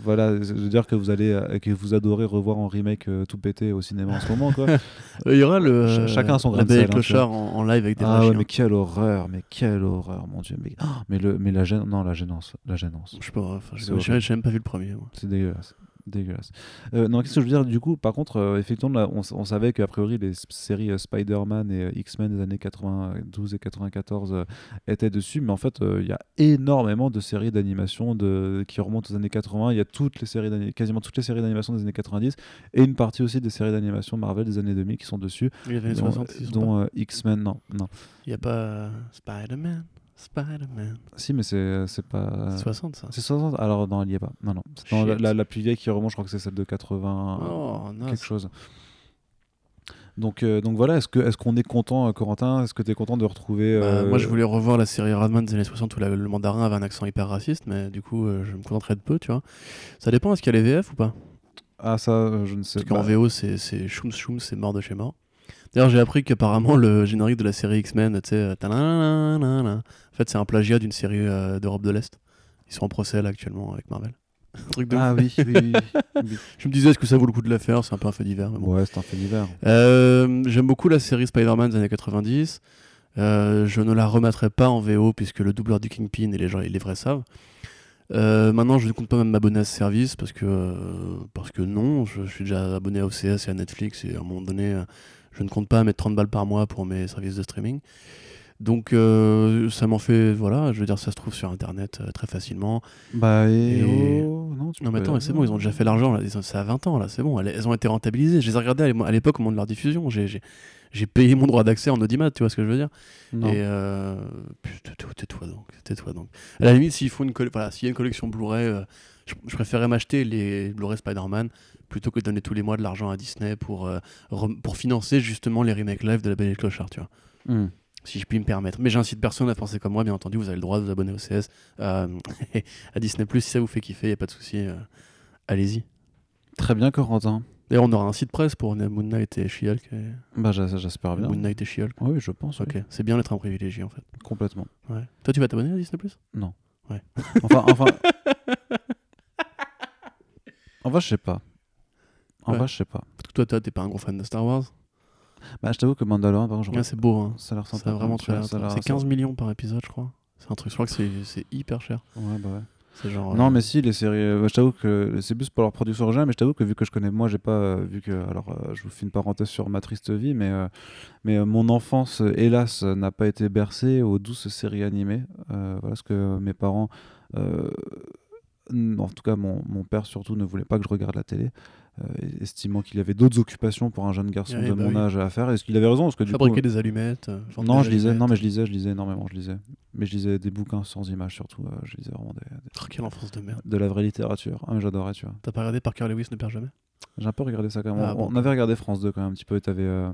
Voilà, je veux dire que vous allez euh, que vous adorez revoir en remake euh, tout pété au cinéma en ce moment quoi. Il y aura le Ch- chacun son grain de sel, hein, en, en live avec des ah ouais, mais quelle horreur, mais quelle horreur, mon dieu, mais oh, mais le mais la gêne non, la gênance, la gênance. Je sais pas, j'ai même pas vu le premier. C'est dégueulasse. Dégueulasse. Euh, non, qu'est-ce que je veux dire Du coup, par contre, euh, effectivement, là, on, savait qu'a priori les séries euh, Spider-Man et euh, X-Men des années 92 et 94 euh, étaient dessus, mais en fait, il y a énormément de séries d'animation de... qui remontent aux années 80. Il y a toutes les séries d'ani- quasiment toutes les séries d'animation des années 90 et une partie aussi des séries d'animation Marvel des années 2000 qui sont dessus, Il y les dont, 60, ils sont dont, X-Men. Non, non. Il y a pas Spider-Man, Spider-Man. Si, mais c'est c'est pas. C'est 60 ça. C'est 60 Alors, non, il n'y est pas. Non, non. Dans la, la- la plus vieille qui remonte, je crois que c'est celle de 80. Oh, non. quelque chose. Donc, euh, donc voilà, est-ce que est-ce qu'on est content, euh, Corentin? Est-ce que tu es content de retrouver Bah, euh, moi, je voulais revoir la série Radman des années 60 où la- le mandarin avait un accent hyper raciste, mais du coup, euh, je me contenterai de peu, tu vois. Ça dépend, est-ce qu'il y a les VF ou pas? Ah ça, euh, je ne sais Parce qu'en pas. VO, c'est c'est Choums Choums, c'est mort de chez mort. D'ailleurs, j'ai appris qu'apparemment, le générique de la série X-Men, tu sais, euh, en fait, c'est un plagiat d'une série euh, d'Europe de l'Est. Ils sont en procès là actuellement avec Marvel. Un truc de Ah oui, oui, oui, oui. Je me disais, est-ce que ça vaut le coup de la faire? C'est un peu un fait divers. mais bon. ouais, c'est un fait divers. Euh, J'aime beaucoup la série Spider-Man des années 90. Euh, je ne la remettrai pas en VO puisque le doubleur du Kingpin et les, gens, les vrais savent. Euh, maintenant, je ne compte pas même m'abonner à ce service parce que, euh, parce que non, je, je suis déjà abonné à OCS et à Netflix et à un moment donné, je ne compte pas mettre 30 balles par mois pour mes services de streaming. Donc, euh, ça m'en fait, voilà, je veux dire, ça se trouve sur internet euh, très facilement. Bah et, Et- oh, non, tu Non, mais attends, c'est bon, ils ont déjà fait l'argent, Ça a 20 ans, là, c'est bon. Elles, ont été rentabilisées. Je les ai regardées à l'é- à l'époque au moment de leur diffusion. J'ai- payé mon droit d'accès en audimat, tu vois ce que je veux dire? Non. Et euh... tais-toi donc, tais-toi donc. À la limite, s'il faut une, coll- voilà, s'il y a une collection Blu-ray, je, je préférais m'acheter les Blu-ray Spider-Man plutôt que de donner tous les mois de l'argent à Disney pour, euh, pour financer justement les remakes live de La Belle et le Clochard, tu vois. Hmm. Si je puis me permettre. Mais j'incite personne à penser comme moi, bien entendu, vous avez le droit de vous abonner au CS, euh, à Disney Plus si ça vous fait kiffer, y a pas de souci, euh, allez-y. Très bien, Corentin. D'ailleurs, on aura un site presse pour Moon Knight et She-Hulk. et- Bah j'espère bien. Moon Knight et She-Hulk. Oui, je pense. oui. Ok, c'est bien d'être un privilégié en fait. Complètement. Ouais. Toi, tu vas t'abonner à Disney Plus? Enfin, enfin. en vrai, je sais pas. En Ouais. vrai, je sais pas. Parce que toi, toi, t'es pas un gros fan de Star Wars. Bah, je t'avoue que Mandalorian, par Ouais, c'est beau, hein. ça sympa. C'est vraiment très. C'est 15 millions par épisode, je crois. C'est un truc, je crois que c'est hyper cher. Ouais, bah ouais. C'est genre. Non, euh, mais si, les séries. euh, je t'avoue que c'est plus pour leur production originale, mais je t'avoue que vu que je connais, moi, j'ai pas euh, vu que. Alors, je vous fais une parenthèse sur ma triste vie, mais, mais mon enfance, hélas, n'a pas été bercée aux douces séries animées. Voilà ce que mes parents. En tout cas, mon, mon père surtout ne voulait pas que je regarde la télé, euh, estimant qu'il y avait d'autres occupations pour un jeune garçon Ouais, de bah mon oui. âge à faire. Est-ce qu'il avait raison? Parce que du Fabriquer coup, des allumettes. euh, non, je lisais, allumettes. non, mais je lisais, je lisais énormément, je lisais. Mais je lisais des bouquins sans images surtout. euh, je lisais vraiment des- des- Oh, quelle enfance de merde. de la vraie littérature. Ah, mais j'adorais, tu vois. T'as pas regardé Parker Lewis ne perd jamais? J'ai un peu regardé ça quand même. Ah, on, bon. on avait regardé France 2 quand même un petit peu. T'avais euh,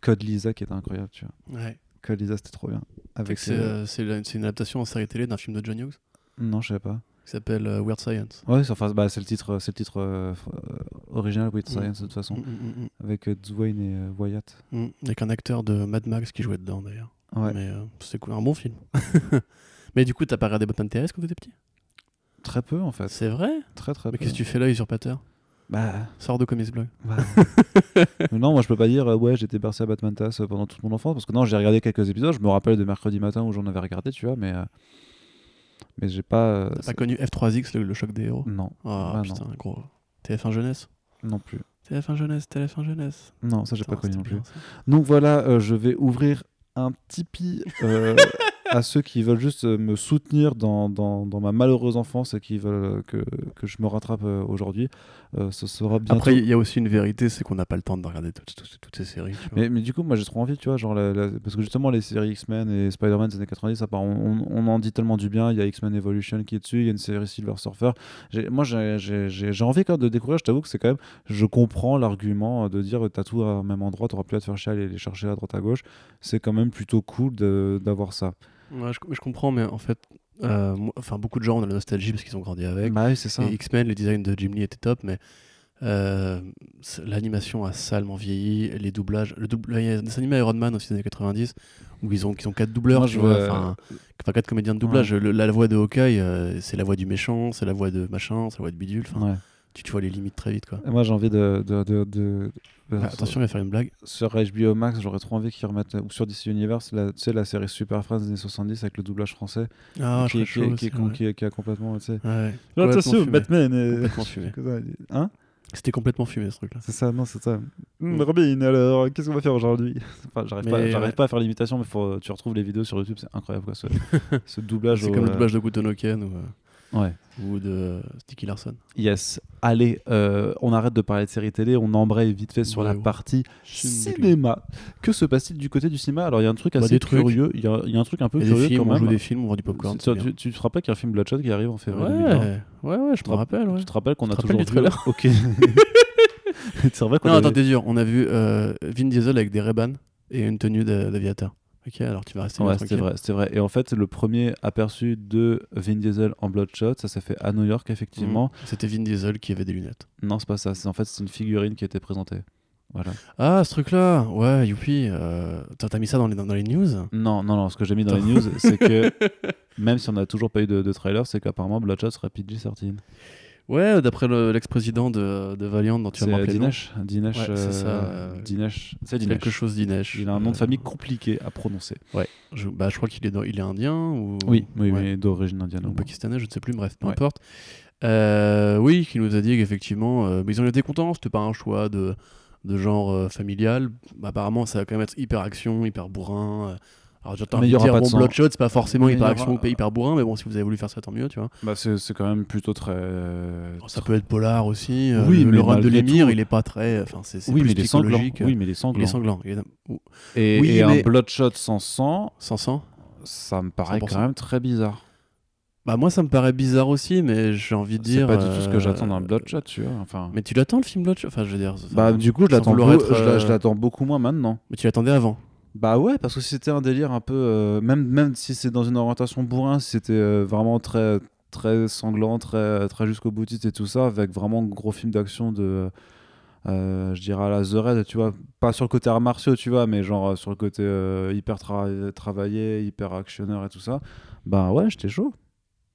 Code Lisa qui était incroyable, tu vois. Ouais. Code Lisa, c'était trop bien. C'est c'est une adaptation en série télé d'un film de John Hughes? Non, je savais pas. Qui s'appelle euh, Weird Science. Ouais, c'est enfin, bah, c'est le titre, c'est le titre euh, euh, original With Mm. Science de toute façon. Mm, mm, Avec euh, Dwayne et euh, Wyatt. Avec un acteur de Mad Max qui jouait dedans d'ailleurs. Ouais, Mais euh, c'est cool, un bon film. mais du coup, t'as pas regardé Bottom Terrestre quand t'étais petit? Très peu en fait. C'est vrai? Très très Mais qu'est-ce que tu fais là, usurpateur Bah, Sors de Comics Blog. bah. Non, moi je peux pas dire euh, ouais, j'étais bercé à Batman Tass euh, pendant toute mon enfance parce que non, j'ai regardé quelques épisodes. Je me rappelle de mercredi matin où j'en avais regardé, tu vois, mais euh, mais j'ai pas. euh, T'as pas connu F3X, le, le choc des héros? Non, Ah bah, putain, gros. TF1 Jeunesse? Non plus. TF1 Jeunesse, TF1 Jeunesse. Non, ça j'ai pas connu non plus. bien. Donc voilà, euh, je vais ouvrir un Tipeee euh, à ceux qui veulent juste euh, me soutenir dans, dans, dans ma malheureuse enfance et qui veulent que, que je me rattrape euh, aujourd'hui. Euh, ce sera bientôt. Après, il y a aussi une vérité, c'est qu'on n'a pas le temps de regarder toutes, toutes- toutes ces séries. mais, mais du coup, moi j'ai trop envie, tu vois, genre la- la- parce que justement les séries X-Men et Spider-Man des années 90, ça part, on, en dit tellement du bien. Il y a X-Men Evolution qui est dessus, il y a une série Silver Surfer. Moi j'ai- envie quand même de découvrir. Je t'avoue que c'est quand même, je comprends l'argument de dire t'as tout au même endroit, t'auras plus à te faire chier à aller les chercher à droite à gauche. C'est quand même plutôt cool d'avoir ça. Ouais, je, comprends, mais en fait, euh, moi- enfin, beaucoup de gens ont de la nostalgie parce qu'ils ont grandi avec. Bah oui, c'est ça. Et X-Men, le design de Jim Lee était top, mais euh, l'animation a salement vieilli, les doublages. Le double, il y a des animés Iron Man aussi des années 90 où ils ont, ils ont quatre doubleurs, Moi, tu je vois, vois- enfin quatre comédiens de doublage. Le- la, voix de Hawkeye, euh, c'est la voix du méchant, c'est la voix de machin, c'est la voix de bidule. enfin, Ouais. Tu, tu vois les limites très vite, quoi. Et moi j'ai envie de. de, de, de- de- Ah, attention, il va faire une blague. Sur HBO Max, j'aurais trop envie qu'ils remettent, ou sur DC Universe, la, tu sais, la série Super Friends des années 70 avec le doublage français, Ah, qui, qui- chaud qui- aussi, qui- ouais. qui- qui a complètement, tu sais. Ouais. Attention, Complètement fumé. Batman est- Complètement fumé. Hein C'était complètement fumé ce truc-là. C'est ça, non, c'est ça. Hum, Mm. Robin, alors, qu'est-ce qu'on va faire aujourd'hui? Enfin, J'arrive pas, Mais, j'arrive ouais. pas à faire l'imitation, mais faut, tu retrouves les vidéos sur YouTube, c'est incroyable quoi, ce, ce doublage. C'est au, comme le euh, doublage de Gutonoken ou, euh, Ouais. ou de Sticky Larson. Yes. Allez, euh, on arrête de parler de séries télé, on embraye vite fait sur la Ouais, partie Cinéma. Que se passe-t-il du côté du cinéma? Alors, il y a un truc Bah, assez curieux. Il y, y a un truc un peu curieux films, quand on joue même. des films, on vend du popcorn. Tu, tu, tu te rappelles qu'il y a un film Bloodshot qui arrive en février 2020 Ouais, ouais, ouais, je te me rappelle. Tu te rappelles qu'on a toujours vu- Ok. c'est vrai qu'on Non, avait- attends, t'es dur. On a vu euh, Vin Diesel avec des Ray-Ban et une tenue d'a- d'aviateur. Ok, alors tu vas rester Ouais, c'était vrai, c'était vrai. Et en fait, le premier aperçu de Vin Diesel en Bloodshot, ça s'est fait à New York, effectivement. Mhm. C'était Vin Diesel qui avait des lunettes. Non, c'est pas ça. C'est en fait c'est une figurine qui a été présentée. Voilà. Ah, ce truc-là, ouais, youpi. Euh... T'as mis ça dans les, dans les news? Non, non, non. Ce que j'ai mis dans les news, c'est que même si on n'a toujours pas eu de, de trailer, c'est qu'apparemment Bloodshot serait PG-13. Ouais, d'après le- l'ex-président de, de Valiant dont tu rappeler le nom. Dinesh. Dinesh. Ouais, c'est ça, euh, euh, Dinesh. C'est Dinesh. quelque chose d'Inesh. Il a un nom de Euh, famille compliqué à prononcer. Je, bah, je crois qu'il est, il est indien ou... Oui, oui, Ouais. mais d'origine indienne. ou pakistanais, je ne sais plus, bref, peu Ouais. importe. Euh, oui, qui nous a dit qu'effectivement, euh, mais ils ont été contents, c'était pas un choix de, de genre euh, familial. Bah, apparemment, ça va quand même être hyper action, hyper bourrin. Euh. Alors j'entends Mais il y aura dire, pas de bon, sang. Bloodshot, c'est pas forcément Mais il y hyper aura- action ou hyper bourrin, mais bon, si vous avez voulu faire ça, tant mieux, tu vois. Bah, c'est c'est quand même plutôt très. Alors, ça peut être polar aussi. euh, Oui, le, mais le run de malgré l'émir, tout- il est pas très. Enfin, c'est c'est Oui, plus mais il est sanglant. psychologique. Oui, mais il est il sanglant. est sanglant. il est- ou- Et, Oui, et mais- un Bloodshot sans sang, Sans sang ça me paraît 100%. quand même très bizarre. Bah, moi, ça me paraît bizarre aussi, mais j'ai envie de C'est dire. pas du tout ce que euh, j'attends d'un Bloodshot, tu vois. Enfin, Mais tu l'attends le film Bloodshot? Enfin, je veux dire. bah, du coup, je sans l'attends vouloir beau- être, je l'a- je euh, l'attends beaucoup moins maintenant. Mais tu l'attendais avant. Bah ouais, parce que c'était un délire un peu. euh, même, même si c'est dans une orientation bourrin, c'était euh, vraiment très, très sanglant, très, très jusqu'au boutiste et tout ça, avec vraiment gros film d'action de. euh, je dirais à la The Raid, tu vois. Pas sur le côté arts martiaux, tu vois, mais genre sur le côté hyper tra- travaillé, hyper actionneur et tout ça. Bah ouais, j'étais chaud.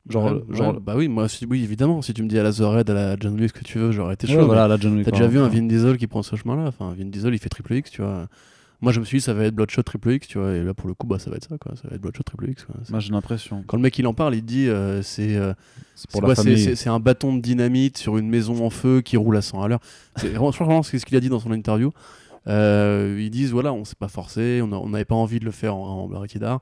Genre. Ouais, genre ouais, bah oui, moi, si- oui, évidemment. Si tu me dis à la The Raid, à la John ce que tu veux, j'aurais été Ouais, chaud. voilà. T'as déjà vu un. Vin Diesel qui prend ce chemin-là Enfin, Vin Diesel, il fait triple X, tu vois. Moi, je me suis dit, ça va être Bloodshot triple X, tu vois. Et là, pour le coup, bah, ça va être ça, quoi. Ça va être Bloodshot triple X. quoi. Moi j'ai l'impression. Quand le mec il en parle, il dit euh, c'est euh, C'est un bâton de dynamite sur une maison en feu qui roule à 100 à l'heure. C'est c'est ce qu'il a dit dans son interview. Euh, ils disent voilà, on s'est pas forcé, on n'avait pas envie de le faire en, en Barricade d'art.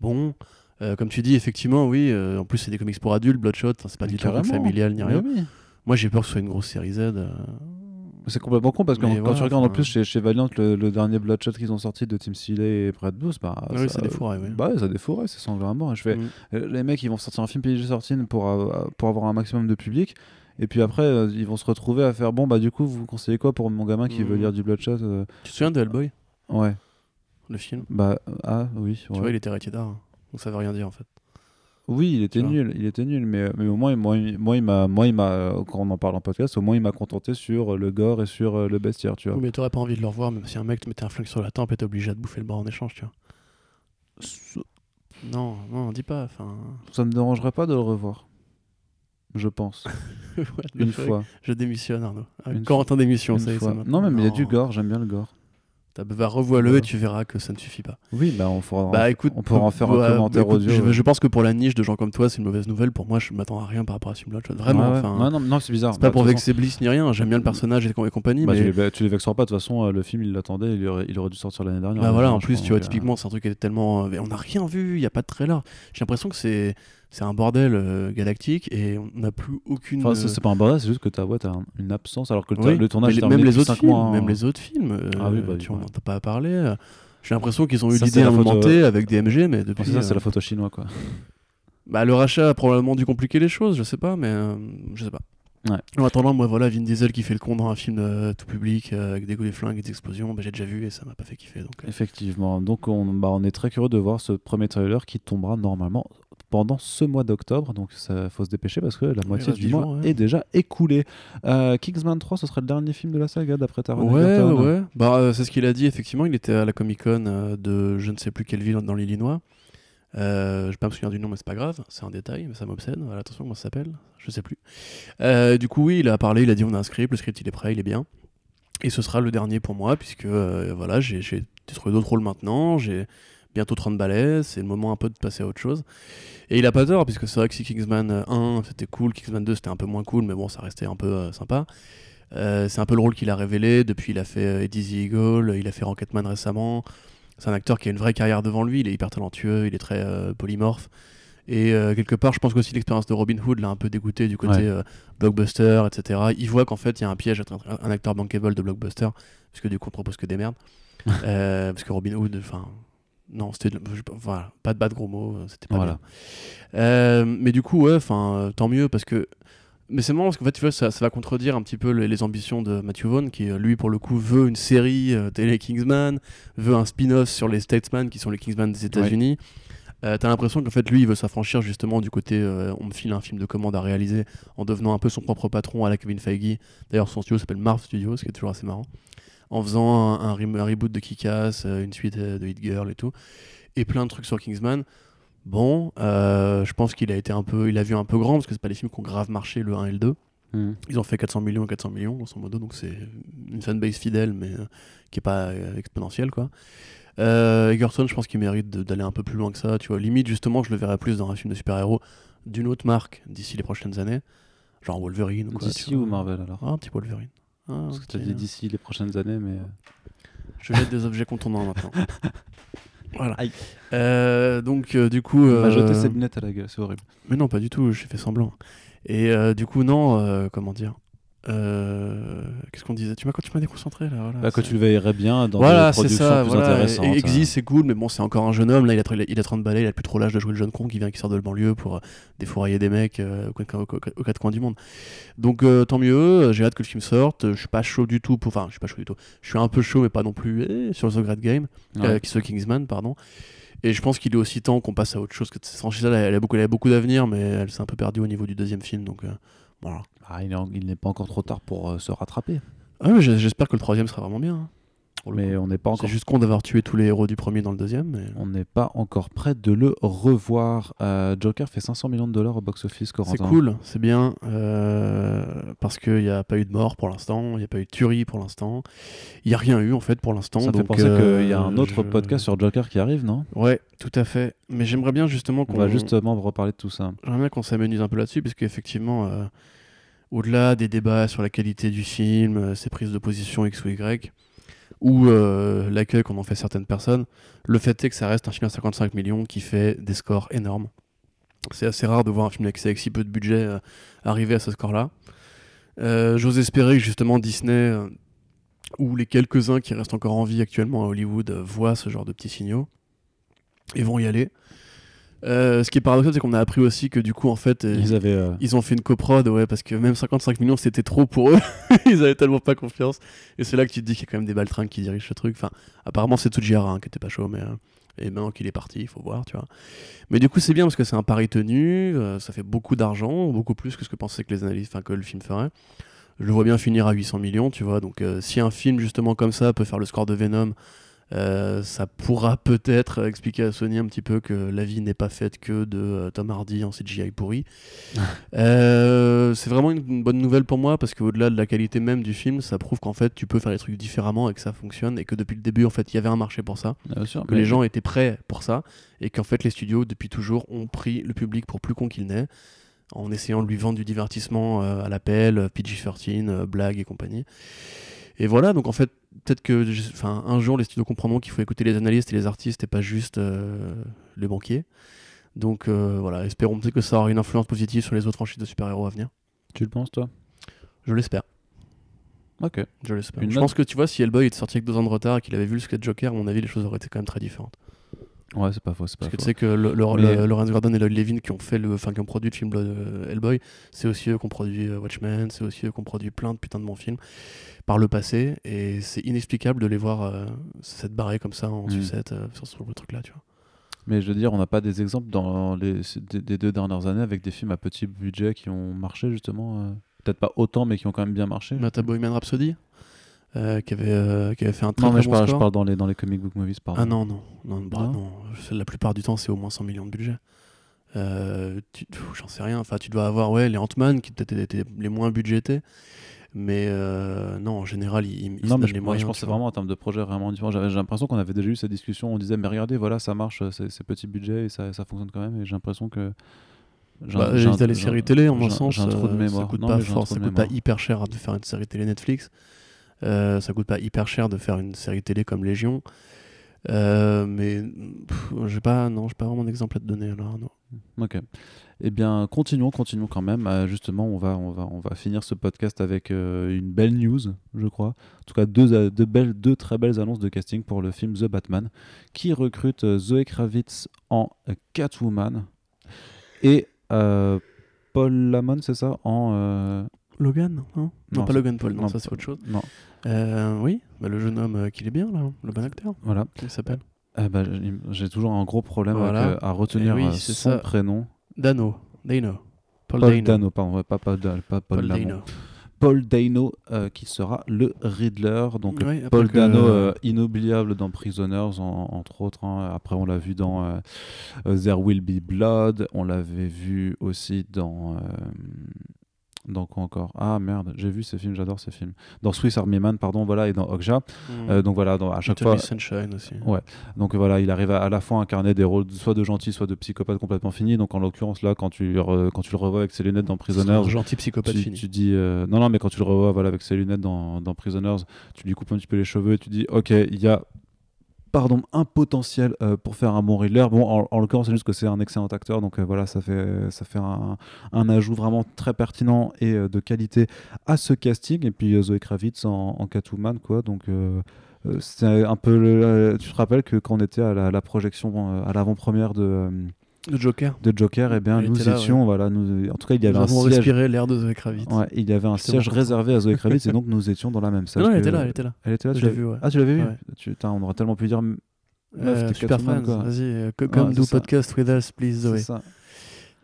Bon, euh, comme tu dis, effectivement, oui. euh, en plus, c'est des comics pour adultes, Bloodshot. C'est pas Mais du tout familial ni rien. oui. Moi, j'ai peur que ce soit une grosse série Z. euh, C'est complètement con parce que quand tu regardes en plus chez, chez Valiant le, le dernier Bloodshot qu'ils ont sorti de Tim Seeley et Brad Booth, bah, Ah oui, ça défouraille, oui. Bah ouais, ça défouraille, c'est à mort. Je fais, Mm. euh, les mecs ils vont sortir un film PG-13 pour, euh, pour avoir un maximum de public. Et puis après, euh, ils vont se retrouver à faire bon, bah du coup, vous conseillez quoi pour mon gamin qui Mm. veut lire du Bloodshot euh, Tu te souviens de Hellboy, Ouais. le film? Bah, euh, ah oui. Tu vois, il était rated R. Donc ça veut rien dire en fait. Oui, il était nul, il était nul, mais, mais au moins, moi, moi, il m'a, moi, il m'a, quand on en parle en podcast, au moins, il m'a contenté sur euh, le gore et sur euh, le bestiaire, tu vois. Oui, mais t'aurais pas envie de le revoir, même si un mec te mettait un flingue sur la tempe et t'es obligé de bouffer le bras en échange, tu vois. Non, non, dis pas. Enfin, Ça me dérangerait pas de le revoir, je pense, une fois. Je démissionne, Arnaud. Une Corentin démission, une ça fois. c'est Non, mais il y a du gore, j'aime bien le gore. Va revois-le et tu verras que ça ne suffit pas. Oui, bah on pourra, Bah écoute, on pourra en faire un commentaire écoute, audio. Je, ouais. je pense que pour la niche de gens comme toi, c'est une mauvaise nouvelle. Pour moi, je m'attends à rien par rapport à. Vraiment. Ouais, ouais. enfin, Ouais, non, non, c'est bizarre. C'est pas Bah, pour vexer Bliss ni rien. J'aime bien le personnage et, et compagnie. bah, mais tu, les, bah, tu les vexeras pas. De toute façon, euh, le film, il l'attendait. Il, aurait- il aurait dû sortir l'année dernière. Bah voilà, en plus, tu vois, typiquement, c'est un truc qui est tellement. euh, On n'a rien vu, il n'y a pas de trailer. J'ai l'impression que c'est c'est un bordel euh, galactique et on n'a plus aucune. Enfin, c'est euh, pas un bordel, c'est juste que ouais, t'as un- une absence alors que le, oui, le tournage les- terminé même les depuis autres films, mois, hein. même les autres films, euh, Ah oui, bah tu en ouais. entends pas parler. J'ai l'impression qu'ils ont eu l'idée à faute, T avec des MG, mais depuis. C'est ça, c'est euh, la photo chinoise quoi. Bah, le rachat a probablement dû compliquer les choses, je sais pas, mais euh, je sais pas. Ouais. En attendant, moi, voilà, Vin Diesel qui fait le con dans un film euh, tout public euh, avec des coups des flingues et des explosions, bah, j'ai déjà vu et ça m'a pas fait kiffer. Donc, euh, Effectivement. Donc on, bah, on est très curieux de voir ce premier trailer qui tombera normalement pendant ce mois d'octobre. Donc ça faut se dépêcher parce que la moitié du mois jours, ouais. est déjà écoulé. Euh, Kingsman 3, ce serait le dernier film de la saga d'après Taron Ouais, ouais. Bah, c'est ce qu'il a dit, effectivement. Il était à la Comic Con de je ne sais plus quelle ville dans l'Illinois. Euh, je vais pas me souvenir du nom, mais c'est pas grave. C'est un détail, mais ça m'obsède. Attention, comment ça s'appelle Je sais plus. Euh, du coup, oui, il a parlé, il a dit on a un script, le script il est prêt, il est bien. Et ce sera le dernier pour moi, puisque euh, voilà, j'ai trouvé d'autres rôles maintenant. J'ai bientôt 30 balais, c'est le moment un peu de passer à autre chose. Et il a pas tort, puisque c'est vrai que si Kingsman euh, 1 c'était cool, Kingsman 2 c'était un peu moins cool, mais bon, ça restait un peu sympa. C'est un peu le rôle qu'il a révélé. Depuis, il a fait Eddie Eagle, il a fait Rocketman récemment. C'est un acteur qui a une vraie carrière devant lui. Il est hyper talentueux, il est très euh, polymorphe. Et euh, quelque part, je pense qu'aussi l'expérience de Robin Hood l'a un peu dégoûté du côté Ouais. euh, blockbuster, etc. Il voit qu'en fait, il y a un piège à être un, acteur bankable de blockbuster, puisque du coup, on propose que des merdes. Parce que Robin Hood, enfin. Non, c'était. Voilà, pas de bas de gros mots, c'était pas Voilà. bien. Mais du coup, ouais, enfin, tant mieux parce que. Mais c'est marrant parce qu'en fait, tu vois, ça, ça va contredire un petit peu les, les ambitions de Matthew Vaughn, qui euh, lui, pour le coup, veut une série euh, télé Kingsman, veut un spin-off sur les Statesman, qui sont les Kingsman des États-Unis. Euh, T'as l'impression qu'en fait, lui, il veut s'affranchir justement du côté euh, on me file un film de commande à réaliser en devenant un peu son propre patron à la Kevin Feige. D'ailleurs, son studio s'appelle Marv Studios, ce qui est toujours assez marrant. En faisant un, un reboot de Kick-Ass, une suite de Hit Girl et tout. Et plein de trucs sur Kingsman. Bon, euh, je pense qu'il a été un peu, il a vu un peu grand parce que c'est pas les films qui ont grave marché le 1 et le 2. Hmm. Ils ont fait 400 millions et 400 millions, grosso modo, donc c'est une fanbase fidèle, mais euh, qui est pas euh, exponentielle, quoi. Egerton, je pense qu'il mérite d'aller un peu plus loin que ça, tu vois. Limite, justement, je le verrais plus dans un film de super-héros d'une autre marque d'ici les prochaines années, genre Wolverine ou quoi. DC ou Marvel alors Ah, un petit Wolverine. Ah, Parce que tu as dit d'ici les prochaines années, mais. Je jette des objets contondants maintenant. voilà. Euh, donc, euh, du coup. M'a jeté euh, ses lunettes à la gueule, c'est horrible. Mais non, pas du tout, j'ai fait semblant. Et euh, du coup, non, euh, comment dire euh, Qu'est-ce qu'on disait? Tu m'as quand tu m'as déconcentré là. Voilà, Bah, c'est- tu le verrais bien dans voilà, des productions ça. plus Voilà. intéressantes. Et hein. C'est cool, mais bon, c'est encore un jeune homme. Là, il a, il a 30 balais, il a plus trop l'âge de jouer le jeune con qui vient, qui sort de la banlieue pour euh, défourailler des mecs euh, aux, quatre- aux quatre- aux quatre coins du monde. Donc, tant mieux. J'ai hâte que le film sorte. Je suis pas chaud du tout. Pour... Enfin, je suis pas chaud du tout. Je suis un peu chaud, mais pas non plus eh, sur The Great Game, Ouais. qui sur Kingsman, pardon. Et je pense qu'il est aussi temps qu'on passe à autre chose. Que cette franchise-là, elle, a beaucoup, elle a beaucoup d'avenir, mais elle s'est un peu perdue au niveau du deuxième film. Donc, voilà. Ah, il est en- il n'est pas encore trop tard pour euh, se rattraper. Ah j'espère que le troisième sera vraiment bien. hein, pour le Mais coup. on n'est pas c'est encore. juste con d'avoir tué tous les héros du premier dans le deuxième. Mais... On n'est pas encore prêt de le revoir. Euh, Joker fait 500 millions de dollars au box-office, C'est cool, c'est bien, euh, parce qu'il n'y a pas eu de mort pour l'instant, il n'y a pas eu de tuerie pour l'instant, il n'y a rien eu en fait pour l'instant. Ça fait donc, penser euh, qu'il y a un autre je- podcast sur Joker qui arrive, non? Ouais, tout à fait. Mais j'aimerais bien justement On qu'on va justement reparler de tout ça. j'aimerais bien qu'on s'amenuise un peu là-dessus, parce qu'effectivement, euh, au-delà des débats sur la qualité du film, euh, ses prises de position X ou Y, ou euh, l'accueil qu'on en fait certaines personnes, le fait est que ça reste un film à 55 millions qui fait des scores énormes. C'est assez rare de voir un film avec, si peu de budget euh, arriver à ce score-là. J'ose espérer que justement Disney, ou les quelques-uns qui restent encore en vie actuellement à Hollywood, voient ce genre de petits signaux et vont y aller. Euh, ce qui est paradoxal, c'est qu'on a appris aussi que du coup, en fait, euh, Ils avaient. euh, ils ont fait une coprod, ouais, parce que même 55 millions, c'était trop pour eux. ils avaient tellement pas confiance. Et c'est là que tu te dis qu'il y a quand même des baltringues qui dirigent ce truc. Enfin, apparemment, c'est Tsujihara hein, qui était pas chaud, mais. euh, et maintenant qu'il est parti, il faut voir, tu vois. Mais du coup, c'est bien parce que c'est un pari tenu, ça fait beaucoup d'argent, beaucoup plus que ce que pensaient que les analystes, enfin, que le film ferait. Je le vois bien finir à 800 millions, tu vois. Donc, si un film, justement, comme ça, peut faire le score de Venom, Euh, ça pourra peut-être expliquer à Sony un petit peu que la vie n'est pas faite que de euh, Tom Hardy en CGI pourri. Euh, c'est vraiment une bonne nouvelle pour moi parce qu'au-delà de la qualité même du film, ça prouve qu'en fait tu peux faire les trucs différemment et que ça fonctionne et que depuis le début en fait il y avait un marché pour ça, Bien sûr, que les gens étaient prêts pour ça et qu'en fait les studios depuis toujours ont pris le public pour plus con qu'il n'est en essayant de lui vendre du divertissement à l'appel, PG-13, euh, blagues et compagnie. Et voilà, donc en fait, peut-être que enfin, un jour les studios comprendront qu'il faut écouter les analystes et les artistes et pas juste euh, les banquiers. Donc euh, voilà, espérons peut-être que ça aura une influence positive sur les autres franchises de super-héros à venir. Tu le penses, toi? Je l'espère. Ok. Je l'espère. Je note? pense que tu vois, si Hellboy était sorti avec deux ans de retard et qu'il avait vu le sketch Joker, à mon avis, les choses auraient été quand même très différentes. Ouais, c'est pas faux, c'est pas Parce que tu sais que le, le- Mais- le- Lawrence Gordon et Lloyd Levin qui ont fait le, enfin qui ont produit le film euh, Hellboy, c'est aussi eux qui ont produit euh, Watchmen, c'est aussi eux qui ont produit plein de putains de bons films par le passé, et c'est inexplicable de les voir euh, s'être barrés comme ça en Mm. sucette euh, sur ce truc-là, tu vois. Mais je veux dire, on n'a pas des exemples dans les des, des deux dernières années avec des films à petit budget qui ont marché justement. euh, Peut-être pas autant, mais qui ont quand même bien marché. Bah, t'as Bohemian Rhapsody? Euh, qui avait euh, qui avait fait un très non, mais très je bon parle, je score. parle dans les dans les comic book movies, pardon. Ah non non non, bah, non. La plupart du temps c'est au moins 100 millions de budget. Euh, J'en sais rien. Enfin, tu dois avoir ouais les Ant-Man qui peut-être étaient les moins budgétés, mais euh, non en général ils, ils Non, mais je, les moi, moyens. je vois. vraiment en termes de projet vraiment différent. J'avais j'ai l'impression qu'on avait déjà eu cette discussion. On disait, mais regardez, voilà, ça marche, c'est c'est petit budget et ça, ça fonctionne quand même. Et j'ai l'impression que. j'ai Bah, les séries télé en un- sens. Ça coûte Non, pas fort, ça coûte pas hyper cher de faire une série télé Netflix. Euh, ça coûte pas hyper cher de faire une série télé comme Légion. Euh, mais j'ai pas, pas vraiment d'exemple à te donner alors. Non. Ok. Eh bien, continuons, continuons quand même. Euh, justement, on va, on va, on va finir ce podcast avec euh, une belle news, je crois. En tout cas, deux, deux belles, deux très belles annonces de casting pour le film The Batman, qui recrute Zoe Kravitz en Catwoman et Paul Lamon, c'est ça, en Logan, non Non, Non, pas Logan Paul, non, non, ça c'est autre chose. non, Euh, oui, bah, le jeune homme euh, qu'il est bien là, le bon acteur. voilà. Comment il s'appelle Eh ben, j'ai- j'ai toujours un gros problème Voilà. avec, euh, à retenir Eh oui, euh, son ça. prénom. Dano, Dano. Paul, Paul Dano. Dano, pardon, ouais, pas Paul, Da- pas Paul. Dano. Paul Dano euh, qui sera le Riddler. Donc Ouais, Paul Dano, euh, inoubliable dans Prisoners, en- entre autres. hein. Après, on l'a vu dans euh, euh, There Will Be Blood. On l'avait vu aussi dans. Dans quoi encore? Ah merde, j'ai vu ces films, j'adore ces films. Dans Swiss Army Man, pardon, voilà, et dans Okja. Mm. Euh, donc voilà, dans- à chaque Little fois. Sunshine aussi. Ouais. Donc voilà, il arrive à, à la fois à incarner des rôles soit de gentil, soit de psychopathe complètement fini. Donc en l'occurrence, là, quand tu, re- quand tu le revois avec ses lunettes dans Prisoners, gentil psychopathe tu, fini. tu dis euh, non non mais quand tu le revois voilà avec ses lunettes dans, dans Prisoners tu lui coupes un petit peu les cheveux et tu dis ok il y a pardon un potentiel euh, pour faire un bon Riddler bon en, en l'occurrence c'est juste que c'est un excellent acteur donc euh, voilà ça fait ça fait un, ajout vraiment très pertinent et euh, de qualité à ce casting. Et puis Zoe Kravitz en, en Catwoman quoi. Donc c'est un peu tu te rappelles que quand on était à la, projection à l'avant-première de, Le Joker. de Joker et bien Elle nous étions voilà nous en tout cas il y avait Nous un siège respiré l'air de Zoe Kravitz. Ouais, il y avait un siège bon. réservé à Zoé Kravitz et donc nous étions dans la même salle. Non, elle était là, elle était là. Elle était là, Je l'ai vu, ouais. Ah, tu l'avais vu tu, On aurait tellement pu dire. meuf, Euh, super fans, vas-y, euh, come do podcast with us, please, Zoé.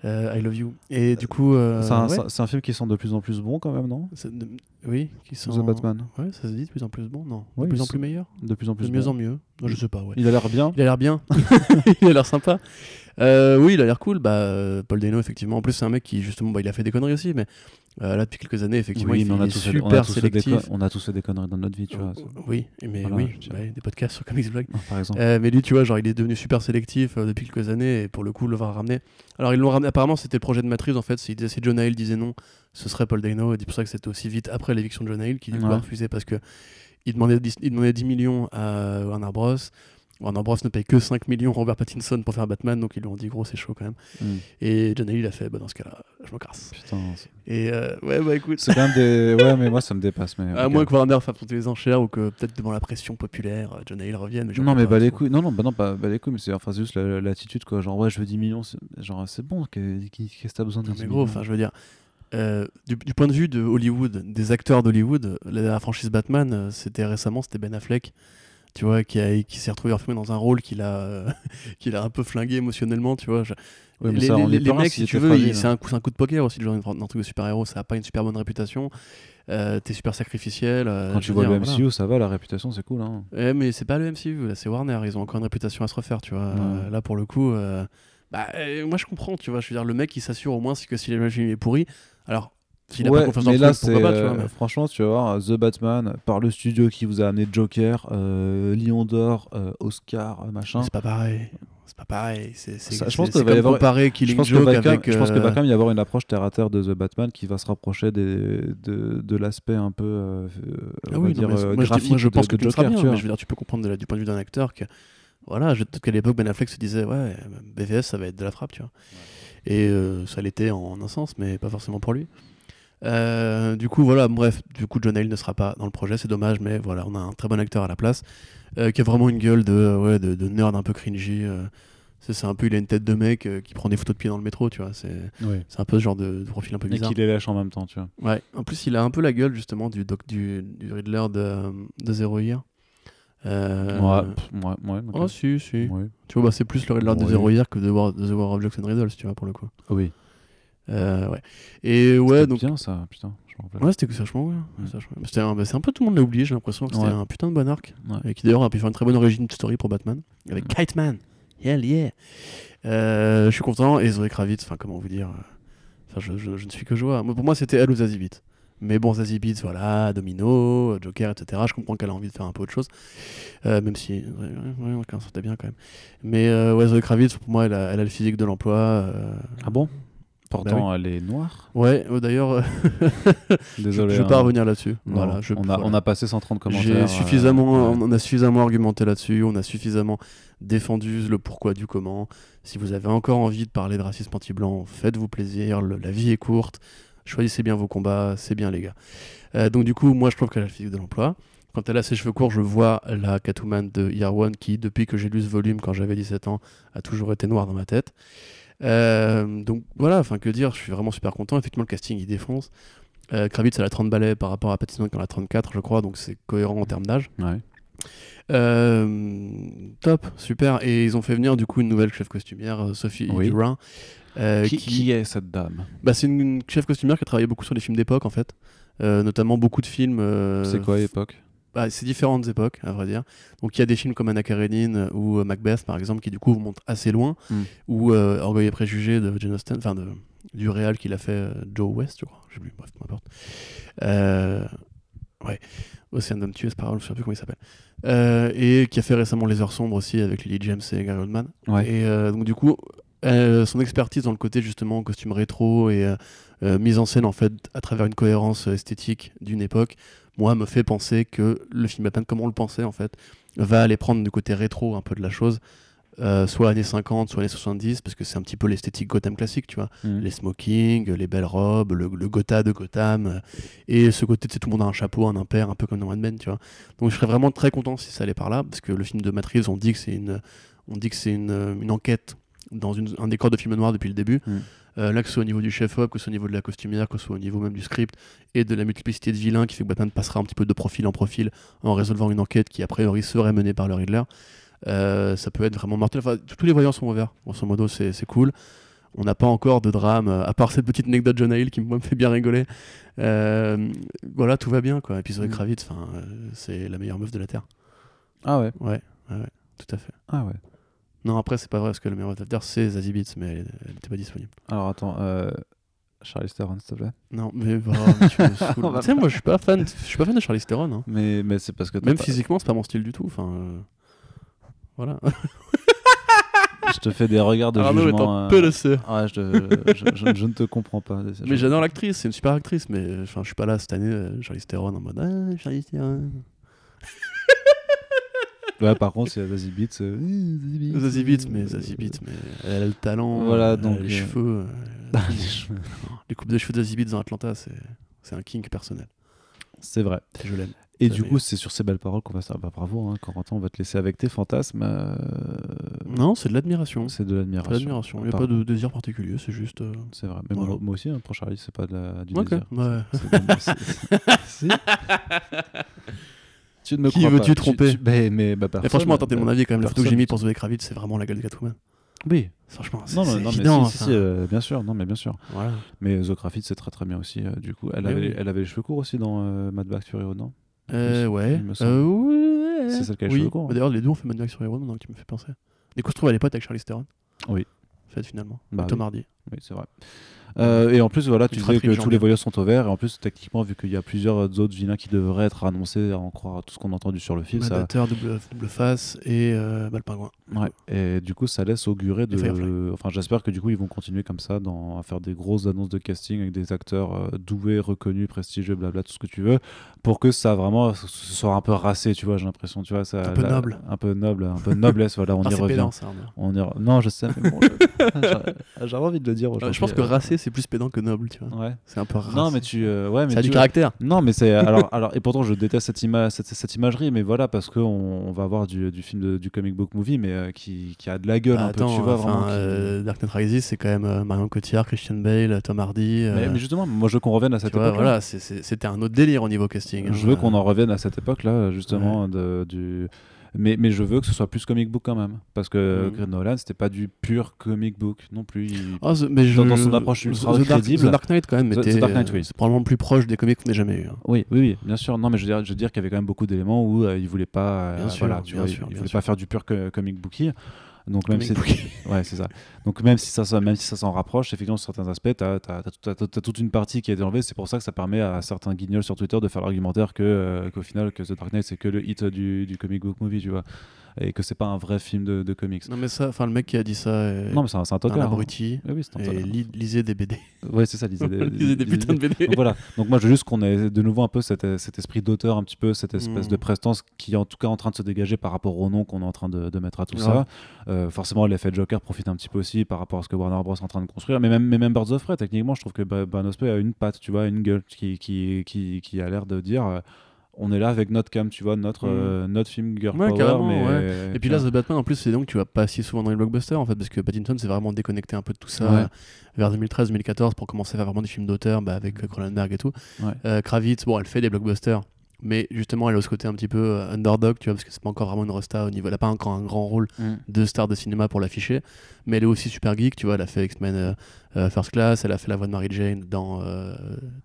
Euh, I love you. Et du coup, euh, C'est un, ouais, c'est un film qui sent de plus en plus bon quand même, non? De- oui, qui sont. The Batman. Ouais, ça se dit de plus en plus bon, non? De plus en plus meilleur? De plus en plus De mieux bon. en mieux Non, Je sais pas, ouais. Il a l'air bien. Il a l'air bien. il a l'air sympa. Euh, oui, il a l'air cool. Bah, euh, Paul Dano, effectivement. En plus, c'est un mec qui, justement, bah, il a fait des conneries aussi, mais euh, là, depuis quelques années, effectivement, Oui, il, mais on a il est tous fait- on a super tous sélectif. On a tous fait des conneries dans notre vie, tu vois. Oui, mais Voilà, oui, ouais, des podcasts sur Comics Blog. Par exemple. Euh, mais lui, tu vois, genre, il est devenu super sélectif depuis quelques années et pour le coup, le va ramener. Alors, ils l'ont ramené. Apparemment, c'était le projet de matrice en fait. Si, si John Hale disait non, ce serait Paul Dano. Et c'est pour ça que c'était aussi vite après l'éviction de John Hale qui du coup Ouais. a refusé parce que il demandait, 10, il demandait 10 millions à Warner Bros. Warner Bros ne paye que 5 millions Robert Pattinson pour faire Batman, donc ils lui ont dit gros, c'est chaud quand même. Hmm. Et John Hale, il a fait bah, dans ce cas-là, je me casse. Putain. Et euh, ouais, bah écoute. C'est quand même des. Ouais, mais moi ça me dépasse. Mais, À moins que Warner fasse monter les enchères ou que peut-être devant la pression populaire, euh, John Hale revienne. Non, mais bah les couilles. Non, non, bah non, pas bah les couilles, mais c'est enfin, juste la- l'attitude quoi. Genre, ouais, je veux 10 millions. c'est- Genre, c'est bon. qu'est- Qu'est-ce que t'as besoin de Non, 10 mais gros, millions enfin, je veux dire, euh, du, du point de vue de Hollywood, des acteurs d'Hollywood, la, la franchise Batman, c'était récemment, c'était Ben Affleck tu vois, qui, a- qui s'est retrouvé enfermé dans un rôle qu'il a, euh, qu'il a un peu flingué émotionnellement, tu vois. Je- Ouais, mais les, ça, les- les mecs, si tu veux, c'est hein. un, coup, un coup de poker aussi, le genre d'un truc de super-héros, ça a pas une super bonne réputation. Euh, T'es super sacrificiel. euh, Quand tu vois le MCU, ça va, la réputation, c'est cool. Hein. Ouais, mais c'est pas le MCU, c'est Warner, ils ont encore une réputation à se refaire, tu vois. Ouais. Euh, là, pour le coup, euh, bah, moi je comprends, tu vois. Je veux dire, le mec, il s'assure au moins que si est pourri, alors s'il ouais, pas confiance dans mais là, truc, pourquoi c'est pas, tu vois. euh, mais- franchement, tu vas voir The Batman par le studio qui vous a amené Joker, euh, Lion d'Or, euh, Oscar, euh, machin. C'est pas pareil. C'est pas pareil. C'est, c'est, Ça, je c'est- pense qu'il va y avoir- comparer Je Killing pense, que Joke je pense qu'il va quand même y avoir une approche terre à terre de The Batman qui va se rapprocher des, de, de l'aspect un peu euh, Ah oui, dire, euh, je, graphique moi, je de- pense de, que Joker. bien, tu vois. mais je veux dire, tu peux comprendre de la- du point de vue d'un acteur que, voilà, je- peut-être qu'à l'époque, Ben Affleck se disait, ouais, BVS, ça va être de la frappe, tu vois. Et euh, ça l'était en un sens, mais pas forcément pour lui. Euh, du coup, voilà, bref, du coup, John Hale ne sera pas dans le projet, c'est dommage, mais voilà, on a un très bon acteur à la place, euh, qui a vraiment une gueule de, ouais, de, de nerd un peu cringy. euh, c'est, un peu, il a une tête de mec qui prend des photos de pied dans le métro, tu vois. C'est, Oui. un peu ce genre de, de profil un peu Et bizarre. qu'il les lèche en même temps, tu vois. Ouais, en plus, il a un peu la gueule justement du, doc, du, du Riddler de, de Zero Year. Euh, Ouais, ouais, ouais, ok. Oh, si, si. Ouais. Tu vois, bah, c'est plus le Riddler de. Zero Year que de, War, de The War of and Riddles, tu vois, pour le coup. Oui. Euh, ouais. Et ouais, C'était donc. bien ça, putain. Je. Ouais, c'était vachement bien. C'était un, bah, c'est un peu tout le monde l'a oublié, j'ai l'impression que c'était Ouais. un putain de bon arc. Ouais. Et qui d'ailleurs a pu faire une très bonne origin story pour Batman. Avec. Kite Man. Yeah, yeah. Euh, je suis content. Et Zoé Kravitz, enfin, comment vous dire. euh, Enfin, je, je- je ne suis que joie. Moi, pour moi, c'était elle ou Zazie Beetz. Mais bon, Zazie voilà, Domino, Joker, etc. Je comprends qu'elle a envie de faire un peu autre chose. Euh, même si. Ouais, ouais, ouais, ouais, c'était bien quand même. Mais euh, ouais, Zoé Kravitz, pour moi, elle a, elle a le physique de l'emploi. euh, Ah bon? Pourtant, Bah elle est noire. Ouais, euh, d'ailleurs, euh, Désolé. je ne vais hein. pas revenir là-dessus. Voilà, je, on, a, voilà. on a passé 130 commentaires. Euh, suffisamment, ouais. on a suffisamment argumenté là-dessus, on a suffisamment défendu le pourquoi du comment. Si vous avez encore envie de parler de racisme anti-blanc, faites-vous plaisir, le- la vie est courte, choisissez bien vos combats, c'est bien les gars. Euh, donc du coup, moi je trouve qu'elle a le physique de l'emploi. Quand elle a ses cheveux courts, je vois la Catwoman de One qui, depuis que j'ai lu ce volume quand j'avais 17 ans, a toujours été noire dans ma tête. Euh, donc voilà, enfin que dire, je suis vraiment super content. Effectivement, le casting il défonce. Euh, Kravitz elle a 30 balais par rapport à Pattinson qui en a 34, je crois, donc c'est cohérent en termes d'âge. Ouais. Euh, top, super. Et ils ont fait venir du coup une nouvelle chef costumière, Sophie Oui. Durin. euh, Qui, qui est cette dame? Bah, c'est une, une chef costumière qui a travaillé beaucoup sur les films d'époque en fait. Notamment beaucoup de films. C'est quoi l'époque bah, C'est différentes époques, à vrai dire. Donc il y a des films comme Anna Karenine ou euh, Macbeth par exemple qui du coup montent assez loin. Mm. Ou euh, Orgueil et Préjugés de Jane Austen, enfin du réal qu'il a fait euh, Joe West, je crois. Je sais plus, bref, peu importe. Euh, ouais. Océan d'homme tué, c'est pas je sais plus comment il s'appelle. Euh, et qui a fait récemment Les Heures Sombres aussi avec Lily James et Gary Oldman. Ouais. Et euh, donc du coup, euh, son expertise dans le côté justement costume rétro et euh, euh, mise en scène en fait à travers une cohérence euh, esthétique d'une époque, moi me fait penser que le film Batman, comme on le pensait en fait, va aller prendre du côté rétro un peu de la chose, euh, soit années 50, soit années 70, parce que c'est un petit peu l'esthétique Gotham classique, tu vois Mm. les smokings, les belles robes, le, le Gotha de Gotham, euh, et ce côté, tu sais, tout le monde a un chapeau, un impair, un peu comme dans Mad Men, tu vois. Donc je serais vraiment très content si ça allait par là, parce que le film de Matt Reeves, on dit que c'est une, on dit que c'est une, une enquête dans une- un décor de film noir depuis le début. Mm. Euh, là, que ce soit au niveau du chef-op, que ce soit au niveau de la costumière, que ce soit au niveau même du script, et de la multiplicité de vilains qui fait que Batman passera un petit peu de profil en profil en résolvant une enquête qui, a priori, serait menée par le Riddler. Euh, ça peut être vraiment mortel. Enfin, tous les voyants sont ouverts. Grosso modo, c'est c'est cool. On n'a pas encore de drame, euh, à part cette petite anecdote John Hill qui moi, me fait bien rigoler. Euh, voilà, tout va bien. Quoi. Et puis Zoé Mm. Kravitz, euh, c'est la meilleure meuf de la Terre. Ah ouais. Ouais, ouais, ouais, tout à fait. Ah ouais. Non, après, c'est pas vrai, parce que de la Terre, c'est Zazie Beetz, mais elle elle était pas disponible. Alors attends, euh... Charlie Theron, s'il te plaît. Non, mais, bah, mais tu me saoules. Tu sais, moi, je suis pas fan, je suis pas fan de Charlie Theron. hein. Mais, mais c'est parce que t'as Même pas- physiquement, c'est pas mon style du tout. Enfin, euh, voilà. je te fais des regards de Arnaud est jugement. un euh, peu le. Ouais, je, je, je- je ne te comprends pas. Mais j'adore l'actrice, c'est une super actrice, mais euh, enfin, je suis pas là cette année, euh, Charlize Theron en mode ah, Charlize Theron. Ouais, par contre, c'est Zazie Beetz. euh, Zazie mais Zazie mais elle a le talent, Voilà, donc, les euh, cheveux. euh, Ah, les cheveux. les coupes de cheveux de Zazie dans Atlanta, c'est un kink personnel. C'est vrai. Je l'aime. Et du coup, c'est sur ces belles paroles qu'on va ça. Bah, bravo, hein, Corentin, on va te laisser avec tes fantasmes. euh, Non, c'est de l'admiration. C'est de l'admiration. Il n'y a pas de désir particulier, c'est juste. euh, C'est vrai. Mais Voilà. moi, moi aussi, hein, pour Charlie, c'est pas de la, du désir. ouais. Si. Tu ne me Qui veux-tu tromper tu- mais, mais, bah, Mais personne, franchement, attendez euh, mon avis quand même. La photo que j'ai mis pour Zoé Kravitz, c'est vraiment la gueule de Catwoman. Oui. Franchement, c'est Non, c'est non, non, mais évident. si, si, enfin. si, euh, bien sûr, non, mais bien sûr. Voilà. Mais Kravitz, c'est très très bien aussi. euh, du coup, elle Mais avait, oui. elle avait les cheveux courts aussi dans euh, Mad Max Fury Road, non? Euh, ouais. Euh. C'est celle qui a les oui. cheveux courts. Bah, D'ailleurs, les deux ont fait Mad Max sur Hero, donc tu me fais penser. Du coup, je trouve elle est pote avec Charlie Theron? Oui. En fait, finalement. Bah Tom oui. Hardy. Oui, c'est vrai. Euh, et en plus, voilà, tu disais que tous les voyages sont au vert. Et en plus, techniquement, vu qu'il y a plusieurs autres vilains qui devraient être annoncés, à en croire à tout ce qu'on a entendu sur le film, ça, Madateur, double, double face et euh, bah, le pingouin. Ouais, et du coup, ça laisse augurer de. Enfin, j'espère que du coup, ils vont continuer comme ça dans... à faire des grosses annonces de casting avec des acteurs euh, doués, reconnus, prestigieux, blabla, tout ce que tu veux, pour que ça vraiment ce soit un peu racé, tu vois. J'ai l'impression, tu vois, ça. Un peu la- noble. Un peu noble, un peu de noblesse, voilà, on Ah, y revient. pédant, ça. On y Non, je sais, mais bon, j'avais envie de le dire. Euh, aujourd'hui, je pense que euh, racé, c'est plus pédant que noble, tu vois. Ouais. C'est un peu racé. Non, mais tu. euh, ouais, mais Ça a tu du vois- caractère. Non, mais c'est alors, alors et pourtant je déteste cette image, cette, cette imagerie, mais voilà parce que on, on va avoir du, du film de- du comic book movie, mais euh, qui, qui a de la gueule Bah, un peu, attends, tu vois vraiment. qui- euh, Dark Knight Rises, c'est quand même euh, Marion Cotillard, Christian Bale, Tom Hardy. euh, mais, mais justement, moi je veux qu'on revienne à cette tu vois, époque. voilà, c'est- c'est- c'était un autre délire au niveau casting. hein. Je veux qu'on en revienne à cette époque-là, justement, de, du. Mais, mais je veux que ce soit plus comic book quand même, parce que Mhm. Green Nolan c'était pas du pur comic book non plus. il- Oh, mais je- Dans- dans son approche ultra The Dark, crédible. The Dark Knight, quand même, était, Dark Knight, euh, oui. c'est probablement le plus proche des comics qu'on ait jamais eu. hein. Oui, oui, oui, bien sûr. Non, mais je veux dire, je veux dire qu'il y avait quand même beaucoup d'éléments où euh, il voulait pas, euh, Bien sûr, vois, il voulait sûr. pas faire du pur co- comic booky. Donc même si, ouais, c'est ça. Donc même si ça, ça- même si ça s'en rapproche, effectivement, sur certains aspects, t'as as, toute une partie qui a été enlevée. C'est pour ça que ça permet à certains guignols sur Twitter de faire l'argumentaire que euh, qu'au final, que The Dark Knight c'est que le hit du, du comic book movie, tu vois, et que c'est pas un vrai film de, de comics. Non, mais ça, enfin, le mec qui a dit ça est Non, mais c'est un, un un tocard. hein. abruti. Oui, oui, c'est un Et tocard. li- lisez des BD. Ouais, c'est ça, lisez des, lisez des putains de BD. Donc voilà. Donc moi, je veux juste qu'on ait de nouveau un peu cet, cet esprit d'auteur, un petit peu cette espèce Mm. de prestance qui est en tout cas en train de se dégager par rapport au nom qu'on est en train de, de mettre à tout Ouais. ça. Euh, forcément, l'effet Joker profite un petit peu aussi par rapport à ce que Warner Bros est en train de construire. Mais même, mais même Birds of Prey, techniquement, je trouve que Ba- Ban Osprey a une patte, tu vois, une gueule qui, qui, qui, qui a l'air de dire. euh, on est là avec notre cam, tu vois, notre, Mm. euh, notre film Girl Ouais, Power. mais, ouais. Et puis là, The Batman, en plus, c'est donc tu vas pas si souvent dans les blockbusters, en fait, parce que Pattinson s'est vraiment déconnecté un peu de tout ça Ouais. euh, vers 2013-2014 pour commencer à faire vraiment des films d'auteur bah, avec euh, Cronenberg et tout. Euh, Kravitz, bon, elle fait des blockbusters, mais justement, elle a ce côté un petit peu euh, underdog, tu vois, parce que c'est pas encore vraiment une resta au niveau. Elle a pas encore un grand rôle Mm. de star de cinéma pour l'afficher, mais elle est aussi super geek, tu vois, elle a fait X-Men euh, euh, First Class, elle a fait la voix de Mary Jane dans euh,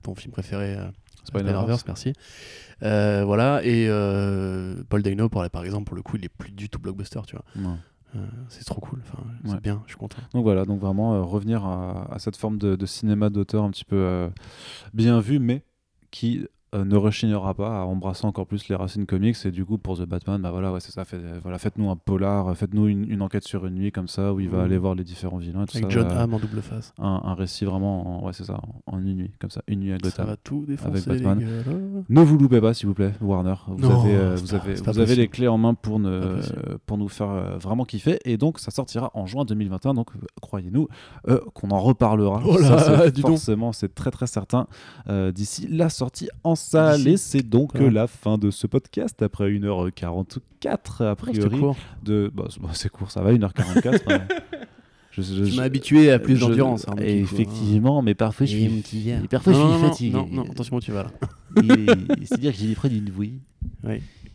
ton film préféré. Spider-Verse. Spider-Verse, merci. Euh, voilà, et euh, Paul Dano, par, par exemple, pour le coup, il est plus du tout blockbuster, tu vois. Ouais. Euh, c'est trop cool, enfin, Ouais. c'est bien, je suis content. Donc voilà, donc vraiment euh, revenir à, à cette forme de, de cinéma d'auteur un petit peu euh, bien vu, mais qui euh, ne rechignera pas à embrasser encore plus les racines comics. Et du coup, pour The Batman, bah voilà, ouais, c'est ça. Fait, voilà, faites-nous un polar, euh, faites-nous une, une enquête sur une nuit comme ça où il va Mhm. aller voir les différents vilains. Tout Avec ça, John euh, Hamm en double face. un, un récit vraiment, en, ouais, c'est ça, en, une nuit comme ça, une nuit à Ça Gotham. va tout défoncer, Batman. les. Ne vous loupez pas, s'il vous plaît, Warner. Vous Non, avez, euh, vous pas- avez, vous avez les clés en main pour, ne, pour nous faire vraiment kiffer. Et donc, ça sortira en juin 2021. Donc, croyez-nous qu'on en reparlera. Oh là, Ça, forcément, c'est très très certain d'ici la sortie en salle. Et c'est donc Ouais. la fin de ce podcast après 1h44 a Oh, priori. court. de, bah, c'est- bah, c'est court, ça va, 1h44. hein. Je- je- je- habitué à plus je- d'endurance. hein, hein. effectivement, mais parfois je suis, parfois, je Non, suis non, fatigué. Non, non, attention où tu vas là. C'est-à-dire que j'ai des près d'une bouille.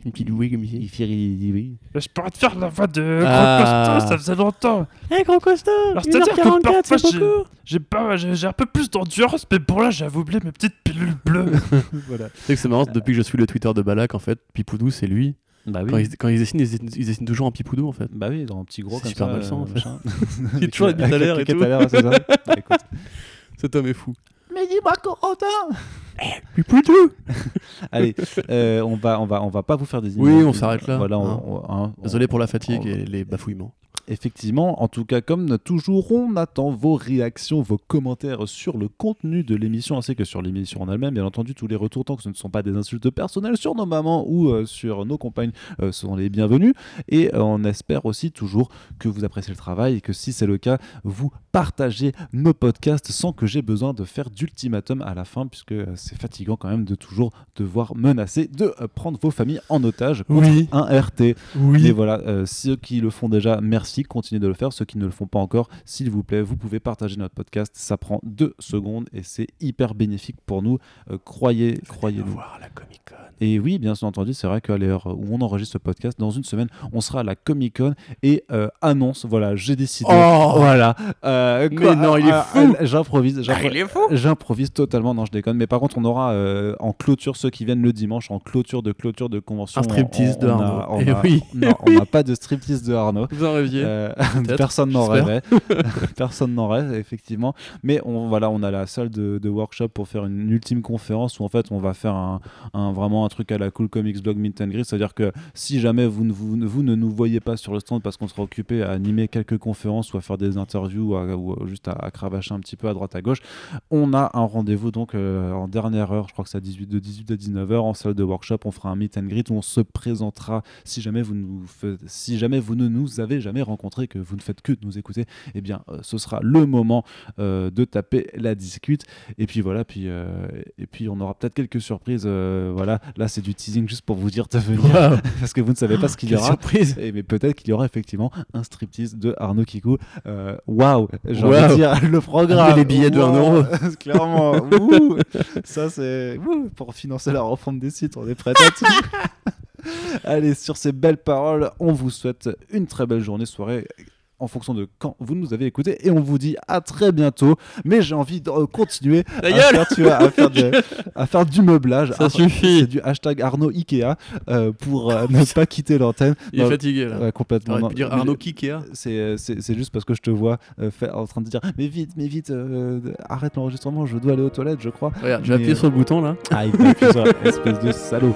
Une petite douée comme Il ici. fait il oui. Je pourrais te faire la voix de Ah. Gros Costaud, ça faisait longtemps. Eh, gros costaud Alors, c'est-à-dire que 1h44, parfois, c'est j'ai- beaucoup J'ai pas, j'ai j'ai un peu plus d'endurance, mais pour là, j'avais oublié mes petites pilules bleues. voilà. Tu sais que c'est marrant, depuis que je suis le Twitter de Balak, en fait, Pipoudou, c'est lui. Bah Quand, ils, quand ils dessinent, ils dessinent, ils dessinent toujours en Pipoudou, en fait. Bah oui, dans un petit gros C'est comme super ça. malsain, en fait. machin. Il est toujours à l'air et tout. bite à l'air, c'est ça. Bah, écoute. Cet homme est fou. Mais dis-moi, Corentin Pipoudou Allez, euh, on, va, on, va, on va pas vous faire des Oui, images. on s'arrête là, Voilà, on- hein. on- hein, on- Désolé pour la fatigue on- et les bafouillements. Effectivement, en tout cas, comme toujours, on attend vos réactions, vos commentaires sur le contenu de l'émission ainsi que sur l'émission en elle-même. Bien entendu, tous les retours, tant que ce ne sont pas des insultes personnelles sur nos mamans ou euh, sur nos compagnes, euh, sont les bienvenus. Et euh, on espère aussi toujours que vous appréciez le travail et que si c'est le cas, vous partagez nos podcasts sans que j'ai besoin de faire d'ultimatum à la fin, puisque c'est fatigant quand même de toujours devoir menacer de prendre vos familles en otage contre Oui. un RT. Oui. Mais voilà, ceux qui le font déjà, merci, continuez de le faire. Ceux qui ne le font pas encore, s'il vous plaît, vous pouvez partager notre podcast. Ça prend deux secondes et c'est hyper bénéfique pour nous. Euh, croyez, croyez-nous. voir à la Comic. Et oui, bien entendu, c'est vrai qu'à l'heure où on enregistre ce podcast, dans une semaine, on sera à la Comic Con et euh, annonce, voilà, j'ai décidé. Oh voilà. Euh, Mais non, il est ah, fou. ah, J'improvise. j'impro- est fou J'improvise totalement, non, je déconne. Mais par contre, on aura euh, en clôture ceux qui viennent le dimanche, en clôture de clôture de convention. Un striptease de on a- Arnaud. on Eh a- oui. Non, on n'a pas de striptease de Arnaud. Vous en rêviez Euh, personne n'en rêvait. personne n'en rêve, effectivement. Mais on, voilà, on a la salle de, de workshop pour faire une ultime conférence où en fait on va faire un, un- vraiment truc à la cool comics blog Mint and. C'est-à-dire que si jamais vous, ne- vous, vous ne nous voyez pas sur le stand parce qu'on sera occupé à animer quelques conférences ou à faire des interviews ou, juste à, à cravacher un petit peu à droite à gauche, on a un rendez-vous donc euh, en dernière heure, je crois que c'est à 18, de 18 à 19h en salle de workshop. On fera un meet and greet où on se présentera si jamais vous, nous si jamais vous ne nous avez jamais rencontré, que vous ne faites que de nous écouter, eh bien euh, ce sera le moment euh, de taper la discute. Et puis voilà, puis, et puis on aura peut-être quelques surprises. voilà, là c'est du teasing juste pour vous dire de venir parce que vous ne savez pas ce qu'il y aura. surprise Et mais peut-être qu'il y aura effectivement un striptease de Arnaud Kikou. Euh, Waouh, j'ai envie Waouh. de dire le programme. Les billets de 1 Waouh. euro. Clairement. Ouh. Ça c'est pour financer la refonte des sites, on est prêt à tout. Allez, sur ces belles paroles, on vous souhaite une très belle journée, soirée en fonction de quand vous nous avez écouté et on vous dit à très bientôt mais j'ai envie de continuer à faire, tu vois, à, faire de- à faire du meublage Ça Ah, suffit. c'est du hashtag Arnaud Ikea euh, pour euh, ne pas quitter l'antenne Il est fatigué là. Ouais, complètement. Non, dire Arnaud. C'est, euh, c'est, c'est juste parce que je te vois euh, faire- en train de dire Mais vite, mais vite, arrête l'enregistrement, je dois aller aux toilettes, je crois. Regarde, j'ai appuyé euh, sur le bouton là. Ah, il appuyé sur espèce de salaud.